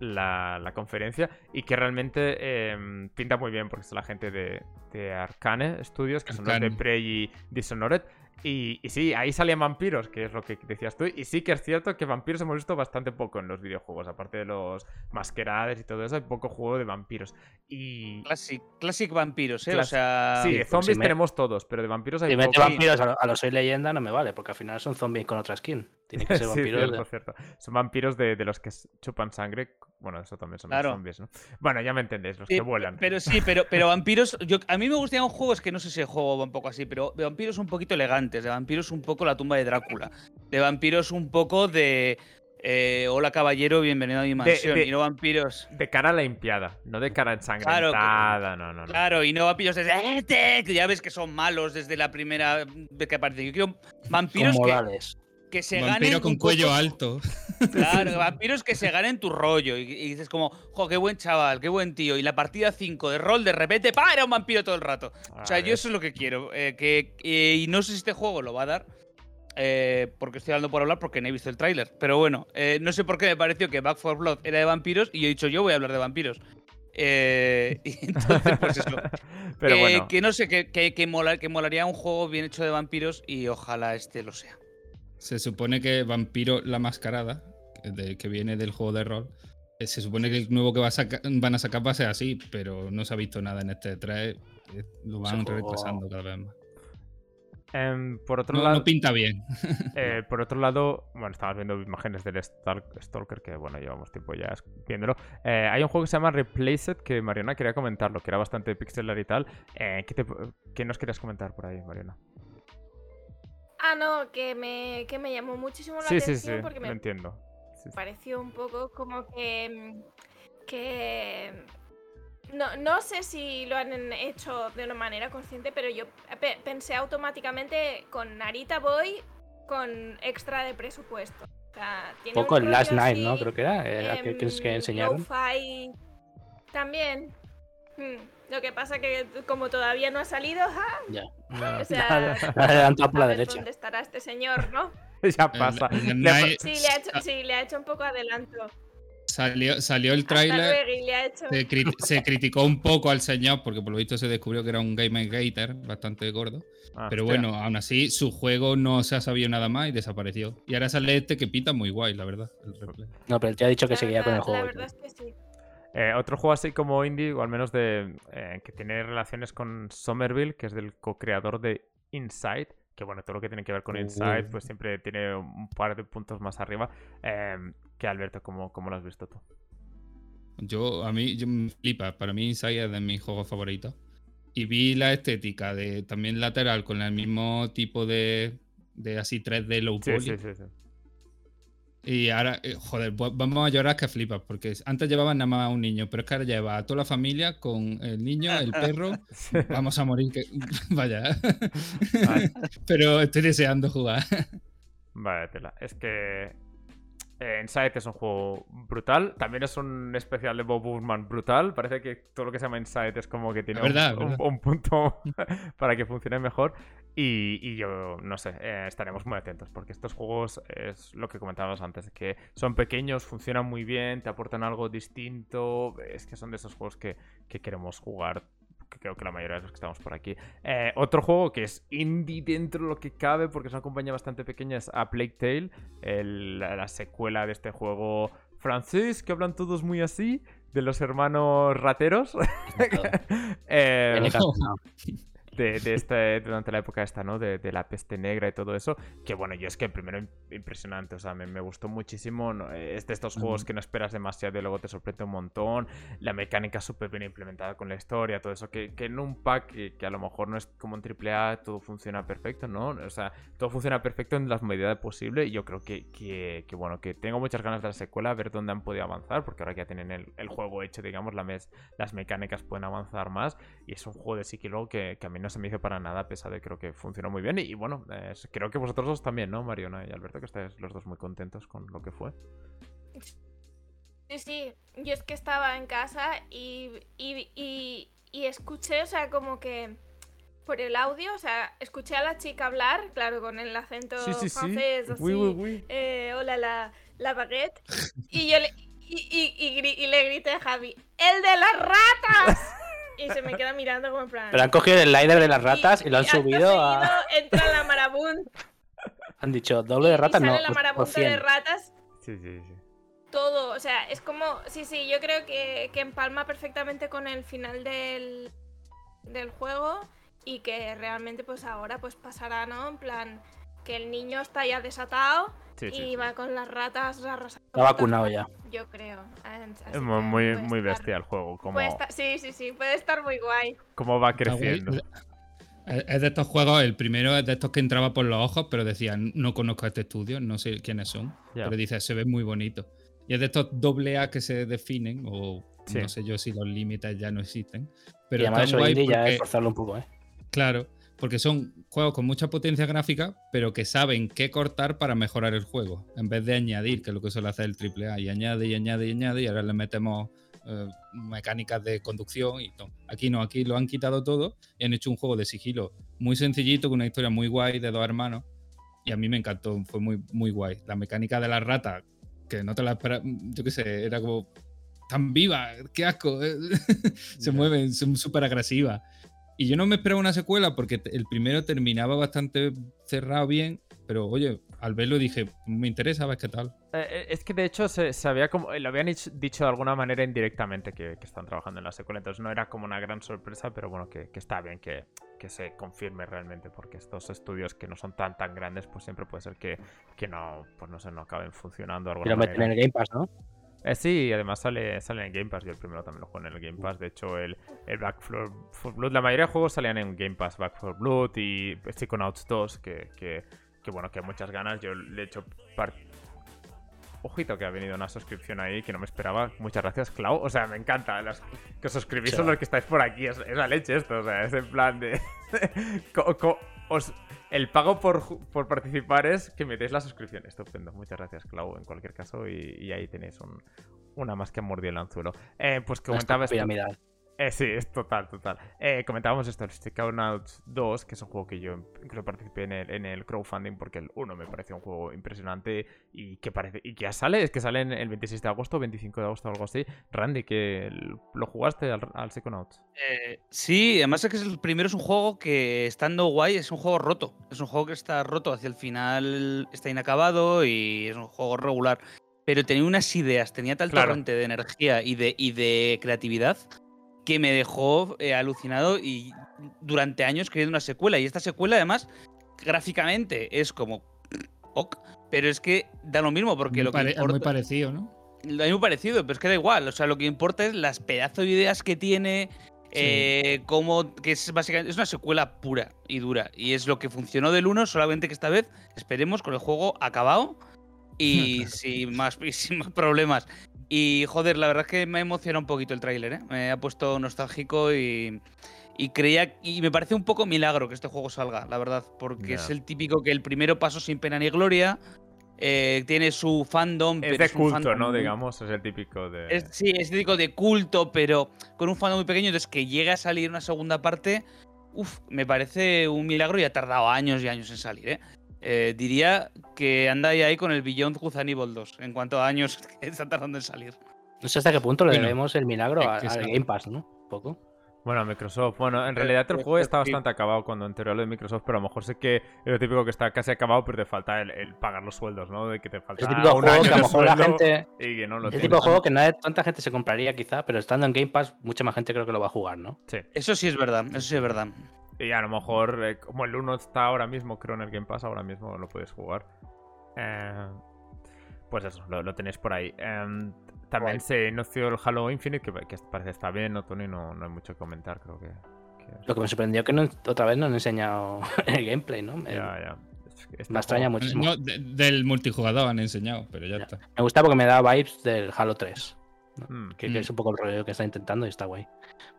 la, la conferencia y que realmente em, pinta muy bien porque es la gente de, de Arcane Studios, que son los de. Prey y Dishonored. Y, y sí, ahí salían vampiros, que es lo que decías tú. Y sí que es cierto que vampiros hemos visto bastante poco en los videojuegos. Aparte de los masquerades y todo eso, hay poco juego de vampiros. Y. Classic, classic vampiros, ¿eh? O sea. Sí, porque zombies si me- tenemos todos, pero de vampiros hay Si mete poco. vampiros a lo, a lo soy leyenda no me vale, porque al final son zombies con otra skin. Tiene que ser Sí, vampiros. cierto, de- cierto. Son vampiros de, de los que chupan sangre. Bueno, eso también son Claro. los zombies, ¿no? Bueno, ya me entendéis, los Sí, que vuelan. Pero sí, pero, pero vampiros. Yo, a mí me gustaban juegos que no sé si el juego va un poco así, pero de vampiros un poquito elegantes, de vampiros un poco la tumba de Drácula, de vampiros un poco de. eh, Hola caballero, bienvenido a mi mansión. de- Y no vampiros. De cara limpiada, no de cara ensangrentada, no, no, no. Claro, y no vampiros desde. "Eh, que Ya ves que son malos desde la primera vez que aparecen. Yo quiero vampiros Con que, modales. Que se Vampiro ganen. con cuello poco- alto. Claro, vampiros que se ganen tu rollo. Y, y dices como, jo, qué buen chaval, qué buen tío. Y la partida 5 de rol, de repente, ¡pa! Era un vampiro todo el rato. O sea, yo eso es lo que quiero. eh, que, eh, y no sé si este juego lo va a dar. eh, porque estoy hablando por hablar porque no he visto el tráiler. Pero bueno, eh, no sé por qué me pareció que Back 4 Blood era de vampiros y yo he dicho yo voy a hablar de vampiros. Eh, y entonces, pues eso. Pero que, bueno, que no sé, que, que, que mola- que molaría un juego bien hecho de vampiros y ojalá este lo sea. Se supone que Vampiro la Mascarada, que, de- que viene del juego de rol, eh, se supone que el nuevo que va a saca- van a sacar va a ser así, pero no se ha visto nada en este 3. Lo van retrasando cada vez más. em, por otro No, lado. no pinta bien. Eh, por otro lado, bueno, estamos viendo imágenes del Stal- Stalker, que bueno, llevamos tiempo ya viéndolo. Eh, hay un juego que se llama Replaced, que Mariona quería comentarlo, que era bastante pixelar y tal. Eh, ¿qué, te- qué nos querías comentar por ahí, Mariona? Ah, no, que me, que me llamó muchísimo la Sí, sí, atención sí, porque lo me entiendo. Sí, sí. pareció un poco como que. mm, que. No, no sé si lo han hecho de una manera consciente, pero yo pe- pensé automáticamente con Narita Boy con extra de presupuesto. O sea, Un tiene poco un el Last Night, ¿no? Creo que era. eh, que, que em, enseñaron. También. Hmm, Lo que pasa que como todavía no ha salido, ¡ja! Ya. O sea, Adelantado por la derecha. dónde estará este señor, ¿no? ya pasa. Night- Sí, le ha hecho, sí, le ha hecho un poco adelanto. Salió, salió el tráiler. luego y le ha hecho. Se, cri- se criticó un poco al señor porque por lo visto se descubrió que era un gamer gator bastante gordo. Ah, Pero hostia. bueno, aún así su juego no se ha sabido nada más y desapareció. Y ahora sale este que pinta muy guay, la verdad. el. No, pero él te ha dicho que La seguía con el juego. La verdad es que sí. Eh, otro juego así como indie, o al menos de eh, que tiene relaciones con Somerville, que es del co-creador de Inside. Que bueno, todo lo que tiene que ver con Inside, pues siempre tiene un par de puntos más arriba. Eh, que Alberto, ¿cómo, cómo lo has visto tú? Yo, a mí, yo me flipa. Para mí, Inside es de mis juegos favoritos. Y vi la estética de también lateral con el mismo tipo de, de así 3D low Sí, poly. sí, sí. sí. Y ahora, eh, joder, vamos a llorar que flipas, porque antes llevaban nada más a un niño, pero es que ahora lleva a toda la familia con el niño, el perro. Vamos a morir, que vaya. Vale. pero estoy deseando jugar. Vale, tela. Es que eh, Inside es un juego brutal. También es un especial de Bob Burman brutal. Parece que todo lo que se llama Inside es como que tiene Es verdad, un, es verdad. un- un punto para que funcione mejor. Y, y yo no sé, eh, estaremos muy atentos porque estos juegos es lo que comentábamos antes, que son pequeños, funcionan muy bien, te aportan algo distinto. Es que son de esos juegos que, que queremos jugar. Que creo que la mayoría de los que estamos por aquí. Eh, otro juego que es indie dentro de lo que cabe, porque es una compañía bastante pequeña, es A Plague Tale, el- la, la secuela de este juego francés, que hablan todos muy así, de los hermanos rateros. Eh. de, de este, durante la época esta, ¿no? De, de la peste negra y todo eso. Que bueno, yo es que primero im- impresionante, o sea, me, me gustó muchísimo. ¿no? Es de estos juegos que no esperas demasiado y luego te sorprende un montón. La mecánica súper bien implementada con la historia, todo eso. Que, que en un pack que, que a lo mejor no es como un AAA, todo funciona perfecto, ¿no? O sea, todo funciona perfecto en las medidas posible. Y yo creo que, que, que, bueno, que tengo muchas ganas de la secuela, a ver dónde han podido avanzar, porque ahora que ya tienen el, el juego hecho, digamos, la mes, las mecánicas pueden avanzar más. Y es un juego de Sekiro que, que a mí no se me hizo para nada pesado y creo que funcionó muy bien. Y, y bueno, eh, creo que vosotros dos también, ¿no, Mariona y Alberto? Que estáis los dos muy contentos con lo que fue. Sí, sí. Yo es que estaba en casa y, y, y, y escuché, o sea, como que por el audio, o sea, escuché a la chica hablar, claro, con el acento francés, así. Oui, oui, oui. eh, hola la, la baguette. Y yo le, Y, y- y y le grité a Javi, ¡el de las ratas! Y se me queda mirando como en plan. Pero han cogido el slider de las ratas y, lo han subido a. Entra la marabunta. Han dicho doble de y ratas, sale no. la marabunta de 100. ratas Sí, sí, sí. todo, o sea, es como, sí, sí, yo creo que, que empalma perfectamente con el final del, del juego y que realmente pues ahora pues pasará, ¿no? En plan, que el niño está ya desatado Sí, y sí. va con las ratas arrasando. Está vacunado ya. Yo creo. Así Es muy, muy, estar- bestia el juego. Estar- sí, sí, sí, puede estar muy guay. cómo va creciendo. Es de estos juegos, el primero es de estos que entraba por los ojos, pero decía, no conozco este estudio, no sé quiénes son. Ya. Pero dice, se ve muy bonito. Y es de estos doble A que se definen, o Sí. no sé yo si los límites ya no existen. Y Pero llamar están eso indie ya porque- es forzarlo un poco, ¿eh? Claro, porque son juegos con mucha potencia gráfica, pero que saben qué cortar para mejorar el juego, en vez de añadir, que es lo que suele hacer el AAA, y añade y añade y añade, y ahora le metemos eh, mecánicas de conducción y. Aquí no, aquí lo han quitado todo y han hecho un juego de sigilo muy sencillito, con una historia muy guay de dos hermanos, y a mí me encantó, fue muy, muy guay. La mecánica de la rata, que no te la esperas, yo qué sé, era como tan viva, qué asco, se mueven, son súper agresivas. Y yo no me esperaba una secuela porque el primero terminaba bastante cerrado bien, pero oye, al verlo dije, me interesa, a ver qué tal. Eh, eh, es que de hecho se, se había como, lo habían dicho, dicho de alguna manera indirectamente que, que están trabajando en la secuela, entonces no era como una gran sorpresa, pero bueno, que, que está bien que, que se confirme realmente, porque estos estudios que no son tan tan grandes, pues siempre puede ser que, que no, pues no sé, no acaben funcionando de alguna meten en el Game Pass, ¿no? Eh, sí, además sale, sale en Game Pass. Yo el primero también lo juego en el Game Pass. De hecho, el, el Back 4 Blood, la mayoría de juegos salían en Game Pass. Back 4 Blood y Psychonauts 2, que, que, que bueno, que muchas ganas. Yo le he hecho par- Ojito que ha venido una suscripción ahí que no me esperaba. Muchas gracias, Clau. O sea, me encanta. Los que os suscribís son los que estáis por aquí. Es, es la leche esto. O sea, es en plan de. co- co- os- el pago por, por participar es que metéis la suscripción. Estupendo. Muchas gracias, Clau, en cualquier caso. Y, y ahí tenéis un- una más que mordió el anzuelo. Eh, pues Una comentaba esto. Eh, sí, es total, total. Eh, comentábamos esto, el Psychonauts 2, que es un juego que yo incluso participé en el, en el crowdfunding porque el 1 me pareció un juego impresionante y que parece y que ya sale, es que sale en el 26 de agosto, 25 de agosto o algo así. Randy, que lo jugaste al, al Psychonauts. Eh, sí, además es que el primero es un juego que estando guay es un juego roto. Es un juego que está roto hacia el final, está inacabado y es un juego regular. Pero tenía unas ideas, tenía tal Claro. torrente de energía y de, y de creatividad que me dejó eh, alucinado y durante años queriendo una secuela. Y esta secuela, además, gráficamente es como. Ok, pero es que da lo mismo porque Muy lo que pare- es muy importa- parecido, ¿no? lo mismo parecido, pero es que da igual. O sea, lo que importa es las pedazos de ideas que tiene. eh, como que es básicamente es una secuela pura y dura. Y es lo que funcionó del 1, solamente que esta vez esperemos con el juego acabado y sin más, y sin más problemas. Y joder, la verdad es que me ha emocionado un poquito el tráiler, ¿eh? Me ha puesto nostálgico y, y creía. Y me parece un poco milagro que este juego salga, la verdad. Porque es el típico que el primero paso sin pena ni gloria. eh, tiene su fandom. Es pero de culto, fandom ¿no? Digamos, es el típico de... es- sí, es típico de culto, pero con un fandom muy pequeño. Entonces, que llegue a salir una segunda parte, uf, me parece un milagro y ha tardado años y años en salir, ¿eh? Eh, diría que anda ahí, ahí con el Beyond Good and Evil 2, en cuanto a años que está tardando en salir. No sé hasta qué punto le Bueno, debemos el milagro al Game Pass, ¿no? Un poco. Bueno, Microsoft. Bueno, en realidad el juego está sí. bastante acabado cuando en teoría lo de Microsoft, pero a lo mejor sé que es lo típico que está casi acabado, pero te falta el, el pagar los sueldos, ¿no? De que te falta Es el típico un juego año que a lo mejor la gente. y que no lo Es el de juego que no tanta gente se compraría, quizá, pero estando en Game Pass, mucha más gente creo que lo va a jugar, ¿no? Sí. Eso sí es verdad, eso sí es verdad. Y a lo mejor, eh, como el 1 está ahora mismo, creo en el Game Pass, ahora mismo lo puedes jugar. Eh, pues eso, lo, lo tenéis por ahí. Em, también Guay. se anunció el Halo Infinite, que, que parece está bien, ¿no, Tony? No, no hay mucho que comentar, creo que. que- Lo que me sorprendió que no, otra vez no han enseñado el gameplay, ¿no? Me, Ya, ya. Es que este me extraña juego- muchísimo. No, de- del multijugador han enseñado, pero ya Ya. está. Me gusta porque me da vibes del Halo 3, Mm. que, que es un poco el rollo que está intentando y está guay.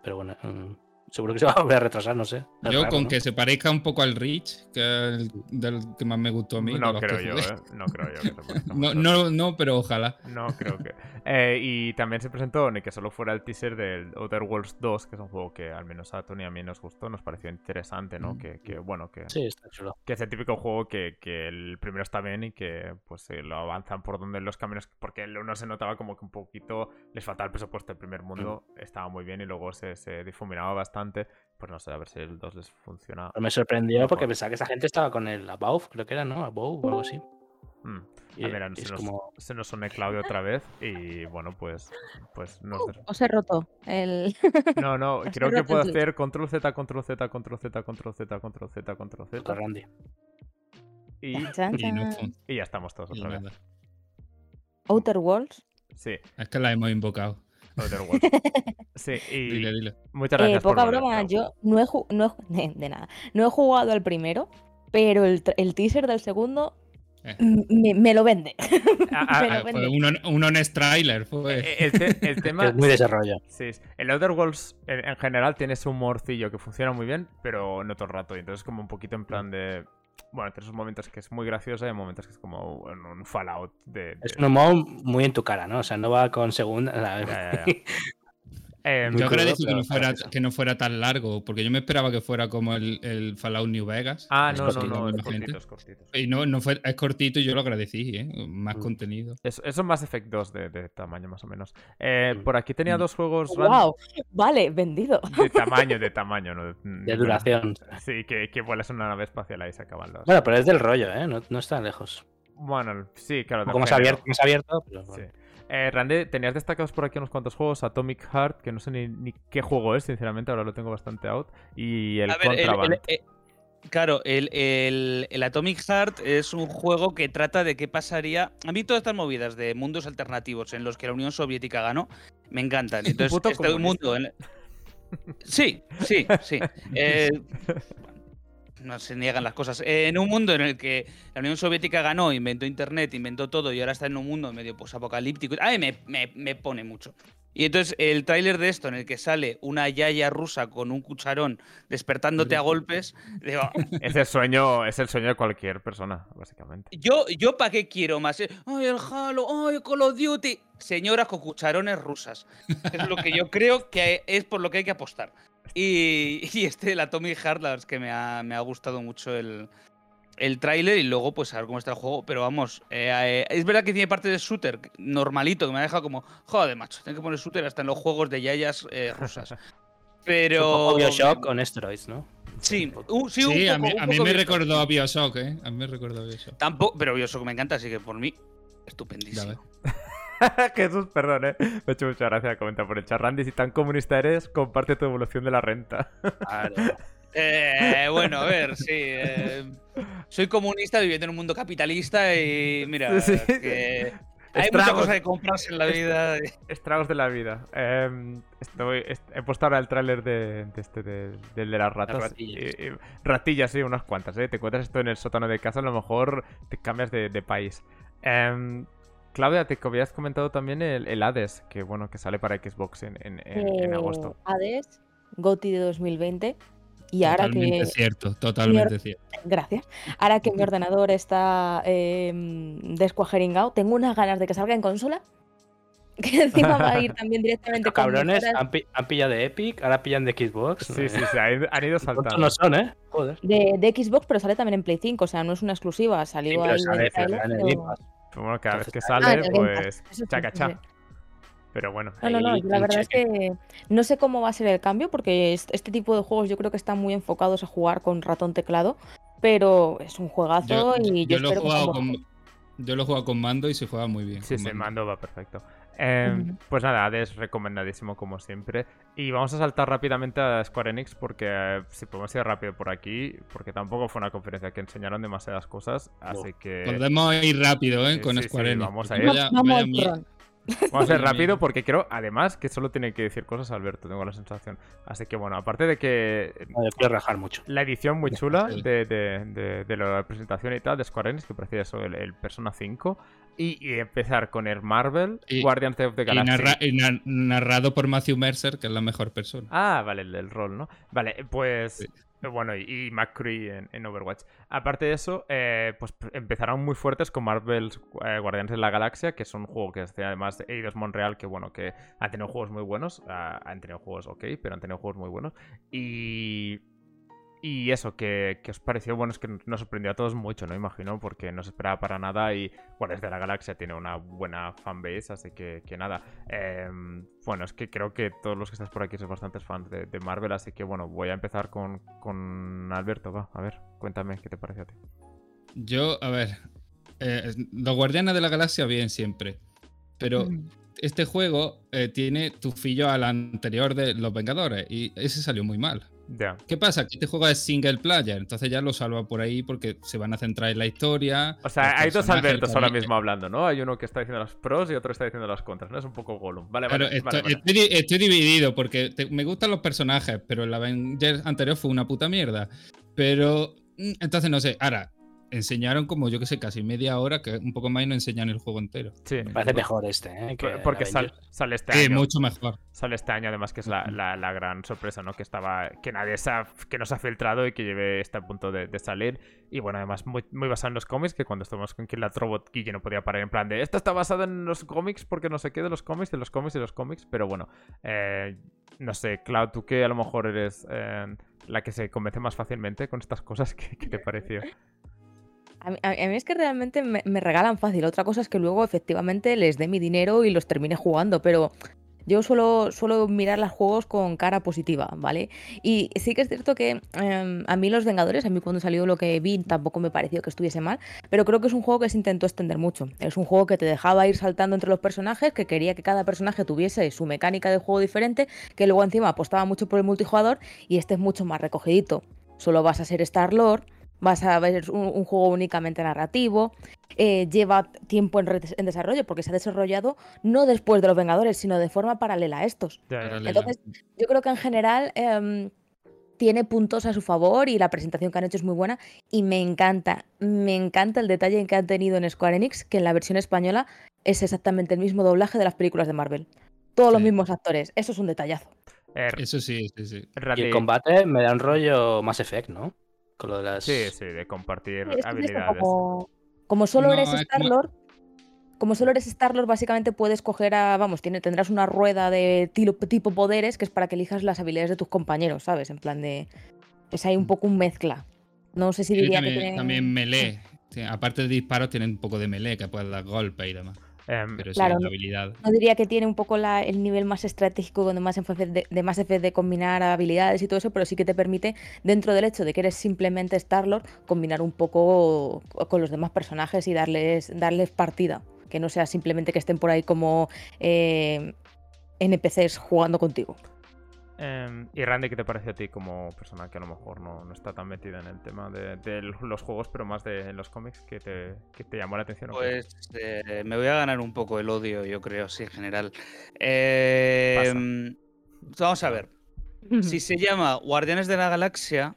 Pero bueno, mm, seguro que se va a volver a retrasar, no sé. Yo raro, con ¿no? que se parezca un poco al Reach, que es el del que más me gustó a mí. No creo yo. ¿eh? No creo yo que se parezca No, no, no, pero ojalá. No creo que. Eh, y también se presentó, ni que solo fuera el teaser del Outer Worlds 2, que es un juego que al menos a Tony y a mí nos gustó, nos pareció interesante, ¿no? Mm. Que, que, bueno, que, Sí, está chulo. que es el típico juego que, que el primero está bien y que pues eh, lo avanzan por donde los caminos. Porque el uno se notaba como que un poquito les faltaba el presupuesto. El primer mundo estaba muy bien y luego se, se difuminaba bastante. Pues no sé, a ver si el 2 les funciona. Pero me sorprendió porque pensaba que esa gente estaba con el Above, creo que era, ¿no? Above o algo así. Mm. Y, Ah, mira, se, nos, como. se nos une Claudio otra vez y bueno, pues, pues nos des- Os he roto el. No, no, creo que puedo hacer control Z, control Z, control Z, control Z, control Z, control Z Randy. y, Y no ya estamos todos otra vez. Outer Worlds. Sí, Es que la hemos invocado. Sí, Dile, y dile. muchas Eh, gracias poca broma, yo no he, no he de, nada. No he jugado al primero, pero el, el teaser del segundo Eh. me, me lo vende. Ah, ah, me lo ah, Fue un, un honest trailer. Fue. Eh, El, te- el tema Es muy desarrollo. Sí, el Outer Worlds en, en general tiene su humorcillo que funciona muy bien, pero no todo el rato. Y entonces como un poquito en plan de... Bueno, tienes momentos que es muy graciosa y hay momentos que es como un, un Fallout de... Es un humor muy en tu cara, ¿no? O sea, no va con segunda. Ya, ya, ya. Muy Yo crudo, agradezco que no, fuera, que no fuera tan largo, porque yo me esperaba que fuera como el, el Fallout New Vegas. Ah, Es no, no, cortito, no, es cortito, es cortito. Y no, no fue, es cortito y yo lo agradecí, ¿eh? Más Mm. contenido. Es, es Mass Effect 2 de, de tamaño más o menos. Eh, Mm. por aquí tenía Mm. dos juegos ran- ¡Wow! Vale, vendido. de tamaño, de tamaño, ¿no? de duración. Sí, que, que vuelas una nave espacial ahí se acaban los... Bueno, pero es del rollo, ¿eh? No, no está lejos. Bueno, sí, claro. Más género. abierto, abierto, pero Sí. Eh, Randy, tenías destacados por aquí unos cuantos juegos. Atomic Heart, que no sé ni, ni qué juego es, sinceramente, ahora lo tengo bastante out. Y el Contraband. eh, claro, el, el- el Atomic Heart es un juego que trata de qué pasaría. A mí todas estas movidas de mundos alternativos en los que la Unión Soviética ganó me encantan. Entonces, este comunista. mundo. en- Sí, sí, sí. Eh, no se niegan las cosas. Eh, en un mundo en el que la Unión Soviética ganó, inventó Internet, inventó todo y ahora está en un mundo medio posapocalíptico. A mí me, me- me pone mucho. Y entonces el tráiler de esto en el que sale una yaya rusa con un cucharón despertándote a golpes, digo, Es el sueño, es el sueño de cualquier persona, básicamente. yo, yo para qué quiero más. Ay, el Halo, ay, Call of Duty. Señoras con cucharones rusas. Es lo que yo creo que es por lo que hay que apostar. Y, y este, el Atomic Heart, la verdad es que me ha, me ha gustado mucho el, el tráiler y luego pues a ver cómo está el juego. Pero vamos, eh, eh, es verdad que tiene parte de shooter normalito, que me ha dejado como, joder, macho, tengo que poner shooter hasta en los juegos de yayas eh, rusas. Pero... Bioshock con steroids, ¿no? Sí, un- sí, Sí, un a mí, un a mí poco me Bioshock. recordó a Bioshock, ¿eh? A mí me recordó a Bioshock. Tampoco, pero Bioshock me encanta, así que por mí, estupendísimo. Jesús, perdón, eh. Me ha hecho mucha gracia comentar por el chat. Randy, si tan comunista eres, comparte tu evolución de la renta. Claro. Eh, bueno, a ver, sí. eh, soy comunista viviendo en un mundo capitalista y mira, Sí. es que hay muchas cosas que comprarse en la vida. Estragos de la vida. Em, estoy, est- he puesto ahora el tráiler de, de este, de- del de las ratas. ratillas. Y- y- ratillas, sí, unas cuantas, ¿eh? Te encuentras esto en el sótano de casa, a lo mejor te cambias de, de país. Em, Claudia, te habías comentado también el, el Hades, que bueno, que sale para Xbox en, en- en- en Eh, agosto. Hades, GOTY de 2020. Y ahora Totalmente que. cierto, totalmente cierto. Gracias. Ahora que mi ordenador está eh, descuajeringado, tengo unas ganas de que salga en consola. Que encima va a ir también directamente Estos con cabrones han, pi- han pillado de Epic, ahora pillan de Xbox. Sí, sí, sí, han, han ido saltando. no son, ¿eh? Joder. de, de Xbox, pero sale también en Play 5, o sea, no es una exclusiva. Sí, Salió pero ahí sale, el pero trailer, sale en el Pass. Pero bueno, cada vez que Ah, sale, el Pass, pues sí, chaca sí, cha. sí. Pero bueno, No, no, no, la verdad es que no sé cómo va a ser el cambio, porque es- este tipo de juegos yo creo que están muy enfocados a jugar con ratón teclado, pero es un juegazo Yo, y yo, yo lo he espero que jugado un con, yo lo he jugado con mando y se juega muy bien. Sí, con sí, mando. mando va perfecto. Eh, Ujú. Pues nada, Hades recomendadísimo como siempre. Y vamos a saltar rápidamente a Square Enix porque eh, si podemos ir rápido por aquí, porque tampoco fue una conferencia que enseñaron demasiadas cosas, así que... Podemos ir rápido, ¿eh? Sí, con sí, Square sí, Enix. vamos a ir. vaya- Vamos vaya turrón. Vamos a ser rápido porque creo, además, que solo tiene que decir cosas Alberto, tengo la sensación. Así que bueno, aparte de que No, rajar mucho. la edición muy chula de, de- de- de la presentación y tal de Square Enix, que parecía eso, el, el Persona 5, y, y empezar con el Marvel, Y- Guardians of the Y, Galaxy. narra- y na- narrado por Matthew Mercer, que es la mejor persona. Ah, vale, el del rol, ¿no? Vale, pues. Sí. Eh, Bueno, y, y McCree en, Overwatch. Aparte de eso, eh, pues empezaron muy fuertes con Marvel's eh, Guardianes de la Galaxia, que es un juego que hace además de Eidos Montreal, que bueno, que han tenido juegos muy buenos. han tenido juegos ok, pero han tenido juegos muy buenos. Y. Y eso, que, que os pareció, bueno, es que nos sorprendió a todos mucho, ¿no? Imagino, porque no se esperaba para nada y Guardianes de la Galaxia tiene una buena fanbase, así que, que nada. Em, bueno, es que creo que todos los que estáis por aquí sois bastantes fans de, de Marvel, así que bueno, voy a empezar con, con Alberto, va, a ver, cuéntame qué te parece a ti. Yo, a ver, eh, los Guardianes de la Galaxia bien siempre, pero este juego eh, tiene tufillo al anterior de Los Vengadores y ese salió muy mal. Ya. ¿Qué pasa? Que este juego es single player, entonces ya lo salva por ahí porque se van a centrar en la historia. O sea, hay dos Albertos ahora mismo hablando, ¿no? Hay uno que está diciendo las pros y otro está diciendo las contras, ¿no? Es un poco Gollum. Vale, vale, estoy, vale, vale. estoy di- estoy dividido porque te- me gustan los personajes, pero el Avengers anterior fue una puta mierda. Pero, mm, entonces no sé, ahora, enseñaron como yo que sé, casi media hora, que un poco más y no enseñan el juego entero. Sí, Me parece mejor este, ¿eh? que porque sal- sale este Sí, año. mucho mejor. Sale este año, además, que es la, la- la gran sorpresa, ¿no? Que estaba. Que nadie se ha, que nos ha filtrado y que lleve está a punto de, de salir. Y bueno, además, muy, muy basado en los cómics, que cuando estuvimos con Kill la Robot, Guille no podía parar en plan de. Esto está basado en los cómics porque no sé qué de los cómics, de los cómics y los cómics. Pero bueno, eh, no sé, Cloud, tú que a lo mejor eres eh, la que se convence más fácilmente con estas cosas, ¿qué, qué te pareció? A mí, a mí es que realmente me, regalan fácil. Otra cosa es que luego efectivamente les dé mi dinero y los termine jugando, pero yo suelo, suelo mirar los juegos con cara positiva, ¿vale? Y sí que es cierto que em, a mí Los Vengadores, a mí cuando salió lo que vi tampoco me pareció que estuviese mal, pero creo que es un juego que se intentó extender mucho. Es un juego que te dejaba ir saltando entre los personajes, que quería que cada personaje tuviese su mecánica de juego diferente, que luego encima apostaba mucho por el multijugador y este es mucho más recogidito. Solo vas a ser Star-Lord, vas a ver un, un juego únicamente narrativo, eh, lleva tiempo en, en desarrollo porque se ha desarrollado no después de los Vengadores, sino de forma paralela a estos. Paralela. Entonces, yo creo que en general em, tiene puntos a su favor y la presentación que han hecho es muy buena y me encanta, me encanta el detalle que han tenido en Square Enix, que en la versión española es exactamente el mismo doblaje de las películas de Marvel. Todos los mismos actores, eso es un detallazo. Eh, Eso sí, sí, sí. Y el combate me da un rollo Mass Effect, ¿no? Con lo de las. Sí, sí, de compartir habilidades. como, como solo No, eres Star-Lord, como solo eres Star-Lord, básicamente puedes coger a. Vamos, tiene, tendrás una rueda de tilo- tipo poderes que es para que elijas las habilidades de tus compañeros, ¿sabes? En plan de. Es ahí un poco un mezcla. No sé si Sí, diría también, que también melee. Sí, aparte de disparos, tienen un poco de melee, que puedes dar golpes y demás. Em, Pero sí, Claro, la no- habilidad. No diría que tiene un poco la- el nivel más estratégico donde más énfasis de, de más de combinar habilidades y todo eso, pero sí que te permite, dentro del hecho de que eres simplemente Star-Lord, combinar un poco con los demás personajes y darles, darles partida. Que no sea simplemente que estén por ahí como eh, NPCs jugando contigo. Em, y Randy, ¿qué te parece a ti como persona que a lo mejor no, no está tan metida en el tema de, de los juegos, pero más de en los cómics? ¿Qué te, qué te llamó la atención? Pues eh, me voy a ganar un poco el odio, yo creo, sí, en general. Eh, vamos a ver. Si se llama Guardianes de la Galaxia,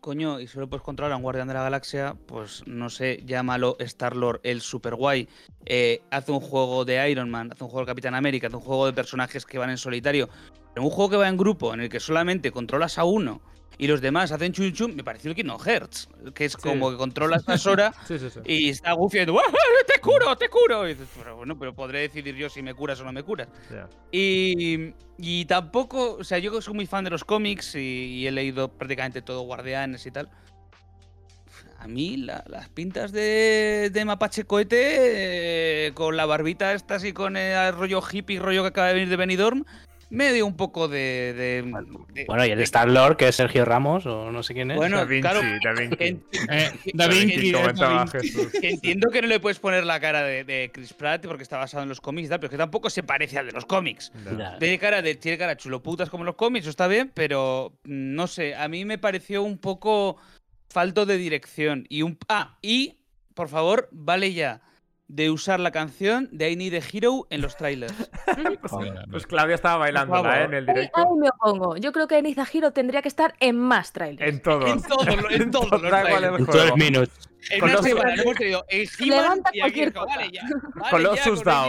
coño, y solo puedes controlar a un Guardián de la Galaxia, pues no sé, llámalo Star-Lord el super guay. Eh, hace un juego de Iron Man, hace un juego de Capitán América, hace un juego de personajes que van en solitario. Pero un juego que va en grupo, en el que solamente controlas a uno y los demás hacen chum chum, me pareció el Kingdom Hearts, que es como que controlas a Sora Sí, sí, sí. y está Goofy diciendo, "¡Ah, ¡te curo, te curo! Y dices, pero bueno, pero podré decidir yo si me curas o no me curas. Y, y tampoco, o sea, yo soy muy fan de los cómics y, y he leído prácticamente todo Guardianes y tal. A mí la- las pintas de, de Mapache Cohete eh, con la barbita esta así con el rollo hippie, rollo que acaba de venir de Benidorm, me dio un poco de... de- de- Bueno, y el de- Star-Lord, que es Sergio Ramos, o no sé quién es. Bueno, Da Vinci, claro, Da Vinci. que- Eh, que- Da que- Vinci, que- Da comentaba Vinci. Jesús. que entiendo que no le puedes poner la cara de, de Chris Pratt porque está basado en los cómics y tal, pero que tampoco se parece al de los cómics. Tiene cara de tiene cara chuloputas como los cómics, está bien, pero mm, no sé, a mí me pareció un poco falto de dirección y un ah, y por favor, vale ya de usar la canción de I Need a Hero en los trailers. Joder, Pues Claudia estaba bailándola. ¿eh? en el directo. ahí me opongo. Yo creo que Eniza Hiro tendría que estar en más trailers. En todos. En todos, en todos trailers. juego. 12 minutos. En Con los- en Colossus I Down.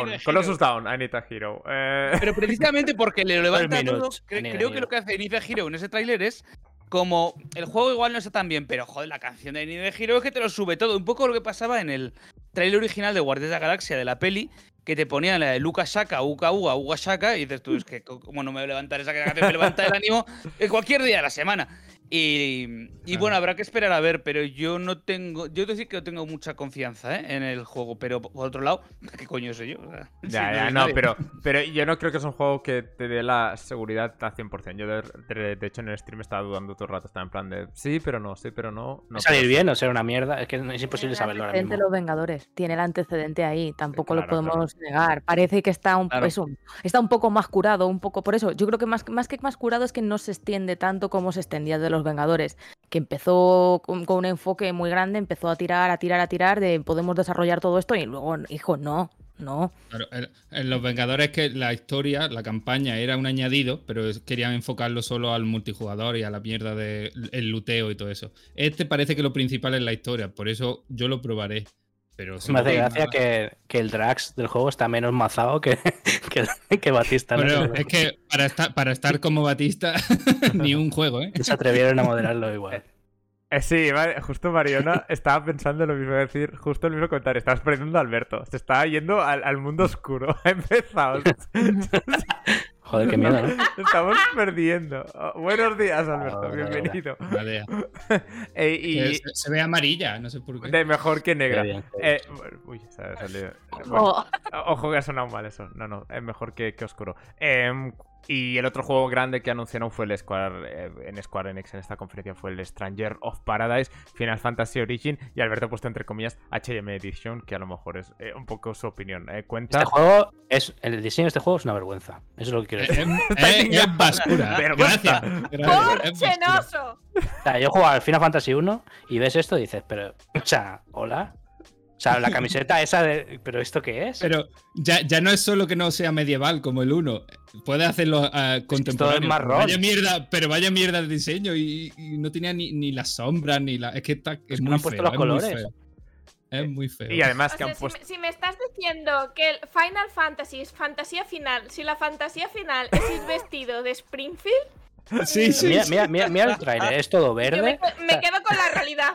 Need a Colossus Hero. Down. I need a hero. Eh, Pero precisamente porque le levanta todo, minutos, cre- I need a creo que hero. lo que hace Inicia Hero en ese tráiler es como el juego igual no está tan bien, pero joder, la canción de Inicia Hero es que te lo sube todo. Un poco lo que pasaba en el tráiler original de Guardias de la Galaxia de la peli, que te ponían la de Lucas Shaka, Uka Uga, Uga Shaka, y dices tú, es que co- como no me voy a levantar esa canción, me levanta el ánimo cualquier día de la semana. Y, y Claro. bueno, habrá que esperar a ver, pero yo no tengo. Yo decir que no tengo mucha confianza ¿eh? en el juego, pero por otro lado, ¿qué coño sé yo? O sea, si Ya, no ya, no, pero, pero yo no creo que es un juego que te dé la seguridad al 100%. Yo, de, de- de hecho, en el stream estaba dudando todo el rato. Estaba en plan de sí, pero no, sí, pero no. no ¿Va a salir bien o ser una mierda? Es que es imposible saberlo ahora antecedente de mismo. los Vengadores. Tiene el antecedente ahí. Tampoco lo claro, podemos negar. Parece que está un, Claro. eso, está un poco más curado, un poco. Por eso, yo creo que más, más que más curado es que no se extiende tanto como se extendía de los Vengadores. Que empezó con, un enfoque muy grande, empezó a tirar, a tirar, a tirar, de podemos desarrollar todo esto y luego, hijo, no, no. En- Los Vengadores que la historia, la campaña era un añadido, pero querían enfocarlo solo al multijugador y a la mierda del luteo y todo eso. Este parece que lo principal es la historia, por eso yo lo probaré. Pero Me hace gracia que, que el Drax del juego está menos mazado que, que, que Batista. ¿no? Bueno, es que para estar, para estar como Batista, ni un juego, ¿eh? Se atrevieron a modelarlo igual. Eh, sí, vale, justo Mariona estaba pensando lo mismo, decir, justo el mismo comentario. Estabas perdiendo a Alberto. Se estaba yendo al, al mundo oscuro. Ha empezado. Joder, qué miedo, ¿no? Estamos perdiendo. Oh, buenos días, Alberto. Hola, hola. Bienvenido. Eh, y se, se ve amarilla, no sé por qué. de mejor que negra. Qué bien, qué bien. Eh, bueno, uy, se ha salido. Bueno, Oh, Ojo que ha sonado mal eso. No, no, es mejor que, que oscuro. Em, y el otro juego grande que anunciaron fue el Square eh, en Square Enix en esta conferencia fue el Stranger of Paradise, Final Fantasy Origin y Alberto ha puesto entre comillas HM Edition, que a lo mejor es eh, un poco su opinión. Eh, cuenta. Este juego es. El diseño de este juego es una vergüenza. Eso es lo que quiero decir. es- es basura. Vergüenza. ¡Porchenoso! O sea, yo juego al Final Fantasy 1 y ves esto y dices, pero. O sea, hola. O sea, la camiseta esa de. ¿Pero esto qué es? Pero ya, ya no es solo que no sea medieval como el 1. Puede hacerlo ah, contemporáneo. más pero rol. Vaya mierda, pero vaya mierda el diseño y, y no tenía ni, ni las sombras ni la. Es que está, es que no muy han puesto feo. los es muy colores. feo. Es muy feo. Y además O que sea, han si, puesto. me, si me estás diciendo que el Final Fantasy es fantasía final, si la fantasía final es ir vestido de Springfield, Sí, sí. mira, sí. mira, mira, mira el trailer, es todo yo me, verde. me quedo con la realidad.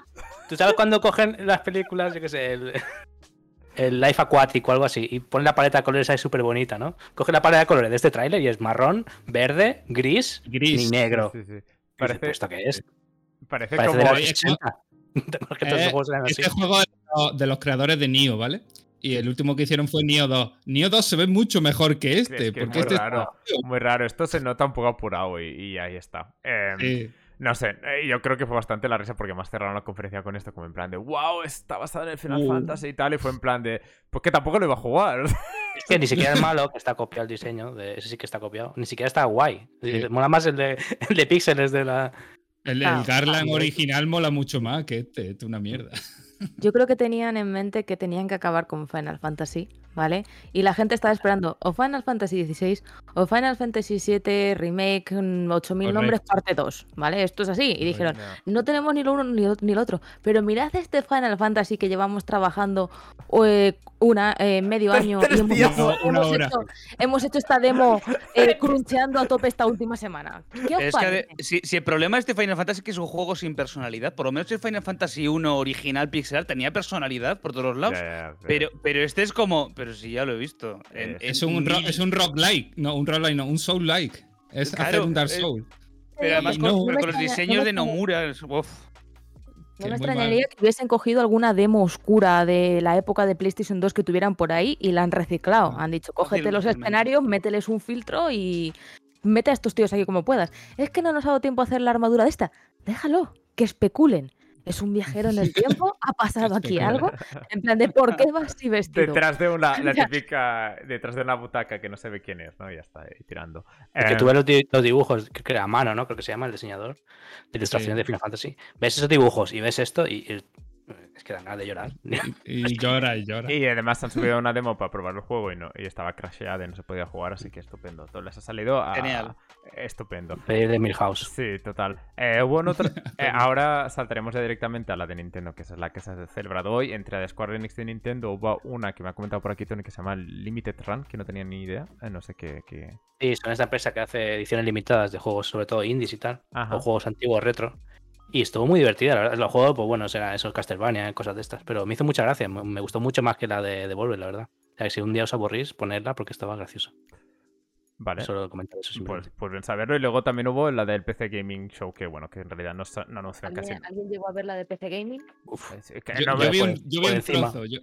¿Tú sabes cuando cogen las películas, yo qué sé, el, el Life Aquatic o algo así, y ponen la paleta de colores ahí súper bonita, ¿no? Coge la paleta de colores de este tráiler y es marrón, verde, gris, Gris. ni negro. Sí, sí, sí. Y dices, Parece, ¿pero ¿Esto qué es? parece Parece como. de la Oye, 80. que todos Eh. Este juego es de los- de los creadores de Nioh, ¿vale? Y el último que hicieron fue Nioh 2. Nioh 2 se ve mucho mejor que Es este. que es porque muy este raro. Muy raro. Esto se nota un poco apurado y, y ahí está. Em, Sí. No sé, eh, yo creo que fue bastante la risa porque más cerraron la conferencia con esto, como en plan de wow, está basado en el Final Uh. Fantasy y tal, y fue en plan de pues que tampoco lo iba a jugar. Es que ni siquiera es malo que está copiado el diseño, de, ese sí que está copiado. Ni siquiera está guay. Sí. Mola más el de, el de píxeles de la. El, Ah, el Garland ah, original mola mucho más que este. Este es una mierda. Yo creo que tenían en mente que tenían que acabar con Final Fantasy, ¿vale? Y la gente estaba esperando o Final Fantasy XVI o Final Fantasy VII Remake mm, 8000 nombres Correcto. parte 2, ¿vale? Esto es así. Y dijeron, no tenemos ni lo uno ni lo otro, pero mirad este Final Fantasy que llevamos trabajando eh, una eh, medio año y hemos, días. hecho, Una- hemos hora. hecho- hemos hecho esta demo eh, cruncheando a tope esta última semana. ¿Qué os Es que, si, si el problema de este Final Fantasy es que es un juego sin personalidad, por lo menos el Final Fantasy 1 original pixel art tenía personalidad por todos los lados. Pero, pero este es como. Pero si ya lo he visto. en- Es- un, mil- es un roguelike. No, un roguelike, no, un soul-like. Es hacer un Dark eh, Soul. Pero además no, con, no pero me con los no diseños de. Nomura. es- uf. No Que me mal. extrañaría que hubiesen cogido alguna demo oscura de la época de PlayStation 2 que tuvieran por ahí y la han reciclado. Han dicho, cógete los escenarios, mételes un filtro y mete a estos tíos aquí como puedas. Es que no nos ha dado tiempo a hacer la armadura de esta. Déjalo, que especulen. Es un viajero en el tiempo, ha pasado aquí algo. En plan de, ¿por qué vas así vestido? Detrás de una, la típica, detrás de una butaca que no se ve quién es, ¿no? Ya está ahí tirando. Es que Eh, tú ves los, di- los dibujos, creo que era a mano, ¿no? Creo que se llama el diseñador de ilustraciones Sí. de Final Fantasy. Ves esos dibujos y ves esto y. y Es que dan ganas de llorar. Y, y llora y llora. Y además han subido una demo para probar el juego y, no, y estaba crasheada y no se podía jugar, así que estupendo. Todo les ha salido a... Genial. Estupendo. Pedir de Milhouse. Sí, total. Eh, hubo un otro... eh, ahora saltaremos ya directamente a la de Nintendo, que es la que se ha celebrado hoy. Entre la de Square Enix y Nintendo hubo una que me ha comentado por aquí Tony que se llama Limited Run, que no tenía ni idea. Eh, no sé qué... qué... Sí, son esta empresa que hace ediciones limitadas de juegos, sobre todo indies y tal. Ajá. O juegos antiguos retro. Y estuvo muy divertida, la verdad. Los juegos, pues bueno, será esos Castlevania, cosas de estas. Pero me hizo mucha gracia. Me gustó mucho más que la de Devolver, la verdad. O sea, que si un día os aburrís, ponerla porque estaba graciosa. Vale. Solo comentar eso Pues, pues bien saberlo. Y luego también hubo la del PC Gaming Show, que bueno, que en realidad no, no anuncian casi... ¿Alguien, ¿Alguien llegó a ver la de PC Gaming? Uf. Que Yo, no yo vi un, yo vi un trozo. Yo,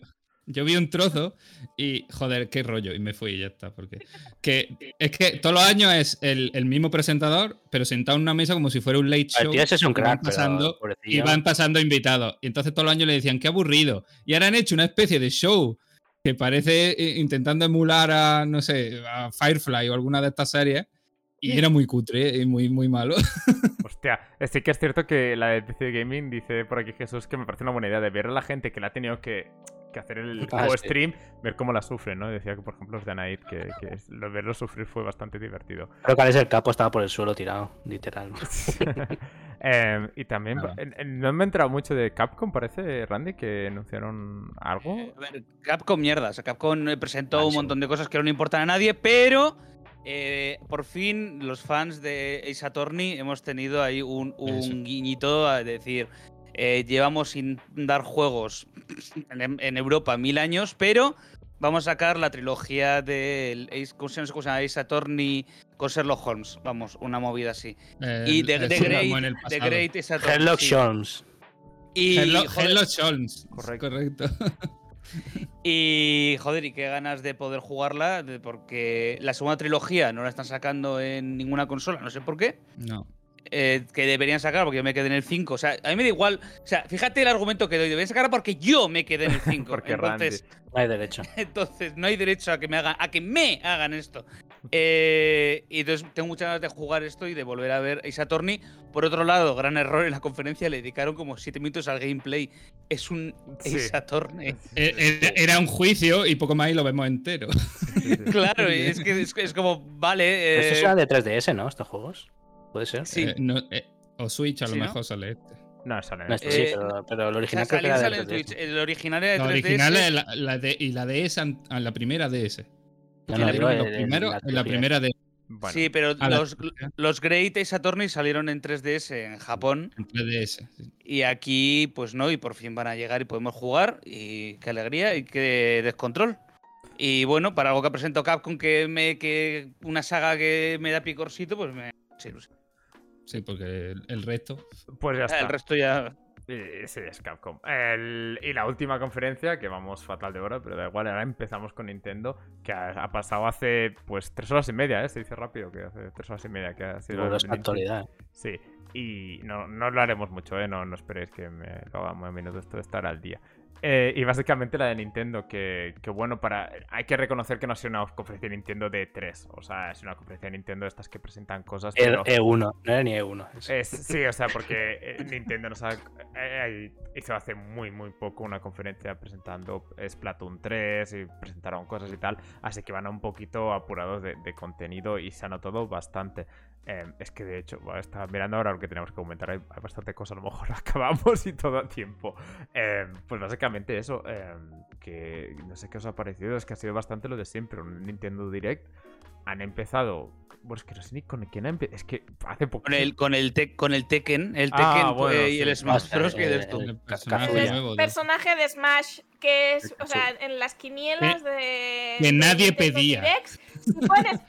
yo vi un trozo y, joder, qué rollo. Y me fui y ya está. Porque que, es que todos los años es el, el mismo presentador, pero sentado en una mesa como si fuera un late show. tío, ese es un y van crack, pero, pasando, y van pasando invitados. Y entonces todos los años le decían, qué aburrido. Y ahora han hecho una especie de show que parece eh, intentando emular a, no sé, a Firefly o alguna de estas series. Y era muy cutre y muy, muy malo. Hostia, sí que es cierto que la de PC Gaming dice por aquí Jesús que me parece una buena idea de ver a la gente que la ha tenido que, que hacer el Ah, sí. stream, ver cómo la sufren, ¿no? Decía que, por ejemplo, los de Anaid, que, que es- lo- verlo sufrir fue bastante divertido. Creo que Alex el capo estaba por el suelo tirado, literal. Em, y también, no me he enterado mucho de Capcom, parece, Randy, que anunciaron algo. A ver, Capcom mierda. O sea, Capcom eh, presentó un Malísimo. montón de cosas que no le importan a nadie, pero eh, por fin los fans de Ace Attorney hemos tenido ahí un, un guiñito a decir. Eh, llevamos sin dar juegos en, en Europa mil años, pero vamos a sacar la trilogía del Ace, ¿cómo se llama? ¿Cómo se llama? Ace Attorney con Sherlock Holmes. Vamos, una movida así. Y El- The, el- The como Great, The. Great Ace Attorney. Sherlock sí. Holmes. Y, joder. Correcto. Correcto. Y joder, y qué ganas de poder jugarla, porque la segunda trilogía no la están sacando en ninguna consola, no sé por qué. No. Eh, que deberían sacar porque yo me quedé en el 5. O sea, a mí me da igual. O sea, fíjate el argumento que doy. Deberían sacarla porque yo me quedé en el 5. Porque entonces, No hay derecho. entonces, no hay derecho a que me hagan, a que me hagan esto. Eh, y entonces tengo muchas ganas de jugar esto y de volver a ver Ace Attorney. Por otro lado, gran error en la conferencia, le dedicaron como 7 minutos al gameplay. Es un Sí. Ace Attorney. E- Era, un juicio y poco más y lo vemos entero. Claro, es que es, es como, vale. Esto eh, será de 3DS, ¿no? Estos juegos. Puede ser. Sí. Eh, no, eh, o Switch a lo Sí, ¿no? mejor sale este. No, sale. No, en este sí, pero, pero el original creo que salir era sale de en 3DS. Twitch. El original era de La 3DS. original es la, la de, y la DS, la primera DS. No, la digo, primero- el- el- primero, la en la trilogía. primera de Bueno, Sí, pero los, los Great Ace Attorney salieron en 3DS en Japón. en 3DS. sí. Y aquí, pues no, y por fin van a llegar y podemos jugar. Y qué alegría y qué descontrol. Y bueno, para algo que presento Capcom, que me que una saga que me da picorcito, pues me. Sí. Sí, porque el, el resto. pues ya está. el resto ya. Y- Sí, es Capcom. El- y la última conferencia, que vamos fatal de hora, pero da igual, ahora empezamos con Nintendo, que ha, ha pasado hace pues tres horas y media, ¿eh? Se dice rápido, que hace tres horas y media que ha sido... Bueno, es actualidad. Sí, y no, no lo haremos mucho, ¿eh? No, no esperéis que me lo haga muy a menudo esto de estar al día. Eh, y básicamente la de Nintendo, que, que bueno, para hay que reconocer que no ha sido una conferencia de Nintendo de 3. O sea, es una conferencia de Nintendo de estas que presentan cosas. El pero- E1, no era ni E1. es- es- sí, o sea, porque eh, Nintendo nos ha, eh, eh, hizo hace muy, muy poco una conferencia presentando Splatoon 3 y presentaron cosas y tal, así que van un poquito apurados de, de contenido y se ha notado bastante. Eh, es que de hecho, bueno, estaba mirando ahora lo que tenemos que comentar, hay, hay bastante cosas, a lo mejor acabamos y todo a tiempo. Eh, pues básicamente eso, eh, que no sé qué os ha parecido, es que ha sido bastante lo de siempre, un Nintendo Direct. Han empezado, bueno, es que no sé ni con quién ha empezado, es que hace poco... Con el, con el, Tek- con el Tekken, el Ah, Tekken bueno, eh, y el. Smash Bros. que eh, el personaje de- personaje de Smash que es, o sea, en las quinielas de que nadie pedía. Directs, si pones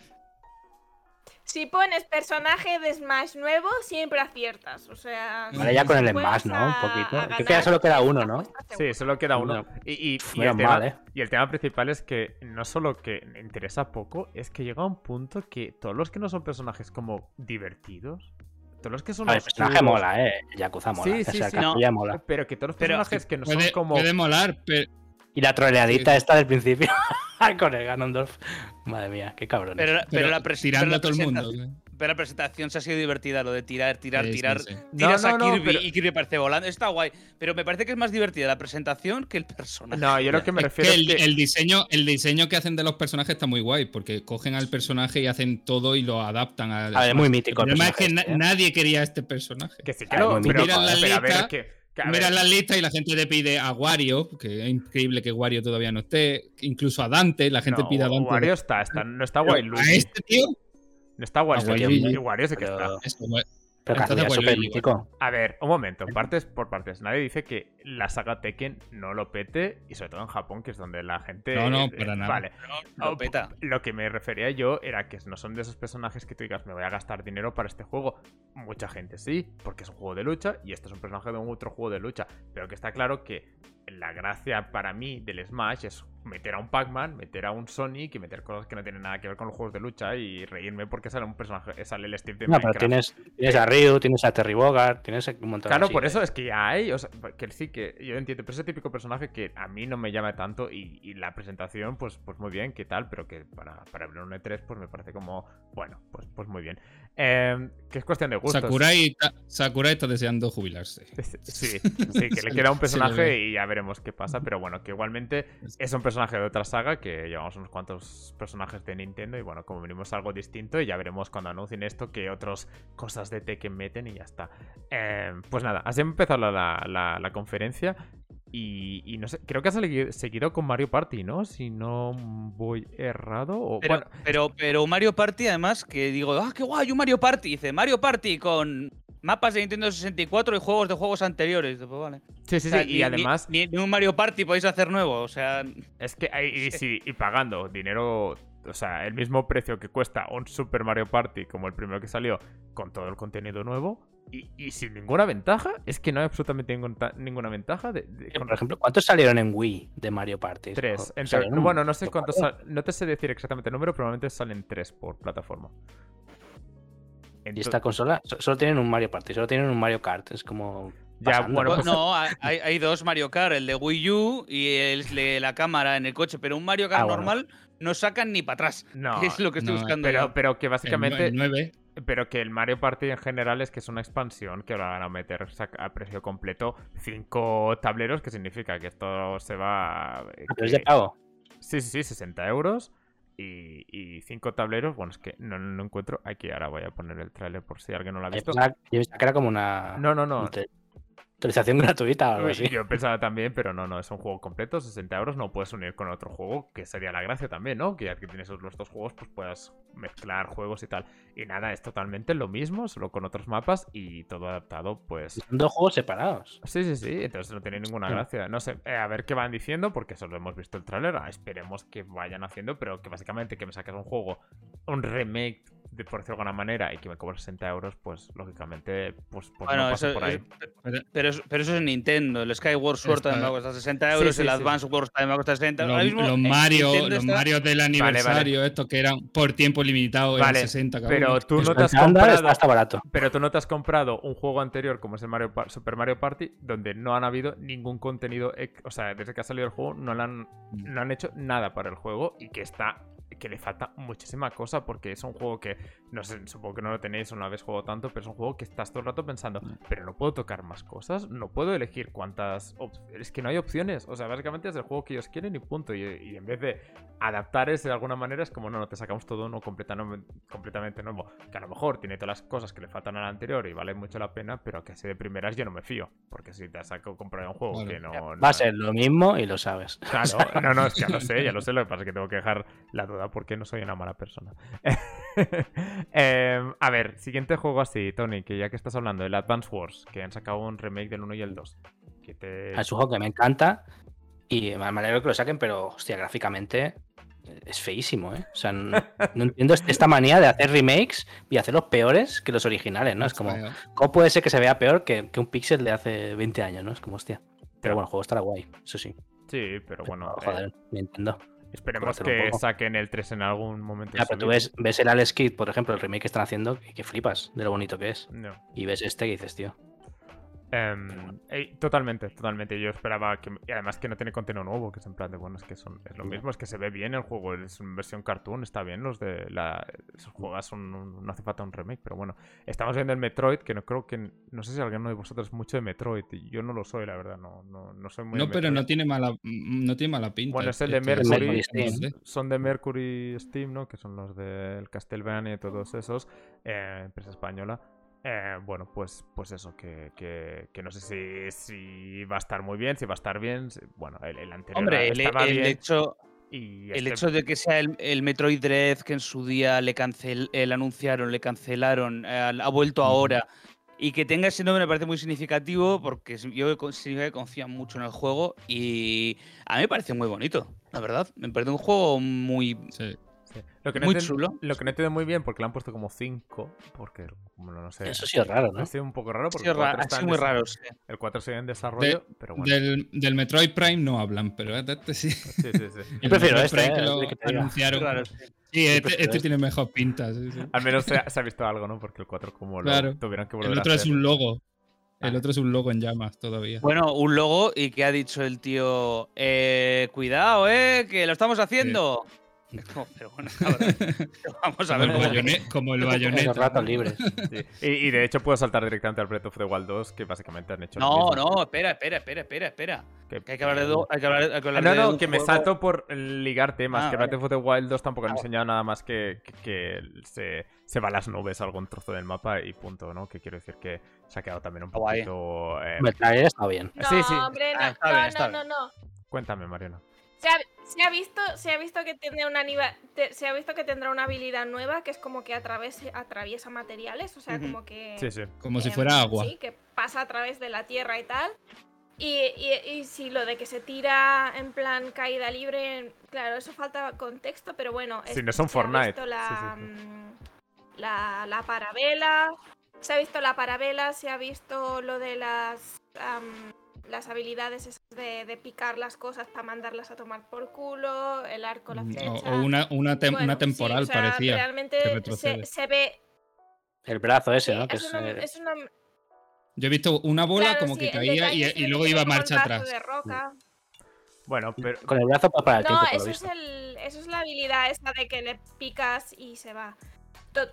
si pones personaje de Smash nuevo, siempre aciertas, o sea, Vale, ya con el Smash, ¿no? Un a- poquito. Creo que ya solo queda uno, ¿no? apuesta Sí, solo queda uno. No. Y, y- y el tema, mal, ¿eh? y el tema principal es que no solo que me interesa poco, es que llega un punto que todos los que no son personajes como divertidos, todos los que son el personaje mola, ¿eh? Yakuza mola. Sí, o sí, sea, sí. Kazuya mola. Pero que todos los Pero- personajes que no Puede, son como... puede molar, pero, Y la troleadita Sí. esta del principio con el Ganondorf. Madre mía, qué cabrón. Pero, la- pero pero la tirando pero la a todo el mundo. presentación- pero la presentación se ha sido divertida, lo de tirar, tirar, Sí, tirar. sí. Tiras No, no, a no, Kirby pero- y Kirby parece volando. Está guay. Pero me parece que es más divertida la presentación que el personaje. No, yo lo que me Es refiero que es el, que. el diseño, el diseño que hacen de los personajes está muy guay, porque cogen al personaje y hacen todo y lo adaptan a. A ver, muy mítico El el problema es que na- este, ¿eh? nadie quería este personaje. Que sí que Pero, ¿eh? a ver, que. A Miras la lista y la gente te pide a Wario, que es increíble que Wario todavía no esté, incluso a Dante, la gente no, pide a Dante. Wario está, está, no está guay, a este tío, No está. Luigi. Wario. Pero, eso, güey. Pero Entonces, bueno, mítico. A ver, un momento, partes por partes. Nadie dice que la saga Tekken no lo pete, y sobre todo en Japón, que es donde la gente. No, no, para nada. Vale. Lo Oh, peta. Lo que me refería yo era que no son de esos personajes que tú digas, me voy a gastar dinero para este juego. Mucha gente sí, porque es un juego de lucha y este es un personaje de un otro juego de lucha. Pero que está claro que la gracia para mí del Smash es meter a un Pac-Man, meter a un Sonic y meter cosas que no tienen nada que ver con los juegos de lucha y reírme porque sale un personaje, sale el Steve de No, pero Minecraft. tienes, tienes a Ryu, tienes a Terry Bogard, tienes un montón Claro, así por de- eso es que ya hay, o sea, que sí que yo entiendo, pero ese típico personaje que a mí no me llama tanto y, y la presentación, pues, pues muy bien, ¿qué tal? Pero que para, para abrir un E3, pues me parece como, bueno, pues, pues muy bien. Eh, que es cuestión de gustos. Sakurai, ta- Sakurai está deseando jubilarse. Sí, sí, que le queda un personaje y ya veremos qué pasa, pero bueno, que igualmente es un personaje de otra saga, que llevamos unos cuantos personajes de Nintendo y bueno, como venimos a algo distinto y ya veremos cuando anuncien esto que otras cosas de Tekken meten y ya está. Eh, pues nada, así ha empezado la, la- la- la conferencia y, y no sé, creo que ha seguido con Mario Party, ¿no? Si no voy errado. O, Pero, bueno, pero, pero Mario Party, además, que digo, ah, qué guay, un Mario Party. Dice, Mario Party con mapas de Nintendo 64 y juegos de juegos anteriores. Pues vale. sí, sí, O sea, sí, ni- y además... Ni, ni un Mario Party podéis hacer nuevo. O sea, Es que hay, y, sí, y pagando dinero, o sea, el mismo precio que cuesta un Super Mario Party como el primero que salió, con todo el contenido nuevo, y, y sin ninguna ventaja, es que no hay absolutamente ningún ta- ninguna ventaja de, de- con Por ejemplo, ¿cuántos salieron en Wii de Mario Party? tres. O- Entre- salieron bueno, no sé cuántos, sal- no te sé decir exactamente el número, probablemente salen tres por plataforma. Y Ento- esta consola so- solo tienen un Mario Party, solo tienen un Mario Kart. Es como. Ya, bueno, pues no, hay, dos Mario Kart, el de Wii U y el de la cámara en el coche, pero un Mario Kart Ah, bueno. normal no sacan ni para atrás. no, que es lo que estoy no, buscando. pero, yo. pero que básicamente... el 9, Pero que el Mario Party en general es que es una expansión que ahora van a meter a precio completo cinco tableros, que significa que esto se va... Ah, pero es de pago. Sí, sí, sí, 60 euros. Y, y cinco tableros. Bueno, es que no, no encuentro. Aquí ahora voy a poner el tráiler por si alguien no lo ha visto. yo era como una. No, no, no. Utilización gratuita o algo así. Yo pensaba también, pero no, no, es un juego completo, 60 euros, no puedes unir con otro juego, que sería la gracia también, ¿no? Que ya que tienes los dos juegos, pues puedas mezclar juegos y tal. Y nada, es totalmente lo mismo, solo con otros mapas y todo adaptado, pues... Son dos juegos separados. Sí, sí, sí, entonces no tiene ninguna gracia. No sé, eh, a ver qué van diciendo, porque solo hemos visto el tráiler. ah, esperemos que vayan haciendo, pero que básicamente que me saques un juego, un remake, de, por decirlo de alguna manera, y que me cobres 60 euros, pues lógicamente, pues, pues Bueno, no pasa por ahí. es- Pero- pero, eso- es Nintendo. El Skyward Sword también va a costar 60 euros. sí, el sí. Advance Wars también va a costar 60 los, Ahora mismo, los eh, Mario, Nintendo los está- Mario del vale. aniversario, estos que eran por tiempo limitado, eran Vale, 60 cada pero tú no te has comprado... está, barato. Pero tú no te has comprado un juego anterior como es el Mario Super Mario Party, donde no han habido ningún contenido. O sea, desde que ha salido el juego no, le han, no han hecho nada para el juego y que está. Que le falta muchísima cosa porque es un juego que. No sé, supongo que no lo tenéis o no habéis jugado tanto, pero es un juego que estás todo el rato pensando, pero no puedo tocar más cosas, no puedo elegir cuántas. op- Es que no hay opciones. O sea, básicamente es el juego que ellos quieren y punto. Y, y en vez de adaptar ese de alguna manera, es como, no, no, te sacamos todo uno completamente, completamente nuevo. Que a lo mejor tiene todas las cosas que le faltan al anterior y vale mucho la pena, pero que así de primeras yo no me fío. Porque si te saco comprar un juego que no. Va no- a ser lo mismo y lo sabes. Claro, no, no, es que ya lo sé, ya lo sé. Lo que pasa es que tengo que dejar la porque no soy una mala persona. Em, a ver, siguiente juego así, Tony, que ya que estás hablando, el Advance Wars, que han sacado un remake del 1 y el 2. Que te... Es un juego que me encanta y me alegro que lo saquen, pero hostia, gráficamente es feísimo, ¿eh? O sea, no, no entiendo est- esta manía de hacer remakes y hacerlos peores que los originales, ¿no? Es como. ¿cómo puede ser que se vea peor que, que un pixel de hace 20 años, ¿no? Es como, hostia. Pero bueno, el juego estará guay, eso sí. Sí, pero bueno, Pero, joder, eh, Nintendo. Esperemos que saquen el 3 en algún momento. Ya, pero tú ves, ves el Alex Kidd, por ejemplo, el remake que están haciendo, y que flipas de lo bonito que es. No. Y ves este que dices, tío. Em, eh, totalmente, totalmente. Yo esperaba que. Y además que no tiene contenido nuevo, que es en plan de bueno, es que son, es lo mismo, es que se ve bien el juego, es en versión cartoon, está bien. Los de la. Esos juegos son. No hace falta un remake, pero bueno. Estamos viendo el Metroid, que no creo que. No sé si alguno de vosotros es mucho de Metroid. Yo no lo soy, la verdad, no, no, no soy muy. No, pero no tiene mala, mm, no tiene mala pinta. Bueno, es el de este- Mercury. Steam. no sé. Son de Mercury Steam, ¿no? Que son los del Castlevania y todos esos. eh, empresa española. Eh, bueno, pues, pues eso, que, que, que no sé si, si va a estar muy bien, si va a estar bien. si- Bueno, el, el anterior Hombre, el, estaba el bien. hecho, y el este- hecho de que sea el, el Metroid Dread que en su día le, cancel, eh, le anunciaron, le cancelaron, eh, ha vuelto ahora y que tenga ese nombre me parece muy significativo porque yo significa que confían mucho en el juego y a mí me parece muy bonito, la verdad. Me parece un juego muy, Sí. Sí. Lo que no muy chulo. Lo que no entiendo muy bien, porque le han puesto como 5, porque, bueno, no sé. Eso sí es raro, ¿no? Ha sido un poco raro, porque sido el 4 ra- ha está sido en muy raro. sí. El 4 sigue en desarrollo, pero bueno. Del, del Metroid Prime no hablan, pero de este sí. Sí, sí, sí. El prefiero este, Prime eh, que el lo que te diga. anunciaron. Claro, sí. Sí, este, este este. tiene mejor pinta. sí, sí. Al menos se ha, se ha visto algo, ¿no? Porque el 4 como lo tuvieron que volver El a otro es un logo. El Ah. otro es un logo en llamas todavía. Bueno, un logo y que ha dicho el tío, eh, cuidado, eh, que lo estamos haciendo. Es como, pero bueno, cabrón, vamos a Como ver. bayone- como el bayoneta. los ratos ¿no? libres. Sí. Y, y de hecho puedo saltar directamente al Breath of the Wild 2, que básicamente han hecho No, no, espera, espera, espera, espera, espera. Que- hay que hablar de do- hay que hablar, hay que Ah, hablar No, de no, un que me juego- salto por ligar temas. Ah, que vale. Breath of the Wild 2 tampoco han Ah, bueno. enseñado nada más que, que, que se, se va a las nubes algún trozo del mapa y punto, ¿no? Que quiero decir que se ha quedado también un Está poquito... eh, trailer está bien. No, Sí, sí. hombre, no, Ah, está no, bien, no, está no, no. Cuéntame, Mariana. Se ha, se ha visto, se ha visto que tendrá una te- se ha visto que tendrá una habilidad nueva que es como que atraviesa materiales, o sea, como que Sí, sí. Como si em, fuera agua. Sí, que pasa a través de la tierra y tal. Y, y, y sí, lo de que se tira en plan caída libre, claro, eso falta contexto, pero bueno. Es- no son se ha Fortnite. visto La, Sí, sí, mm, la, la parabela, se ha visto la parabela, se ha visto lo de las, las habilidades esas de, de picar las cosas para mandarlas a tomar por culo, el arco, la Mm, flecha. O, o una, una, tem- Bueno, una sí, temporal o sea, parecía. Realmente que se, ve. El brazo ese, sí, ¿no? Que es es, una- es una, Yo he visto una bola Claro, como sí, que caía y, es y luego iba marcha brazo atrás. de roca. Bueno, pero... Con el brazo para el No, tiempo, eso es, el, eso es la habilidad esa de que le picas y se va.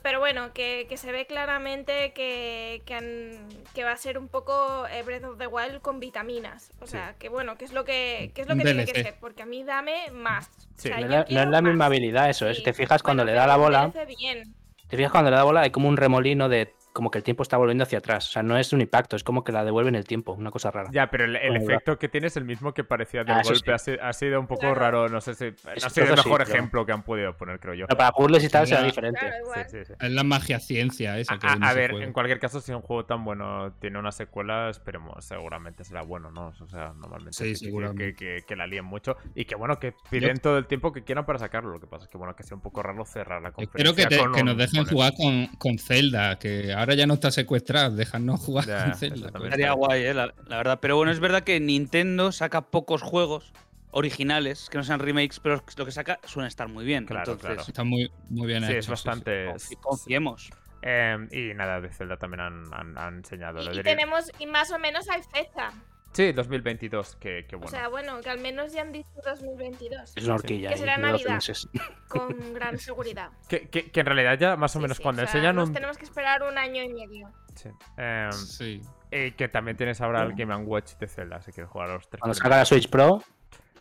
Pero bueno, que, que se ve claramente que, que, han- que va a ser un poco eh, Breath of the Wild con vitaminas. O Sí. sea, que bueno, que es lo que, que, es lo que tiene que ser. Porque a mí dame más. Sí. O sea, No, es la- la misma habilidad eso, ¿eh? Si Sí. te fijas cuando Bueno, le da la bola, bien. te fijas cuando le da bola hay como un remolino de como que el tiempo está volviendo hacia atrás. O sea, no es un impacto, es como que la devuelve en el tiempo, una cosa rara. Ya, pero el, el el efecto que tiene es el mismo que parecía del Ah, golpe. sí. Ha, si- ha sido un poco Claro. raro. No sé si. No sé el sí, mejor pero- ejemplo que han podido poner, creo yo. Pero para puzzles y tal será diferente. Claro, Sí, sí, sí. Es la magia ciencia esa que A, en a ver, en cualquier caso, si un juego tan bueno tiene una secuela, esperemos, seguramente será bueno, ¿no? O sea, normalmente Sí, es que, que- que la líen mucho y que bueno, que piden todo el tiempo que quieran para sacarlo. Lo que pasa es que bueno, que sea un poco raro cerrar la Espero conferencia. que, te- con que un- nos dejen con jugar con, con Zelda, que ahora ya no está secuestrado, déjanos jugar Ya. Estaría guay, eh, la, la verdad. Pero bueno, es verdad que Nintendo saca pocos juegos originales que no sean remakes, pero lo que saca suelen estar muy bien. Claro, Entonces, claro. Está muy, muy bien Sí, hecho. es bastante. confi- confiemos. Eh, y nada, de Zelda también han, han- han enseñado. Y, lo y tenemos, y más o menos hay fecha. Sí, 2022, que, que O bueno. sea, bueno, que al menos ya han dicho 2022. Es una horquilla. Que será de 12 Navidad. meses. Con gran seguridad. que, que- que en realidad ya más o menos sí, cuando o sea, enseñan nos un. tenemos que esperar un año y medio. Sí. Eh, Sí. y que también tienes ahora el Game Watch de Zelda, si quieres jugar a los tres. Cuando salga la Switch Pro,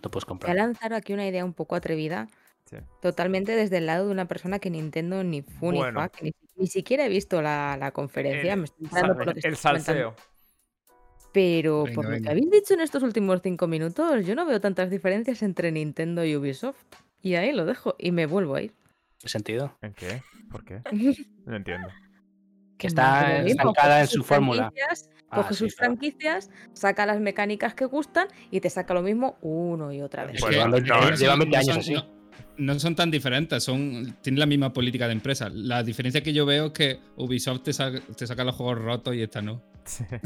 lo puedes Voy a comprar. lanzar aquí una idea un poco atrevida, Sí. totalmente desde el lado de una persona que Nintendo ni fu ni Bueno. ni, ni siquiera he visto la, la conferencia, El- me estoy enterando por lo que El estáis comentando. Pero Venga, por lo que habéis dicho en estos últimos cinco minutos, yo no veo tantas diferencias entre Nintendo y Ubisoft. Y ahí lo dejo y me vuelvo a ir. ¿Qué sentido? ¿En qué? ¿Por qué? No entiendo. Que está estancada en su fórmula. Ah, Coge sí, sus claro. franquicias, saca las mecánicas que gustan y te saca lo mismo uno y otra vez. Es Pues lleva no son- 20 no años así. No- son tan diferentes, son, tienen la misma política de empresa. La diferencia que yo veo es que Ubisoft te, sa- te saca los juegos rotos y esta no.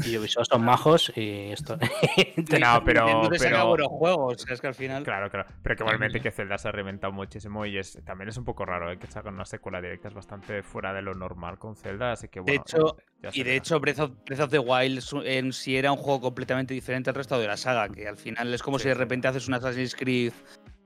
Y Ubisoft son majos y esto. No, pero. Saca pero- buenos juegos. Es que al final. Claro, claro. Pero que igualmente que Zelda se ha reventado muchísimo y es también es un poco raro ¿eh? que sacan una secuela directa. Es bastante fuera de lo normal con Zelda, así que De bueno. hecho- ya se Y de hecho, Breath of, Breath of the Wild en sí era un juego completamente diferente al resto de la saga, que al final es como Sí, si de repente haces un Assassin's Creed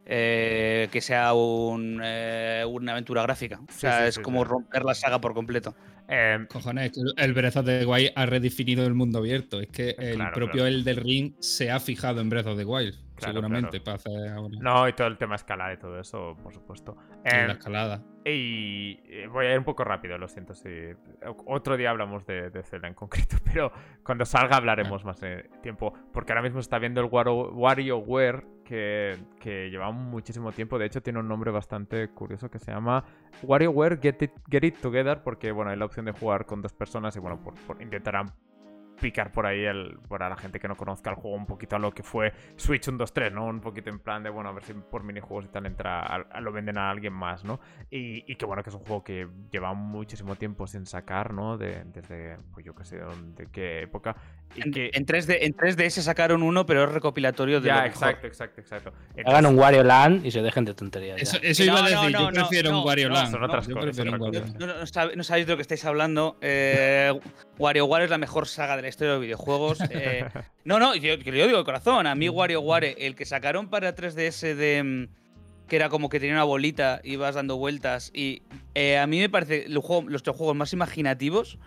eh, que sea un, eh, una aventura gráfica. O sea, sí, es sí, como sí. romper la saga por completo. Eh, Cojones, que el Breath of the Wild ha redefinido el mundo abierto. Es que el Claro, propio claro. Elden Ring se ha fijado en Breath of the Wild, Claro, seguramente, claro. para hacer ahora no, y todo el tema escalar y todo eso, por supuesto. y Eh, la escalada. Y voy a ir un poco rápido, lo siento. Si... Otro día hablamos de, de Zelda en concreto, pero cuando salga hablaremos más de tiempo. Porque ahora mismo está viendo el WarioWare, que, que lleva muchísimo tiempo. De hecho, tiene un nombre bastante curioso que se llama WarioWare Get It, Get It Together, porque bueno, hay la opción de jugar con dos personas y bueno, por, por- intentarán picar por ahí el, para la gente que no conozca el juego un poquito a lo que fue Switch 1, 2, 3, ¿no? Un poquito en plan de, bueno, a ver si por minijuegos y tal entra, a- a- lo venden a alguien más, ¿no? Y, y que bueno, que es un juego que lleva muchísimo tiempo sin sacar, ¿no? De, desde, pues yo qué sé, de qué época. Y En, que... en 3D, en 3DS sacaron uno, pero es recopilatorio de. Ya, lo mejor. exacto, exacto, exacto. Hagan un Wario Land y se dejen de tonterías. Eso, eso Que iba a no, no, decir, no, yo no, prefiero no, un Wario no, Land. son otras cosas, No, no- no no sabéis de lo que estáis hablando. Eh, WarioWare es la mejor saga de la historia de los videojuegos. eh, no, no, yo, lo digo de corazón. A mí WarioWare, el que sacaron para 3DS de... mm, Que era como que tenía una bolita, ibas dando vueltas. Y eh, a mí me parece los juegos, los juegos más imaginativos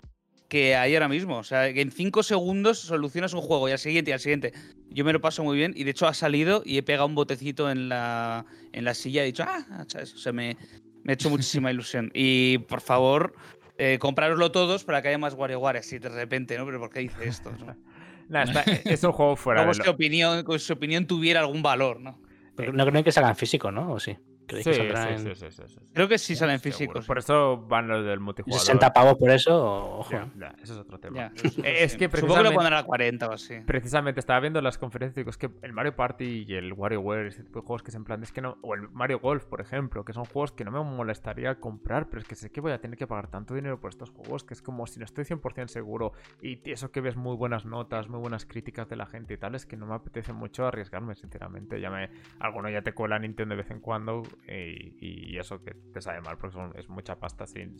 que hay ahora mismo. O sea, que en 5 segundos solucionas un juego y al siguiente y al siguiente. Yo me lo paso muy bien y de hecho ha salido y he pegado un botecito en la, en la silla y he dicho, ah, ¿sabes? O sea, me, me ha hecho muchísima ilusión. Y por favor, eh, comprároslo todos para que haya más WarioWare así de repente, ¿no? Pero ¿por qué dice esto? no? Nah, está- es un juego fuera Como de lo... opinión, como si su opinión tuviera algún valor, ¿no? Pero no creo que salgan físico, ¿no? ¿O sí? ¿Creéis Sí, que sí, saldrán sí, en sí, sí, sí, sí. Creo que sí salen Seguro. físicos. Por eso van los del multijugador. 60 pavos por eso? Ojo. Ya, ya, ese es otro tema. Ya, Eh, es que Supongo que lo precisamente- pondrán a 40 o así. Precisamente estaba viendo las conferencias y digo, es que el Mario Party y el WarioWare, ese tipo de juegos que es en plan, es que no, o el Mario Golf, por ejemplo, que son juegos que no me molestaría comprar, pero es que sé que voy a tener que pagar tanto dinero por estos juegos que es como si no estoy 100% seguro y eso que ves muy buenas notas, muy buenas críticas de la gente y tal, es que no me apetece mucho arriesgarme, sinceramente. Ya me, alguno ya te cuela Nintendo de vez en cuando y, eso que te sabe mal porque es mucha pasta sin.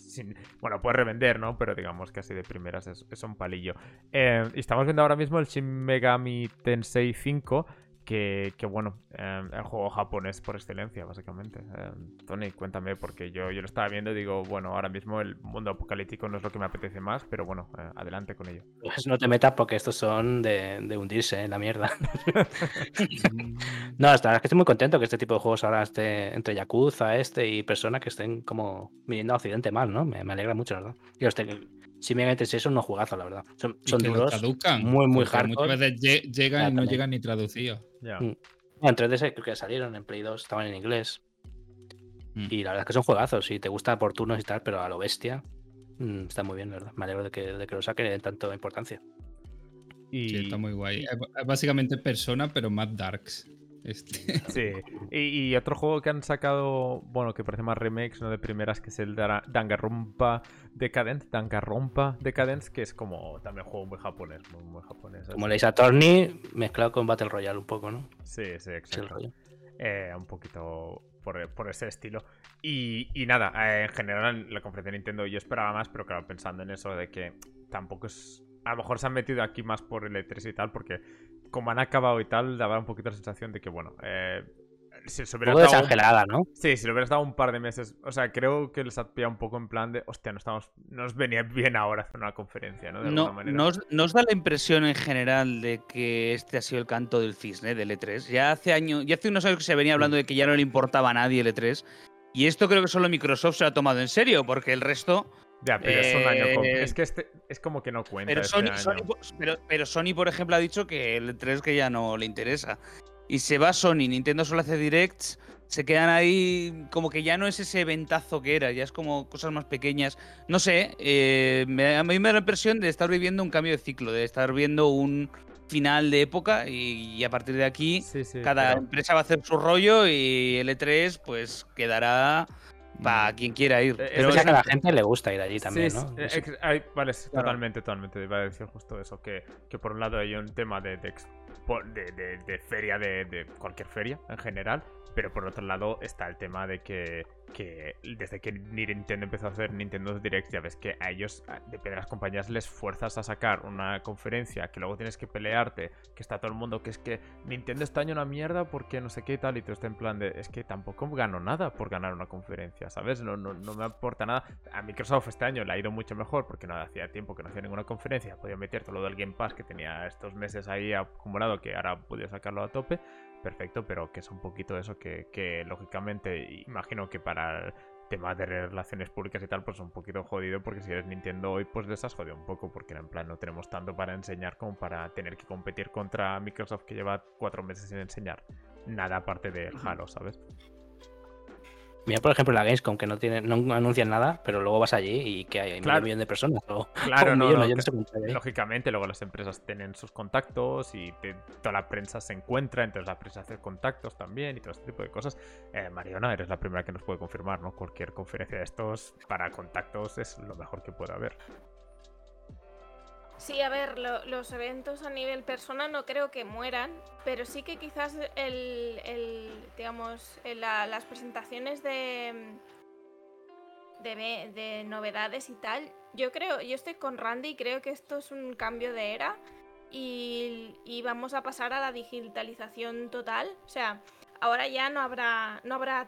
Bueno, puedes revender, ¿no? Pero digamos que así de primeras es, es un palillo. Eh, y estamos viendo ahora mismo el Shin Megami Tensei 5, que, que bueno, eh, el juego japonés por excelencia, básicamente. Eh, Tony, cuéntame, porque yo, yo lo estaba viendo y digo, bueno, ahora mismo el mundo apocalíptico no es lo que me apetece más, pero bueno, eh, adelante con ello. Pues no te metas porque estos son de, de hundirse en la mierda. no, la verdad es que estoy muy contento que este tipo de juegos ahora esté entre Yakuza, este y Persona que estén como viniendo a Occidente mal, ¿no? Me, me alegra mucho, la verdad. Y los te- si me metes eso, no juegazos, la verdad. Son, son que duros. traduzcan, muy, muy porque Muchas hardcore. veces lle- llegan Ya, y no también. llegan ni traducidos. Ya. Mm. En 3DS creo que salieron, en Play 2 estaban en inglés. Mm. Y la verdad es que son juegazos, y te gusta por turnos y tal, pero a lo bestia. mm, está muy bien, la verdad. Me alegro de que, de que lo saquen y den tanta importancia. Y... Sí, está muy guay. Es básicamente Persona, pero más darks. Este. Sí, y, y otro juego que han sacado, bueno, que parece más remakes, no de primeras, que es el Danganronpa Decadence, Danganronpa Decadence, que es como también un juego muy japonés, muy, muy japonés. Como le Ace Attorney mezclado con Battle Royale un poco, ¿no? Sí, sí, exacto. Eh, un poquito por, por ese estilo. Y, y nada, eh, en general, la conferencia de Nintendo yo esperaba más, pero claro, pensando en eso de que tampoco es. A lo mejor se han metido aquí más por el E3 y tal, porque como han acabado y tal, daba un poquito la sensación de que, bueno, eh, si se Un hubiera poco dado un- desangelada, ¿no? Sí, si le hubieras dado un par de meses. O sea, creo que les ha pillado un poco en plan de. Hostia, no estamos. Nos venía bien ahora hacer una conferencia, ¿no? De alguna No, manera. ¿no os, no os da la impresión en general de que este ha sido el canto del cisne del E3? Ya hace años, ya hace unos años que se venía hablando de que ya no le importaba a nadie el E3. Y esto creo que solo Microsoft se lo ha tomado en serio, porque el resto. Ya, pero es un año. Eh, Es que este. Es como que no cuenta. Pero este Sony, año. Sony po- pero, pero Sony, por ejemplo, ha dicho que el E3 que ya no le interesa. Y se va Sony, Nintendo solo hace directs, se quedan ahí como que ya no es ese ventazo que era, ya es como cosas más pequeñas. No sé, eh, me- a mí me da la impresión de estar viviendo un cambio de ciclo, de estar viendo un, final de época y, a partir de aquí Sí, sí, cada pero- empresa va a hacer su rollo y el E3 pues quedará para quien quiera ir. Eh, Pero es- que a la gente le gusta ir allí también, Sí, ¿no? sí, eh, vale, Claro. totalmente, totalmente. Iba a decir justo eso, que, que por un lado hay un tema de, de, de- de- de feria, de, de cualquier feria en general, pero por otro lado está el tema de que, desde que ni Nintendo empezó a hacer Nintendo Direct, ya ves que a ellos, depende de las compañías, les fuerzas a sacar una conferencia que luego tienes que pelearte, que está todo el mundo, que es que Nintendo este año una mierda porque no sé qué tal, y tú estás en plan de, es que tampoco gano nada por ganar una conferencia, ¿sabes? No, no, no me aporta nada. A Microsoft este año le ha ido mucho mejor porque no hacía tiempo que no hacía ninguna conferencia, podía meter todo lo del Game Pass que tenía estos meses ahí acumulado, que ahora podido sacarlo a tope. Perfecto, pero que es un poquito eso que, que lógicamente imagino que para el tema de relaciones públicas y tal, pues es un poquito jodido porque si eres Nintendo hoy, pues les has jodido un poco porque en plan no tenemos tanto para enseñar como para tener que competir contra Microsoft que lleva cuatro meses sin enseñar nada aparte de Halo, ¿sabes? Mira, por ejemplo, la Gamescom, que no tiene, no anuncian nada, pero luego vas allí y que hay medio Claro. millón de personas. O, Claro, o un no, millón, no, yo no sé hay. Lógicamente, luego las empresas tienen sus contactos y te- toda la prensa se encuentra, entonces la prensa hace contactos también y todo este tipo de cosas. Eh, Mariona, eres la primera que nos puede confirmar, ¿no? Cualquier conferencia de estos para contactos es lo mejor que puede haber. Sí, a ver, lo- los eventos a nivel persona no creo que mueran, pero sí que quizás el, digamos, las presentaciones de, de, de novedades y tal, yo creo, yo estoy con Randy y creo que esto es un cambio de era y, y vamos a pasar a la digitalización total. O sea, ahora ya no habrá, no habrá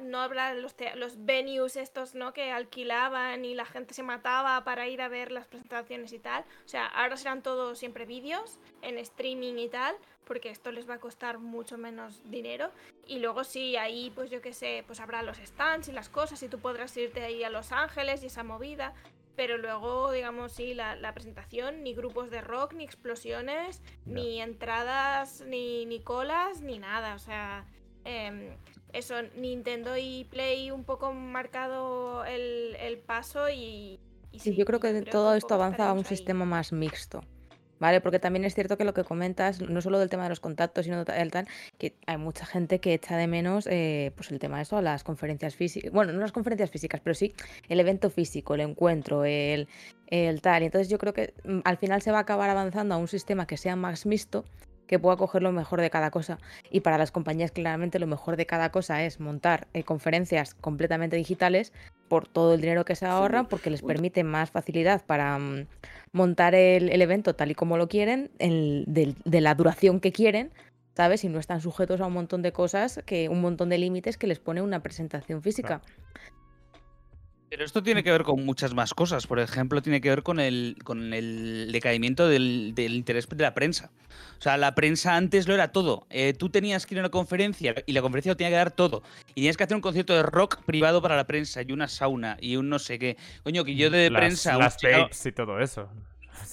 no habrá los, tea- los venues estos, ¿no? Que alquilaban y la gente se mataba para ir a ver las presentaciones y tal. O sea, ahora serán todos siempre vídeos en streaming y tal, porque esto les va a costar mucho menos dinero. Y luego sí, ahí pues yo qué sé, pues habrá los stands y las cosas y tú podrás irte ahí a Los Ángeles y esa movida. Pero luego, digamos, sí, la, la presentación, ni grupos de rock, ni explosiones, ni entradas, ni, ni colas, ni nada. O sea, em, eso, Nintendo y Play un poco marcado el, el paso y... y Sí, yo creo que todo esto avanza a un ahí. sistema más mixto. ¿Vale? Porque también es cierto que lo que comentas, no solo del tema de los contactos, sino el tal, que hay mucha gente que echa de menos eh, pues el tema de eso, las conferencias físicas. Bueno, no las conferencias físicas, pero sí el evento físico, el encuentro, el, el tal. Y entonces yo creo que mm, al final se va a acabar avanzando a un sistema que sea más mixto, que pueda coger lo mejor de cada cosa. Y para las compañías, claramente, lo mejor de cada cosa es montar eh, conferencias completamente digitales por todo el dinero que se ahorran, porque les permite más facilidad para mm, montar el, el evento tal y como lo quieren, el- del- de la duración que quieren, ¿sabes? Y no están sujetos a un montón de cosas, que un montón de límites que les pone una presentación física. Pero esto tiene que ver con muchas más cosas. Por ejemplo, tiene que ver con el, con el decaimiento del, del interés de la prensa. O sea, la prensa antes lo era todo. Eh, tú tenías que ir a una conferencia y la conferencia lo tenía que dar todo. Y tenías que hacer un concierto de rock privado para la prensa y una sauna y un no sé qué. Coño, que yo de las, prensa... las tapes y todo eso.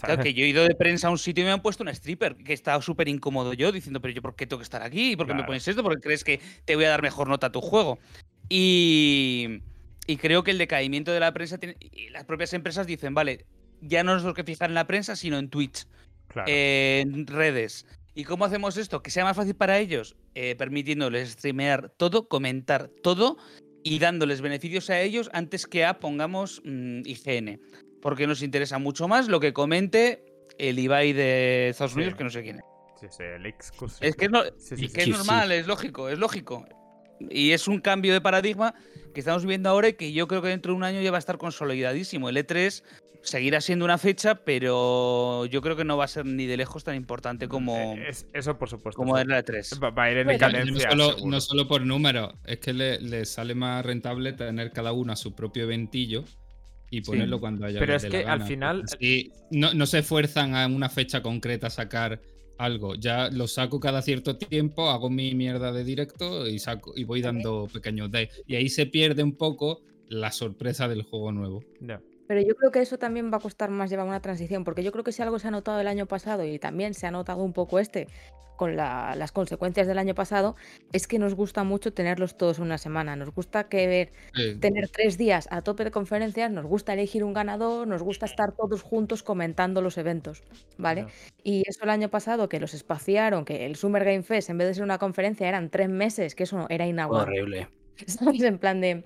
Claro, que yo he ido de prensa a un sitio y me han puesto una stripper, que estaba súper incómodo yo, diciendo, pero yo, ¿por qué tengo que estar aquí? ¿Por qué me pones esto? ¿Por qué crees que te voy a dar mejor nota a tu juego? Y, y creo que el decaimiento de la prensa, tiene, y las propias empresas dicen, vale, ya no nos tenemos que fijar en la prensa, sino en Twitch, Claro. en redes. ¿Y cómo hacemos esto? Que sea más fácil para ellos, eh, permitiéndoles streamear todo, comentar todo y dándoles beneficios a ellos antes que a, pongamos, mm, IGN. Porque nos interesa mucho más lo que comente el Ibai de Estados Sí. Unidos, que no sé quién es. Sí, sí, el. Es que es, no- Sí, sí, y sí, que es normal, es lógico, es lógico. Y es un cambio de paradigma que estamos viviendo ahora y que yo creo que dentro de un año ya va a estar consolidadísimo. El E3 seguirá siendo una fecha, pero yo creo que no va a ser ni de lejos tan importante como, Eh, es- eso, por supuesto. como el E3. va, va a ir en Bueno, No decadencia. solo, no solo por números, es que le, le sale más rentable tener cada uno a su propio eventillo y ponerlo cuando haya. Pero es que al final- así no, no se esfuerzan a una fecha concreta a sacar algo. Ya lo saco cada cierto tiempo, hago mi mierda de directo y saco y voy dando pequeños days. Y ahí se pierde un poco la sorpresa del juego nuevo. Ya. Pero yo creo que eso también va a costar más llevar una transición, porque yo creo que si algo se ha notado el año pasado y también se ha notado un poco este con la- las consecuencias del año pasado, es que nos gusta mucho tenerlos todos una semana. Nos gusta que ver, tener tres días a tope de conferencias, nos gusta elegir un ganador, nos gusta estar todos juntos comentando los eventos, ¿vale? Y eso el año pasado, que los espaciaron, que el Summer Game Fest, en vez de ser una conferencia, eran tres meses, que eso era inaguantable. Horrible. ¿sabes? En plan de...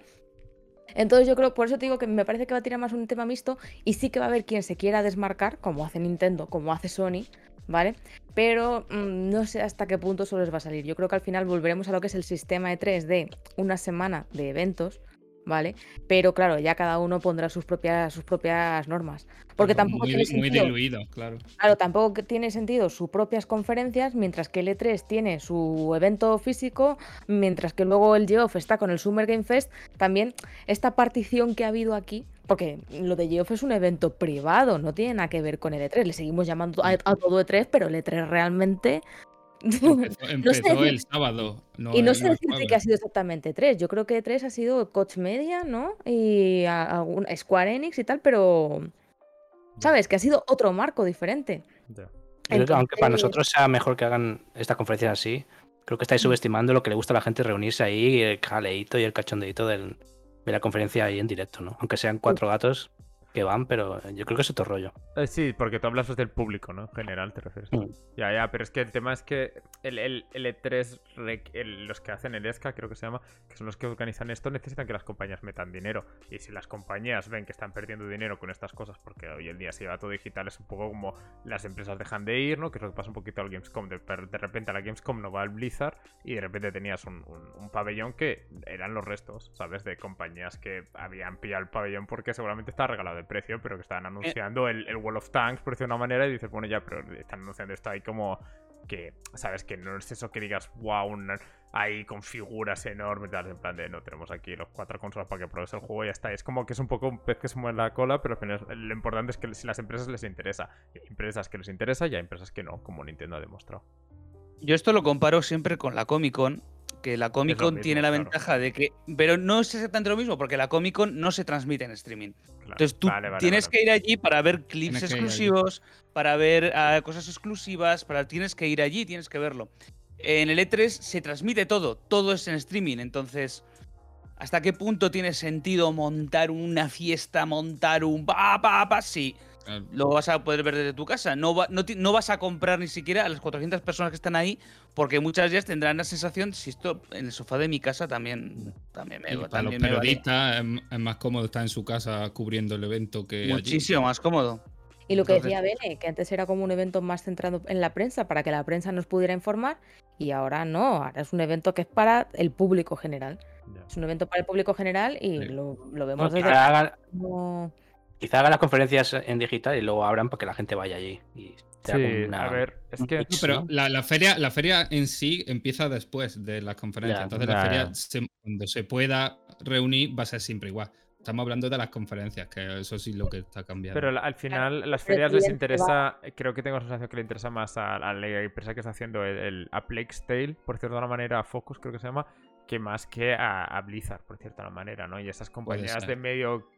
Entonces yo creo, por eso te digo que me parece que va a tirar más un tema mixto y sí que va a haber quien se quiera desmarcar, como hace Nintendo, como hace Sony, ¿vale? Pero mm, no sé hasta qué punto eso les va a salir. Yo creo que al final volveremos a lo que es el sistema de 3 de una semana de eventos, ¿vale? Pero claro, ya cada uno pondrá sus propias, sus propias normas. Porque algo tampoco muy, tiene muy sentido... diluido, claro. Claro, tampoco tiene sentido sus propias conferencias, mientras que el E3 tiene su evento físico, mientras que luego el Geoff está con el Summer Game Fest. También esta partición que ha habido aquí, porque lo de Geoff es un evento privado, no tiene nada que ver con el E3. Le seguimos llamando a, a todo E3, pero el E3 realmente. Empezó, empezó decir- el sábado. No y no sé decirte que ha sido exactamente E3. Yo creo que E3 ha sido Coach Media, ¿no? Y a- algún- Square Enix y tal, pero. ¿Sabes? Que ha sido otro marco diferente. Aunque para nosotros sea mejor que hagan esta conferencia así, creo que Mm. estáis subestimando lo que le gusta a la gente reunirse ahí, y el jaleito y el cachondeito del- de la conferencia ahí en directo, ¿no? Aunque sean cuatro gatos que van, pero yo creo que es otro rollo. Eh, sí, porque tú hablas del público, ¿no? En general, te refieres. Mm. Ya, ya, pero es que el tema es que el, el, el E3, rec- el- los que hacen el ESCA, creo que se llama, que son los que organizan esto, necesitan que las compañías metan dinero. Y si las compañías ven que están perdiendo dinero con estas cosas, porque hoy en día se lleva todo digital, es un poco como las empresas dejan de ir, ¿no? Que es lo que pasa un poquito al Gamescom. De, de repente a la Gamescom no va el Blizzard y de repente tenías un, un- un pabellón que eran los restos, ¿sabes? De compañías que habían pillado el pabellón porque seguramente estaba regalado de precio, pero que estaban anunciando el, el Wall of Tanks, por decirlo de una manera, y dices, bueno, ya, pero están anunciando esto ahí como que, ¿sabes? Que no es eso que digas, wow, ahí con figuras enormes, tal, en plan de, no, tenemos aquí los cuatro consolas para que pruebes el juego y ya está. Es como que es un poco un pez que se mueve la cola, pero al final lo importante es que si las empresas les interesa. Y hay empresas que les interesa y hay empresas que no, como Nintendo ha demostrado. Yo esto lo comparo siempre con la Comic Con, que la Comic Con mismo, tiene la claro. ventaja de que. Pero no es exactamente lo mismo, porque la Comic Con no se transmite en streaming. Claro. Entonces tú Vale, vale, tienes vale. que ir allí para ver clips Tienes exclusivos, para ver ah, cosas exclusivas, para tienes que ir allí, tienes que verlo. En el E3 se transmite todo, todo es en streaming, entonces ¿hasta qué punto tiene sentido montar una fiesta, montar un pa pa pa? Sí, Lo vas a poder ver desde tu casa. No, va- no, ti- no vas a comprar ni siquiera a las 400 personas que están ahí, porque muchas de ellas tendrán la sensación, si esto en el sofá de mi casa también, también me, y para los me periodistas es, es más cómodo estar en su casa cubriendo el evento que allí. Muchísimo más cómodo. Y lo que Entonces, decía Bene, que antes era como un evento más centrado en la prensa, para que la prensa nos pudiera informar, y ahora no, ahora es un evento que es para el público general. Es un evento para el público general y Sí. lo, lo No, vemos desde como- quizá hagan las conferencias en digital y luego abran para que la gente vaya allí. Y sea Sí, una- a ver, es que... No, pero la, la feria, la feria en sí empieza después de las conferencias. Ya, Entonces ya, la feria, se- cuando se pueda reunir, va a ser siempre igual. Estamos hablando de las conferencias, que eso sí lo que está cambiando. Pero la- al final, las ferias les interesa, creo que tengo la sensación que le interesa más a, a la empresa que está haciendo el, el a Plague's Tale, por cierto de una manera, a Focus creo que se llama, que más que a, a Blizzard, por cierto de una manera, ¿no? Y esas compañías de medio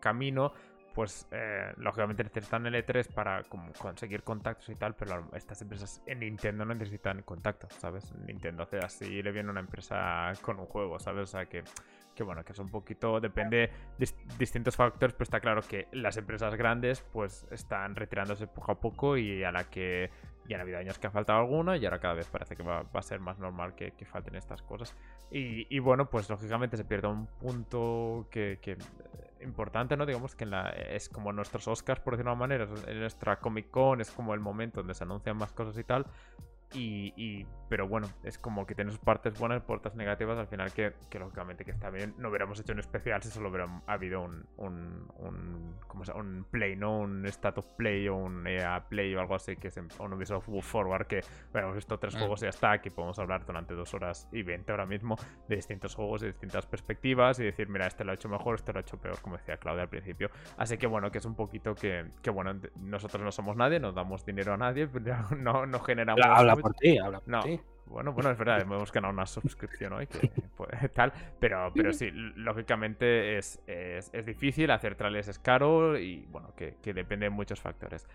camino, pues eh, lógicamente necesitan el E3 para como, conseguir contactos y tal, pero estas empresas en Nintendo no necesitan contactos, ¿sabes? Nintendo hace así, le viene una empresa con un juego, ¿sabes? O sea que que bueno, que es un poquito, depende de distintos factores, pero está claro que las empresas grandes pues están retirándose poco a poco y a la que ya han habido años que ha faltado alguna y ahora cada vez parece que va, va a ser más normal que, falten estas cosas. Y, y bueno, pues lógicamente se pierde un punto que, que, importante, ¿no? Digamos que en la, es como nuestros Oscars, por decirlo de una manera, en nuestra Comic Con es como el momento donde se anuncian más cosas y tal. Y, y- pero bueno, es como que tiene sus partes buenas y partes negativas. Al final, que, que lógicamente que está bien. No hubiéramos hecho un especial si solo hubiera habido un, un, un, ¿cómo se un Play, ¿no? Un State of Play o un EA Play o algo así, que es en- o un Ubisoft Forward. Que bueno, hemos visto tres Ah. juegos y ya está. Aquí podemos hablar durante dos horas y veinte ahora mismo de distintos juegos, de distintas perspectivas y decir, mira, este lo ha hecho mejor, este lo ha hecho peor, como decía Claudia al principio. Así que bueno, que es un poquito que, que bueno, nosotros no somos nadie, no damos dinero a nadie, no, no generamos. Habla, por ti, habla por No, ti. bueno, bueno, es verdad, hemos ganado una suscripción hoy, que pues, tal, pero, pero sí, lógicamente es, es, es difícil, hacer trailers es caro y bueno, que, que depende de muchos factores.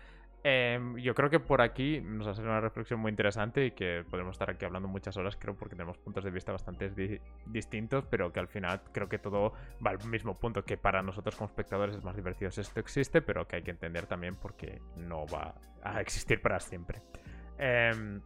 Em, yo creo que por aquí nos ha salido una reflexión muy interesante y que podemos estar aquí hablando muchas horas, creo, porque tenemos puntos de vista bastante distintos, pero que al final creo que todo va al mismo punto, que para nosotros como espectadores es más divertido si esto existe, pero que hay que entender también porque no va a existir para siempre. Em,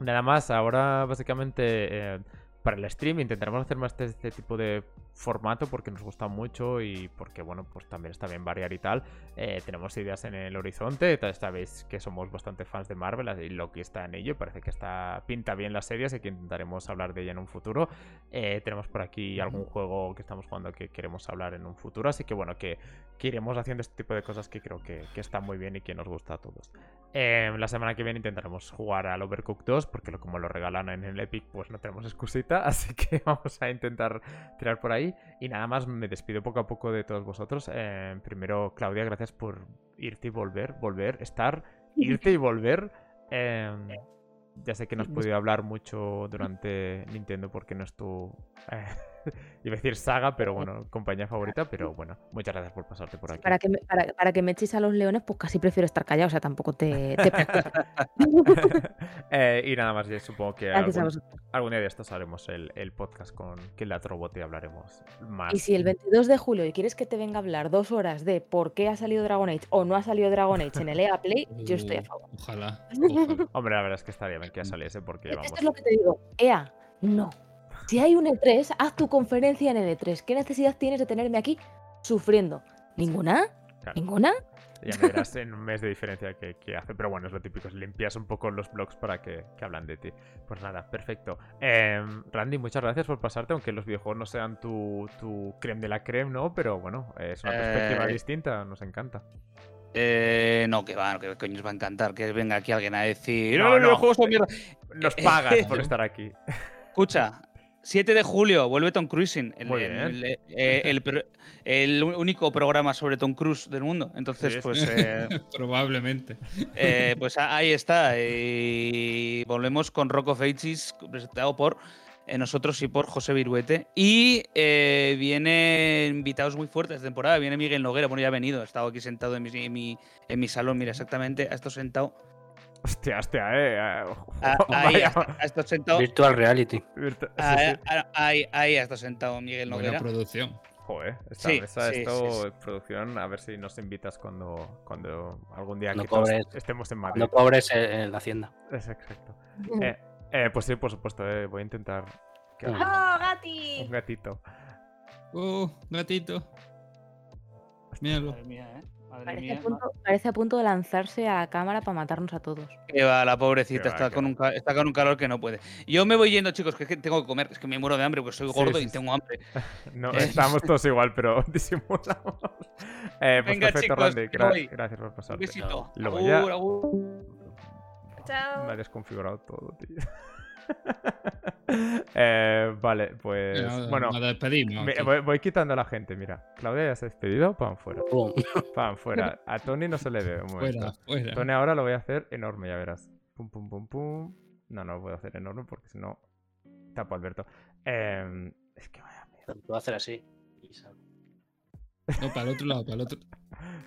nada más, ahora básicamente... Eh, para el stream intentaremos hacer más este tipo de formato porque nos gusta mucho y porque, bueno, pues también está bien variar y tal. Eh, tenemos ideas en el horizonte, sabéis que somos bastante fans de Marvel y lo que está en ello, parece que está pinta bien las series y que intentaremos hablar de ella en un futuro. Eh, tenemos por aquí algún juego que estamos jugando que queremos hablar en un futuro, así que bueno, que, iremos haciendo este tipo de cosas que creo que, que está muy bien y que nos gusta a todos. Eh, la semana que viene intentaremos jugar al Overcooked 2 porque como lo regalan en el Epic pues no tenemos excusita, así que vamos a intentar tirar por ahí. Y nada más, me despido poco a poco de todos vosotros. Eh, primero, Claudia, gracias por irte y volver, volver, estar, irte y volver. Eh, ya sé que no has podido hablar mucho durante Nintendo porque no es tu... Iba a decir saga, pero bueno, compañía favorita, pero bueno, muchas gracias por pasarte por aquí. Para que me, para, que me eches a los leones, pues casi prefiero estar callado, o sea, tampoco te... eh, y nada más, yo supongo que algún, día de estos haremos el, el podcast con Killat Robot y hablaremos más. Y si el 22 de julio y quieres que te venga a hablar dos horas de por qué ha salido Dragon Age o no ha salido Dragon Age en el EA Play, yo estoy a favor. Ojalá, Hombre, la verdad es que estaría bien que ya saliese porque vamos... Esto es lo que te digo, EA, no. Si hay un E3, haz tu conferencia en el E3. ¿Qué necesidad tienes de tenerme aquí sufriendo? ¿Ninguna? ¿Ninguna? Ya me verás en un mes de diferencia que, hace. Pero bueno, es lo típico. Limpias un poco los blogs para que, hablan de ti. Pues nada, perfecto. Em, Randy, muchas gracias por pasarte, aunque los videojuegos no sean tu, tu creme de la creme, ¿no? Pero bueno, es una perspectiva eh, distinta. Nos encanta. Eh, no, que va, que coño os va a encantar que venga aquí alguien a decir. No, no, los juegos son mierda. Nos pagas por estar aquí. Escucha, 7 de julio, vuelve Tom Cruising. El, eh, el, único programa sobre Tom Cruise del mundo. Entonces, pues. Eh, Probablemente. Eh, pues ahí está. Y volvemos con Rock of Ages, presentado por nosotros y por José Viruete. Y vienen invitados muy fuertes de temporada. Viene Miguel Noguera, bueno, ya ha venido. Ha estado aquí sentado en mi, en mi, en mi salón. Mira, exactamente, ha estado sentado Hostia, hostia, eh. Ah, ahí ha sentado. Virtual Reality. Ah, ah, ahí, ahí, estado sentado Miguel Noguera. Buena producción. Joder, esta sí, mesa, esto, producción, a ver si nos invitas cuando, cuando algún día no estemos en Madrid. No cobres en la hacienda. Es exacto. Eh, eh, pues sí, por supuesto, eh, voy a intentar. ¡Oh, gati! Un gatito. ¡Oh, gatito! Míralo. Madre mía, ¿eh? Parece, a punto, de lanzarse a cámara para matarnos a todos. Que va, la pobrecita, está, con un, está con un calor que no puede. Yo me voy yendo, chicos, que, tengo que comer, es que me muero de hambre porque soy gordo y tengo hambre. no, eh. estamos todos igual, pero disimulamos. Eh, pues Venga, perfecto, chicos, Randy. gracias por pasar. Un besito. Lo voy a... Chao. Me ha desconfigurado todo, tío. Eh, vale, pues. bueno, voy, quitando a la gente. Mira, Claudia ya se ha despedido. Pan fuera. Pan fuera. A Tony no se le ve. Tony ahora lo voy a hacer enorme, ya verás. Pum, pum, pum, pum. No, no lo voy a hacer enorme porque si no. Tapo Alberto. Em, es que vaya Lo voy a hacer así. No, para el otro lado, para el otro.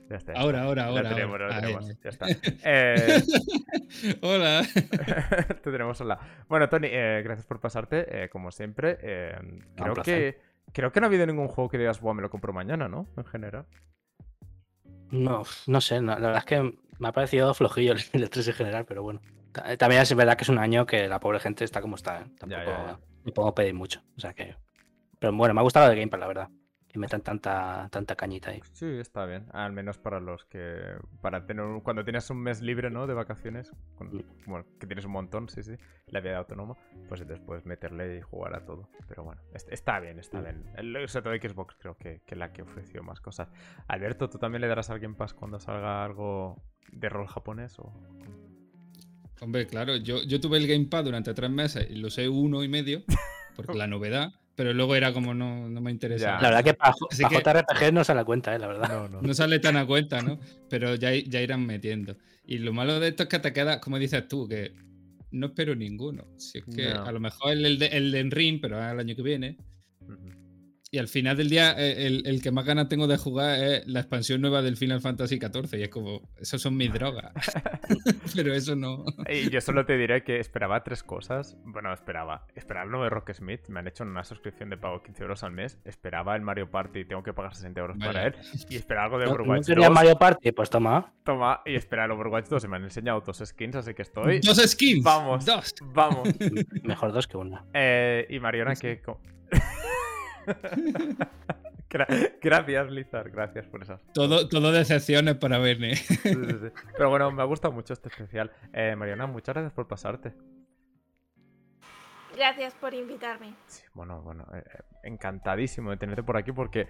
Ya está. Ahora, ahora, ahora. tenemos, tenemos. Ya está. Eh... Hola. Te tenemos hola. Bueno, Tony, eh, gracias por pasarte, eh, como siempre. Eh, creo, que, creo que no ha habido ningún juego que digas, Buah, me lo compro mañana, ¿no? En general. No, no sé. la verdad es que me ha parecido flojillo el 3 en general, pero bueno. También es verdad que es un año que la pobre gente está como está. Tampoco me puedo pedir mucho. O sea que. Pero bueno, me ha gustado el Game la verdad metan tanta, tanta cañita ahí. Sí, está bien. Al menos para los que. Para tener. Cuando tienes un mes libre, ¿no? De vacaciones. bueno, que tienes un montón, sí, sí. La vida autónoma. Pues después meterle y jugar a todo. Pero bueno, está bien, está bien. El, sobre todo Xbox creo que, que la que ofreció más cosas. Alberto, ¿tú también le darás a alguien paz cuando salga algo de rol japonés? O... Hombre, claro, yo, yo tuve el Gamepad durante tres meses y lo sé uno y medio, porque la novedad pero luego era como no, no me interesa. La verdad que para, JRPG no sale a cuenta, ¿eh? la verdad. No, sale tan a cuenta, ¿no? Pero ya, ya irán metiendo. Y lo malo de esto es que te queda, como dices tú, que no espero ninguno. Si es que No. a lo mejor el, el, de- el de Ring, pero el año que viene. Ujú. Y al final del día, eh, el, el que más ganas tengo de jugar es la expansión nueva del Final Fantasy XIV. Y es como, esas son mis drogas. pero eso no. Y yo solo te diré que esperaba tres cosas. Bueno, esperaba. Esperaba el nuevo de Rocksmith. Me han hecho una suscripción de pago 15 euros al mes. Esperaba el Mario Party. Tengo que pagar 60 euros para Vaya. él. Y esperaba algo de ¿No, no Overwatch quería 2. Mario Party? Pues toma. Toma. Y esperaba el Overwatch 2. Y me han enseñado dos skins, así que estoy. Dos skins. Vamos. Dos. Vamos. Mejor dos que una. Eh, y Mariona, que. gracias, Lizard. Gracias por esas. Todo, todo decepciones para Verne. Sí, sí, sí. Pero bueno, me ha gustado mucho este especial. Eh, Mariona, muchas gracias por pasarte. Gracias por invitarme. Sí, bueno, bueno, eh, eh, encantadísimo de tenerte por aquí porque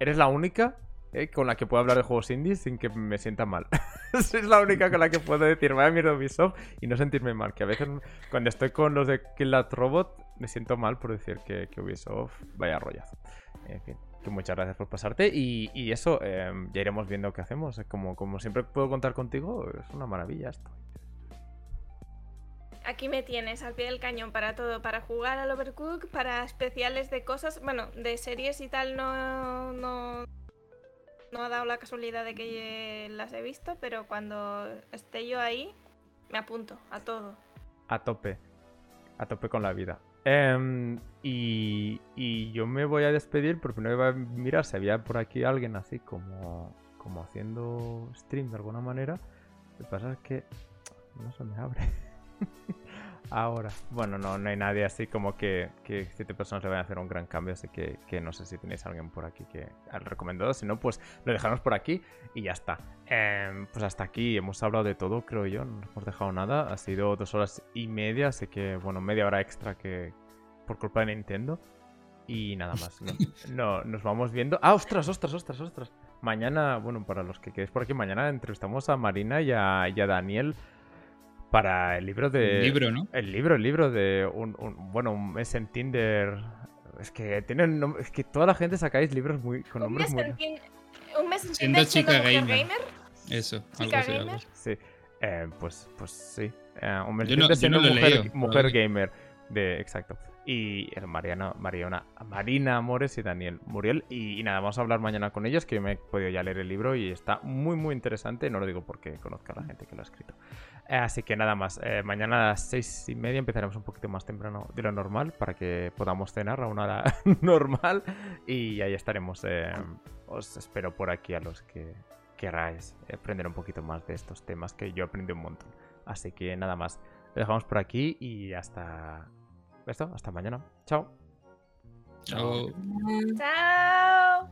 eres la única eh, con la que puedo hablar de juegos indies sin que me sienta mal. es la única con la que puedo decir, vaya mierda Ubisoft y no sentirme mal. Que a veces cuando estoy con los de Kill That Robot me siento mal por decir que, que Ubisoft vaya rollazo. En fin, que muchas gracias por pasarte y, y eso, eh, ya iremos viendo qué hacemos. Como, como siempre puedo contar contigo, es una maravilla esto. Aquí me tienes al pie del cañón para todo, para jugar al Overcook, para especiales de cosas, bueno, de series y tal no, no, no ha dado la casualidad de que las he visto, pero cuando esté yo ahí, me apunto a todo. A tope. A tope con la vida. Em, y, y yo me voy a despedir porque no iba a mirar si había por aquí alguien así como, como haciendo stream de alguna manera. Lo que pasa es que no se me abre. Ahora. Bueno, no, no hay nadie así como que, que siete personas le vayan a hacer un gran cambio, así que, que no sé si tenéis a alguien por aquí que al recomendado. Si no, pues lo dejamos por aquí y ya está. Em, pues hasta aquí hemos hablado de todo, creo yo. No hemos dejado nada. Ha sido dos horas y media, así que, bueno, media hora extra que por culpa de Nintendo. Y nada más. No, no, nos vamos viendo. ¡Ah, ostras, ostras, ostras, ostras! Mañana, bueno, para los que quedáis por aquí, mañana entrevistamos a Marina y a, y a Daniel para el libro de. Un libro, ¿no? El libro, el libro de un, un- bueno, un mes en Tinder. Es que tienen es que toda la gente sacáis libros muy con nombres mes muy en, un mes en Siendo Tinder chica mujer gamer. Eso, algo Chica algo gamer. Sí. Eh, pues pues sí. Eh, un mes Yo en no- yo siendo no lo mujer, leído, mujer todavía. gamer de exacto. Y el Mariana, Mariana, Marina Amores y Daniel Muriel. Y, y nada, vamos a hablar mañana con ellos, que yo me he podido ya leer el libro y está muy, muy interesante. No lo digo porque conozca a la gente que lo ha escrito. Eh, así que nada más, eh, mañana a las seis y media empezaremos un poquito más temprano de lo normal para que podamos cenar a una hora normal y ahí estaremos. eh, os espero por aquí a los que queráis aprender un poquito más de estos temas que yo aprendí un montón. Así que nada más, lo dejamos por aquí y hasta esto, hasta mañana. Chao. Chao. Chao.